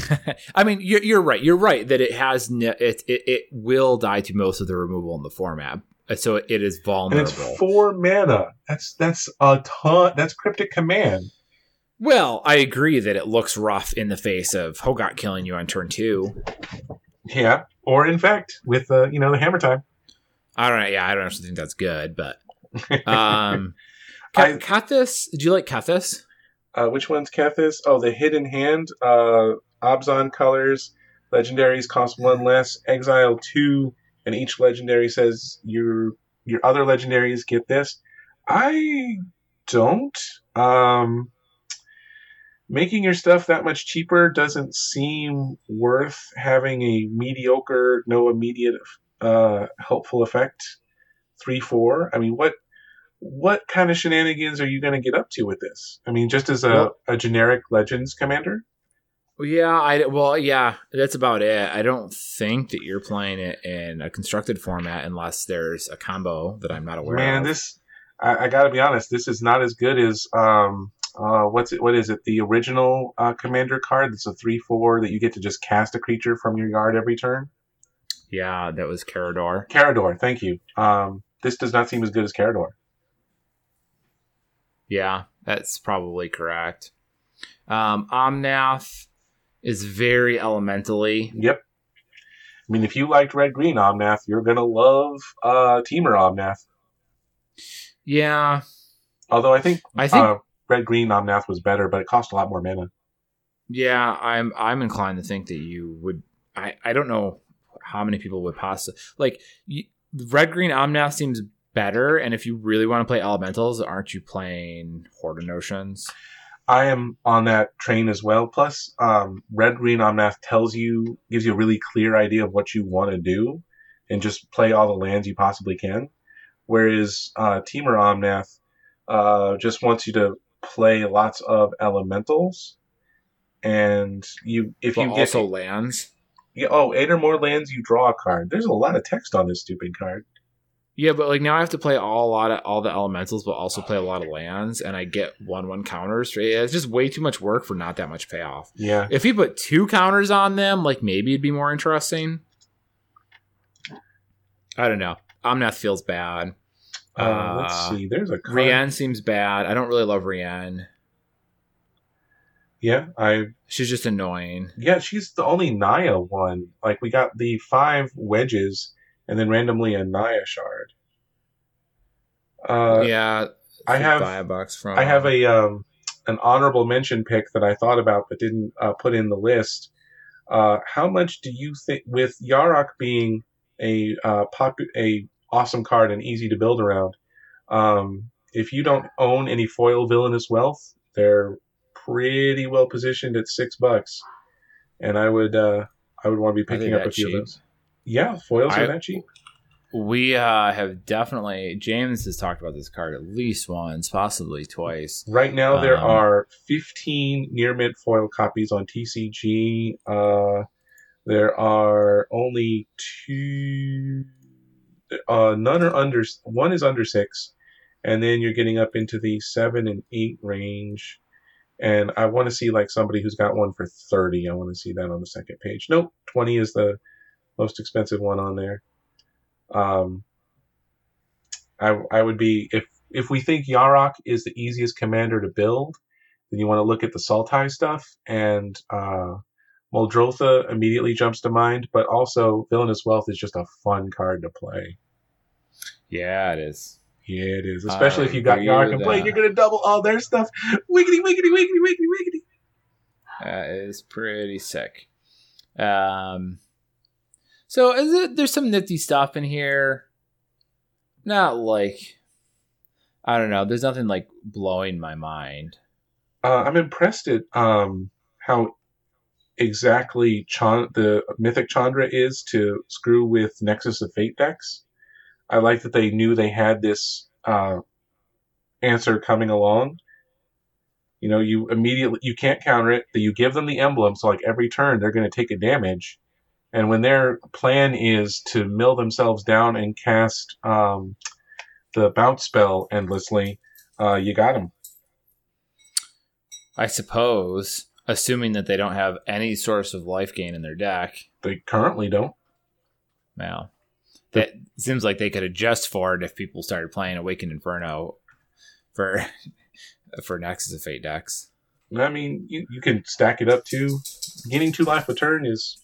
I mean, you're, you're right. You're right that it has ne- it, it it will die to most of the removal in the format, Uh, so it is vulnerable. And it's four mana. That's that's a ton. That's cryptic command. Well, I agree that it looks rough in the face of Hogaak killing you on turn two. Yeah. Or in fact, with uh, you know the hammer time. I don't know. Yeah, I don't actually think that's good, but um, I- Kethis, did you like Kethis? Uh, which one's Kethis? Oh, the hidden hand. Uh, Abzan colors. Legendaries cost one less. Exile two, and each legendary says your your other legendaries get this. I don't. Um, making your stuff that much cheaper doesn't seem worth having a mediocre, no immediate uh, helpful effect. Three four. I mean, what what kind of shenanigans are you going to get up to with this? I mean, just as a, Well- a generic Legends commander. Well, yeah, I well, yeah, that's about it. I don't think that you're playing it in a constructed format unless there's a combo that I'm not aware Man, of. Man, this I, I got to be honest. This is not as good as um uh what's it? What is it? The original uh, commander card. That's a three four that you get to just cast a creature from your yard every turn. yeah, that was Karador. Karador. Thank you. Um, this does not seem as good as Karador. Yeah, that's probably correct. Um, Omnath is very elementally. Yep. I mean, if you liked red green Omnath, you're gonna love uh Temur Omnath. Yeah, Although I think I think uh, red green Omnath was better, but it cost a lot more mana. Yeah, I'm I'm inclined to think that you would. I I don't know how many people would possibly like you, red green Omnath seems better, and if you really want to play elementals, aren't you playing Horde of Notions? I am on that train as well. Plus, um, Red Green Omnath tells you, gives you a really clear idea of what you want to do, and just play all the lands you possibly can. Whereas uh, Temur Omnath uh, just wants you to play lots of elementals, and you if But you get also lands. yeah, oh eight or more lands, you draw a card. There's a lot of text on this stupid card. Yeah, but like now I have to play all a lot of all the elementals, but also play a lot of lands, and I get one one counters. It's just way too much work for not that much payoff. Yeah, If you put two counters on them, like maybe it'd be more interesting. I don't know. Omnath feels bad. Uh, let's Uh, see. There's a card. Rienne seems bad. I don't really love Rienne. Yeah, I She's just annoying. Yeah, she's the only Naya one. Like we got the five wedges and then randomly a Naya shard. Uh, yeah, I have- buy a box from. I have a um, an honorable mention pick that I thought about but didn't uh, put in the list. Uh, how much do you think with Yarok being a uh, popu- a awesome card and easy to build around? Um, if you don't own any foil villainous wealth, they're pretty well positioned at six bucks, and I would uh, I would want to be picking up that a few cheap? of those. Yeah, foils I- are that cheap. We uh, have definitely. James has talked about this card at least once, possibly twice. Right now, there Um, are 15 near mint foil copies on TCG. Uh, there are only two. Uh, none are under. One is under six, and then you're getting up into the seven and eight range. And I want to see like somebody who's got one for 30. I want to see that on the second page. Nope, 20 is the most expensive one on there. Um, I I would be if if we think Yarok is the easiest commander to build, then you want to look at the Sultai stuff, and uh, Muldrotha immediately jumps to mind. But also, Villainous Wealth is just a fun card to play. Yeah, it is. Yeah, it is. Especially I if you got with and play, you're gonna double all their stuff. Wiggity, wiggity, wiggity, wiggity, wiggity. That is pretty sick. Um, so is it, there's some nifty stuff in here. Not like I don't know. There's nothing like blowing my mind. Uh, I'm impressed at um, how exactly the Mythic Chandra is to screw with Nexus of Fate decks. I like that they knew they had this uh, answer coming along. You know, you immediately you can't counter it. You give them the emblem, so like every turn they're going to take a damage. And when their plan is to mill themselves down and cast um, the bounce spell endlessly, uh, you got them. I suppose, assuming that they don't have any source of life gain in their deck. They currently don't. Now, that seems like they could adjust for it if people started playing Awakened Inferno for for Nexus of Fate decks. I mean, you, you can stack it up too. Getting two life a turn is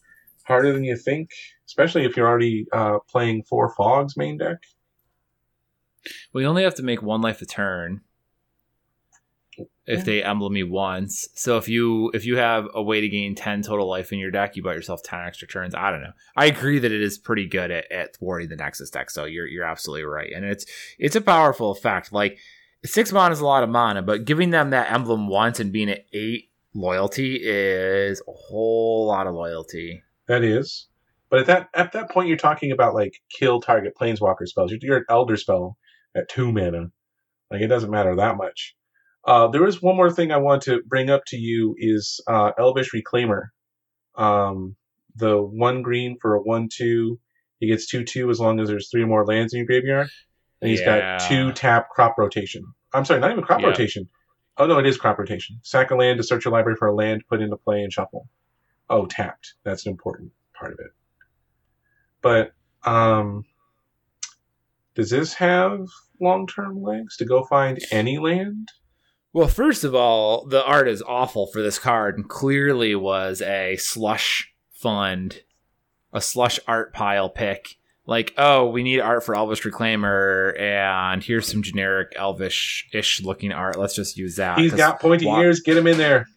harder than you think, especially if you're already uh, playing four fogs main deck. We only have to make one life a turn if Yeah. they emblem you once. So if you if you have a way to gain ten total life in your deck, you buy yourself ten extra turns. I don't know. I agree that it is pretty good at, at thwarting the Nexus deck. So you're you're absolutely right, and it's it's a powerful effect. Like six mana is a lot of mana, but giving them that emblem once and being at eight loyalty is a whole lot of loyalty. That is. But at that at that point, you're talking about like kill target planeswalker spells. You're, you're an Elderspell at two mana. Like it doesn't matter that much. Uh, there is one more thing I want to bring up to you is uh, Elvish Reclaimer. Um, the one green for a one two. He gets two two as long as there's three more lands in your graveyard, and he's Yeah. got two tap crop rotation. I'm sorry, not even crop Yeah. rotation. Oh no, it is crop rotation. Sack a land to search your library for a land, put into play, and shuffle. Oh, tapped. That's an important part of it. But um, does this have long term legs to go find any land? Well, first of all, the art is awful for this card and clearly was a slush fund, a slush art pile pick. Like, oh, we need art for Elvish Reclaimer, and here's some generic Elvish ish looking art. Let's just use that. He's got pointy ears. Get him in there.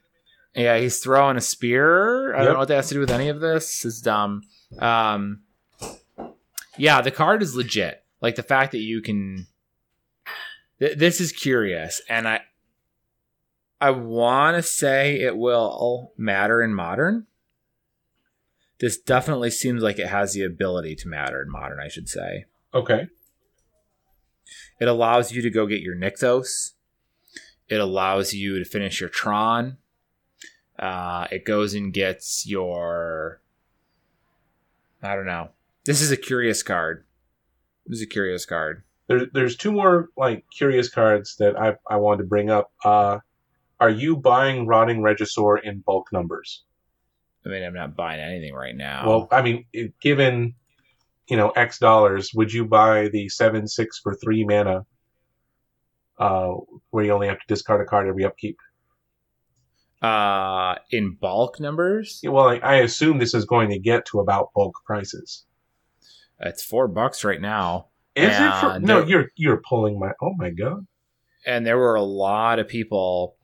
Yeah, he's throwing a spear. I Yep. don't know what that has to do with any of this. It's dumb. Um, yeah, the card is legit. Like the fact that you can. Th- this is curious, and I. I want to say it will matter in modern. This definitely seems like it has the ability to matter in modern. I should say Okay. it allows you to go get your Nykthos. It allows you to finish your Tron. Uh, it goes and gets your. I don't know. This is a curious card. This is a curious card. There, there's two more like curious cards that I I wanted to bring up. Uh, are you buying Rotting Regisaur in bulk numbers? I mean, I'm not buying anything right now. Well, I mean, given you know X dollars, would you buy the seven six for three mana, uh, where you only have to discard a card every upkeep? uh, in bulk numbers, Yeah, Well, I, I assume this is going to get to about bulk prices. it's four bucks right now. Is it? For, no, you're you're pulling my. Oh my god. and there were a lot of people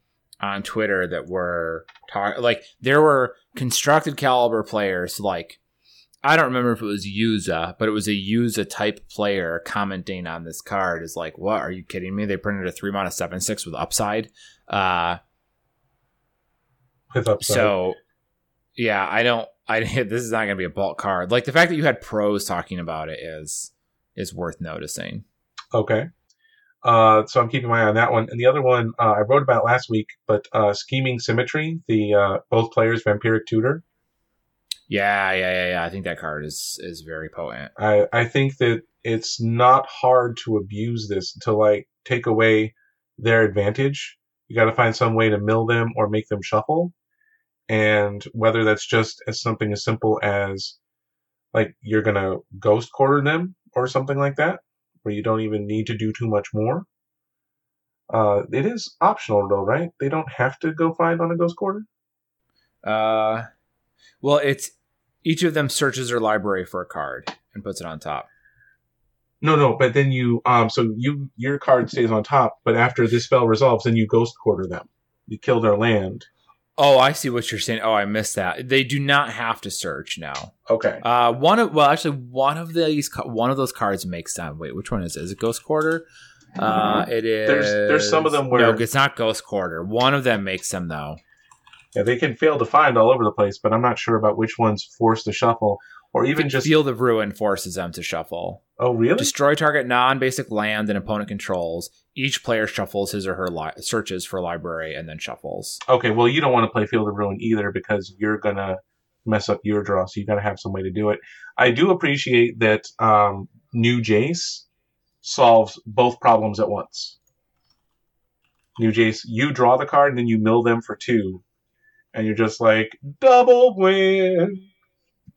on Twitter that were talking like there were constructed caliber players like I don't remember if it was Yuza, but it was a Yuza type player commenting on this card is like, what are you kidding me? They printed a three mana seven six with upside. Uh With upside. so yeah, I don't I this is not gonna be a bulk card. Like the fact that you had pros talking about it is is worth noticing. Okay. Uh, so I'm keeping my eye on that one. And the other one uh, I wrote about last week, but uh, Scheming Symmetry, the uh, both players Vampiric Tutor. Yeah, yeah, yeah, yeah. I think that card is is very potent. I, I think that it's not hard to abuse this to like take away their advantage. You got to find some way to mill them or make them shuffle. And whether that's just as something as simple as like you're going to ghost quarter them or something like that, where you don't even need to do too much more. Uh, it is optional though, right? They don't have to go find on a ghost quarter. Uh, well, it's each of them searches their library for a card and puts it on top. No, no, but then you um so you your card stays on top, but after this spell resolves, then you ghost quarter them. You kill their land. Oh, I see what you're saying. Oh, I missed that. They do not have to search now. Okay. Uh, one of well, actually, one of these one of those cards makes sense. Wait, which one is it? Is it Ghost Quarter? Uh, it is. There's- there's some of them where- no, it's not Ghost Quarter. One of them makes them though. Yeah, they can fail to find all over the place, but I'm not sure about which ones force to shuffle or even just. Field of Ruin forces them to shuffle. oh, really? Destroy target non-basic land and opponent controls. Each player shuffles his or her li- searches for library and then shuffles. Okay, well, you don't want to play Field of Ruin either because you're gonna mess up your draw, so you got to have some way to do it. I do appreciate that um, new Jace solves both problems at once. New Jace, you draw the card and then you mill them for two, and you're just like double win.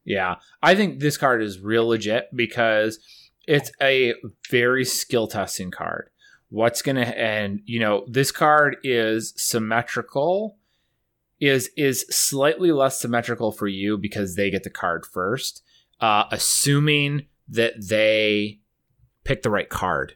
Yeah, I think this card is real legit because it's a very skill testing card. What's gonna and you know this card is symmetrical, is is slightly less symmetrical for you because they get the card first, uh, assuming that they pick the right card.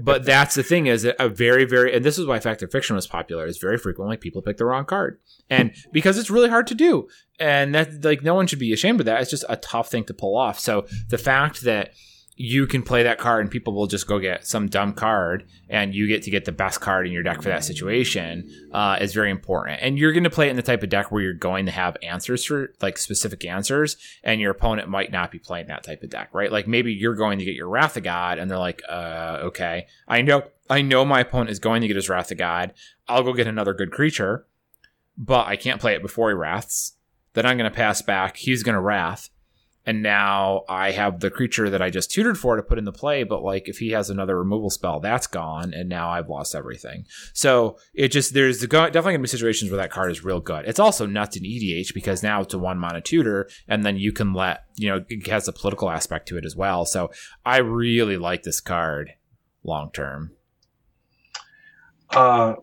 But that's the thing is a very very and this is why fact or fiction was popular is very frequently people pick the wrong card. And because it's really hard to do. And that like no one should be ashamed of that. It's just a tough thing to pull off. So the fact that you can play that card and people will just go get some dumb card and you get to get the best card in your deck for that situation uh, is very important. And you're going to play it in the type of deck where you're going to have answers for like specific answers and your opponent might not be playing that type of deck right? Like maybe you're going to get your wrath of god and they're like uh, okay. I know i know my opponent is going to get his wrath of god. I'll go get another good creature but i can't play it before he wraths. Then i'm going to pass back. He's going to wrath and now I have the creature that I just tutored for to put into play, but like if he has another removal spell, that's gone, and now I've lost everything. So it just there's definitely gonna be situations where that card is real good. It's also nuts in EDH because now it's a one mana tutor, and then you can let you know it has a political aspect to it as well. So I really like this card long term. Uh,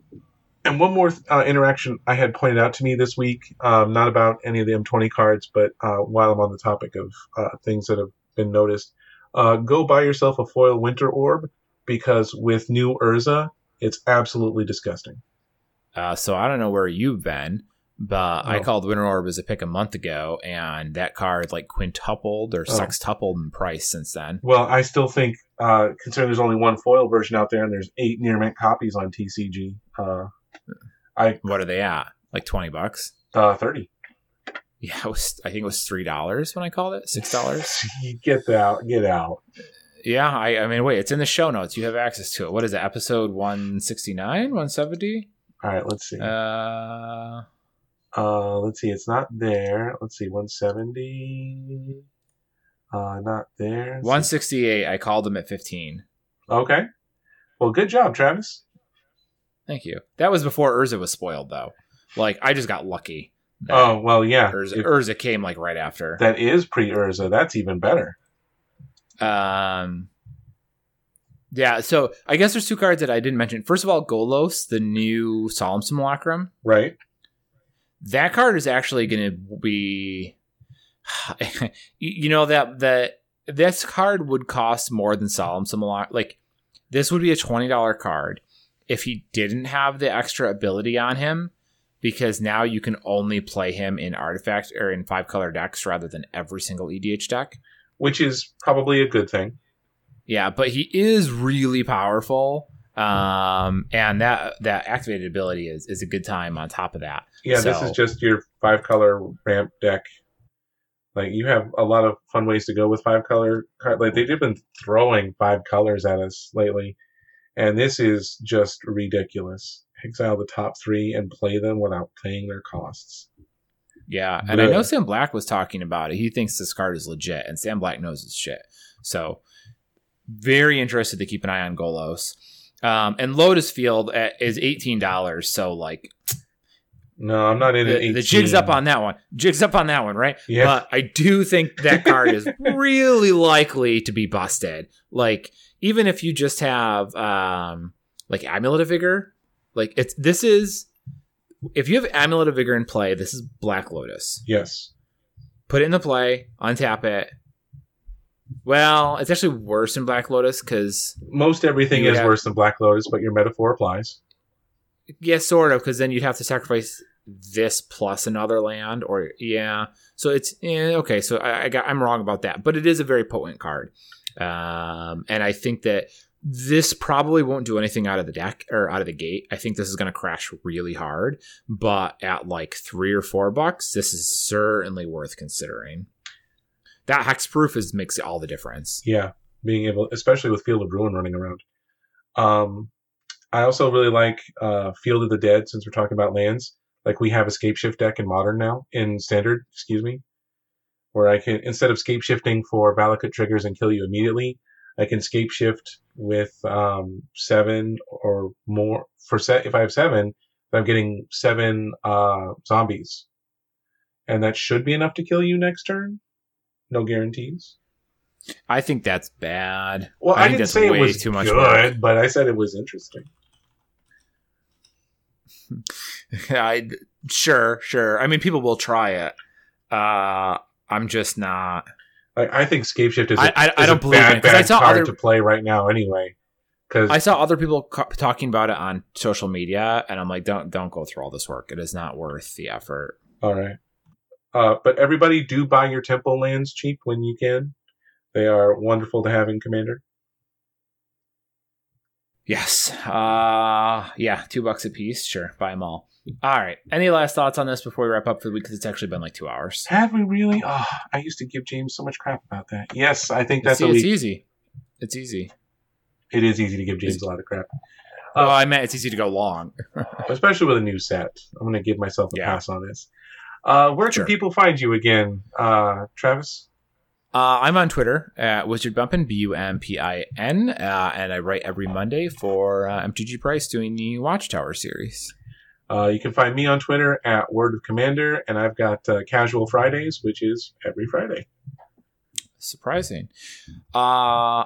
and one more uh, interaction I had pointed out to me this week, um, not about any of the M20 cards, but uh, while I'm on the topic of uh, things that have been noticed, uh, go buy yourself a foil Winter Orb because with new Urza, it's absolutely disgusting. Uh, so I don't know where you've been, but oh. I called Winter Orb as a pick a month ago, and that card like quintupled or oh. sextupled in price since then. Well, I still think, uh, considering there's only one foil version out there and there's eight near mint copies on TCG, I what are they at? Like twenty bucks? Uh, thirty. Yeah, was, I think it was three dollars when I called it. Six dollars. get out! Get out! Yeah, I, I mean, wait, it's in the show notes. You have access to it. What is it? Episode one sixty nine, one seventy. All right, let's see. Uh, uh, let's see. It's not there. Let's see, one seventy. Uh, not there. One sixty eight. I called them at fifteen. Okay. Well, good job, Travis. Thank you. That was before Urza was spoiled, though. Like I just got lucky. Oh well, yeah. Urza, Urza came like right after. That is pre Urza. That's even better. Um. Yeah, so I guess there's two cards that I didn't mention. First of all, Golos, the new Solemn Simulacrum. Right. That card is actually going to be, you know that that this card would cost more than Solemn Simulacrum. Like this would be a twenty dollar card if he didn't have the extra ability on him because now you can only play him in artifacts or in five color decks rather than every single EDH deck. Which is probably a good thing. Yeah, but he is really powerful. Um, and that that activated ability is is a good time on top of that. Yeah, so, this is just your five color ramp deck. Like you have a lot of fun ways to go with five color. Card like they've been throwing five colors at us lately and this is just ridiculous. Exile the top three and play them without paying their costs. Yeah, and I know Sam Black was talking about it. He thinks this card is legit, and Sam Black knows his shit. So, very interested to keep an eye on Golos. Um, and Lotus Field is eighteen dollars. So, like, no, I'm not in the, it. The jig's up on that one. Jig's up on that one, right? Yeah. But I do think that card is really likely to be busted. Like, even if you just have um like amulet of vigor like it's this is if you have amulet of vigor in play this is black lotus. Yes. Put it in the play untap it. Well it's actually worse than black lotus because most everything is have, worse than black lotus but your metaphor applies. Yeah sort of because then you'd have to sacrifice this plus another land or yeah. So it's yeah, okay so I, I got i'm wrong about that but it is a very potent card um, and I think that this probably won't do anything out of the deck or out of the gate. I think this is going to crash really hard, but at like three or four bucks, this is certainly worth considering. That hexproof is makes all the difference. Yeah, being able, especially with Field of Ruin running around. Um, I also really like uh, Field of the Dead since we're talking about lands. Like we have a Scape Shift deck in Modern now, in Standard, excuse me where I can instead of scape shifting for Valakut triggers and kill you immediately, I can scape shift with um, seven or more for set. If I have seven, I'm getting seven uh, zombies, and that should be enough to kill you next turn. No guarantees. I think that's bad. Well, I, think didn't say it was too much good, work. but I said it was interesting. I sure, sure. I mean, people will try it. Uh, I'm just not. I, I think Scape Shift is a I- I- I is don't a believe bad, it, 'cause I saw card other- to play right now anyway. Because I saw other people co- talking about it on social media, and I'm like, don't don't go through all this work. It is not worth the effort. all right, uh, but everybody do buy your temple lands cheap when you can. They are wonderful to have in Commander. Yes. Uh, yeah, two bucks a piece. Sure, buy them all. All right. Any last thoughts on this before we wrap up for the week? Because it's actually been like two hours. Have we really? Oh, I used to give James so much crap about that. Yes, I think that's it's, it's easy. It's easy. It is easy to give James a lot of crap, Oh, I meant it's easy to go long. especially with a new set. I'm going to give myself a Yeah. pass on this. Uh, where can people find you again, uh, Travis? Uh, I'm on Twitter at Wizard Bumpin, B U M P I N, uh, and I write every Monday for uh, MTG Price doing the Watchtower series. Uh, you can find me on Twitter at Word of Commander, and I've got uh, Casual Fridays, which is every Friday. Surprising. Uh,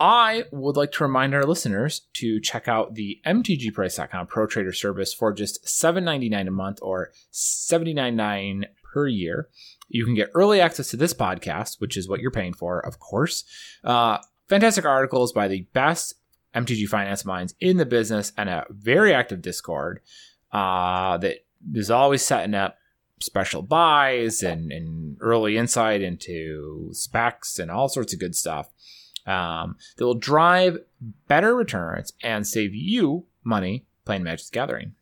I would like to remind our listeners to check out the MTGPrice.com Pro Trader service for just $7.99 a month or $79.99 per year. You can get early access to this podcast, which is what you're paying for, of course. Uh, fantastic articles by the best MTG finance minds in the business and a very active Discord uh, that is always setting up special buys and, and early insight into specs and all sorts of good stuff um, that will drive better returns and save you money playing Magic the Gathering.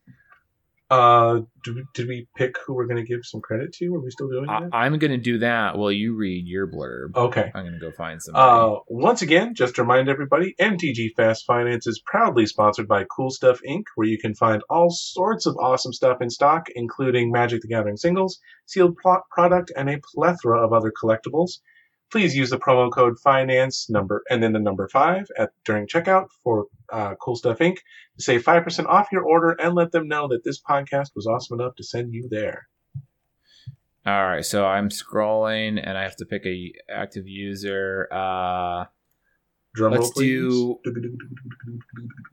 Uh, did we, did we pick who we're going to give some credit to? Are we still doing I, that? I'm going to do that while you read your blurb. Okay. I'm going to go find some. Uh, once again, just to remind everybody, MTG Fast Finance is proudly sponsored by Cool Stuff Inc., where you can find all sorts of awesome stuff in stock, including Magic the Gathering singles, sealed pro- product, and a plethora of other collectibles. Please use the promo code finance number and then the number five at during checkout for uh, Cool Stuff Inc. to save five percent off your order and let them know that this podcast was awesome enough to send you there. all right, so I'm scrolling and I have to pick a active user. Uh, Drum Let's roll, do-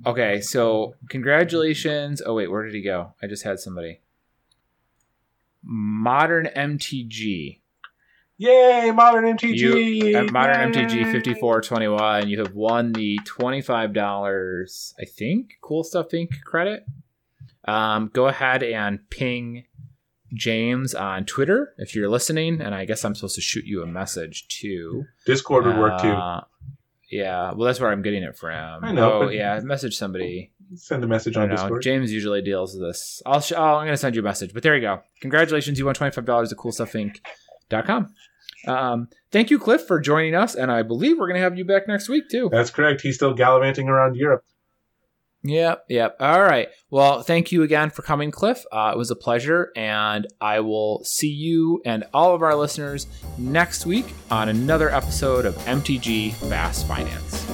okay, so congratulations. Oh wait, where did he go? I just had somebody. Modern MTG. Yay, modern MTG! You at Modern Yay! MTG fifty four twenty one, you have won the twenty five dollars, I think, Cool Stuff Inc. credit. Um, go ahead and ping James on Twitter if you're listening, and I guess I'm supposed to shoot you a message too. Discord would work too. Uh, Yeah, well, that's where I'm getting it from. I know, Oh, but- yeah, message somebody. Send a message on know. Discord. James usually deals with this. I'll. Sh- oh, I'm gonna send you a message. But there you go. Congratulations, you won twenty five dollars at CoolStuffInc.com. Um, thank you, Cliff, for joining us, and I believe we're gonna have you back next week too. That's correct. He's still gallivanting around Europe. Yep, yep. All right. Well, thank you again for coming, Cliff. Uh, it was a pleasure, and I will see you and all of our listeners next week on another episode of MTG Fast Finance.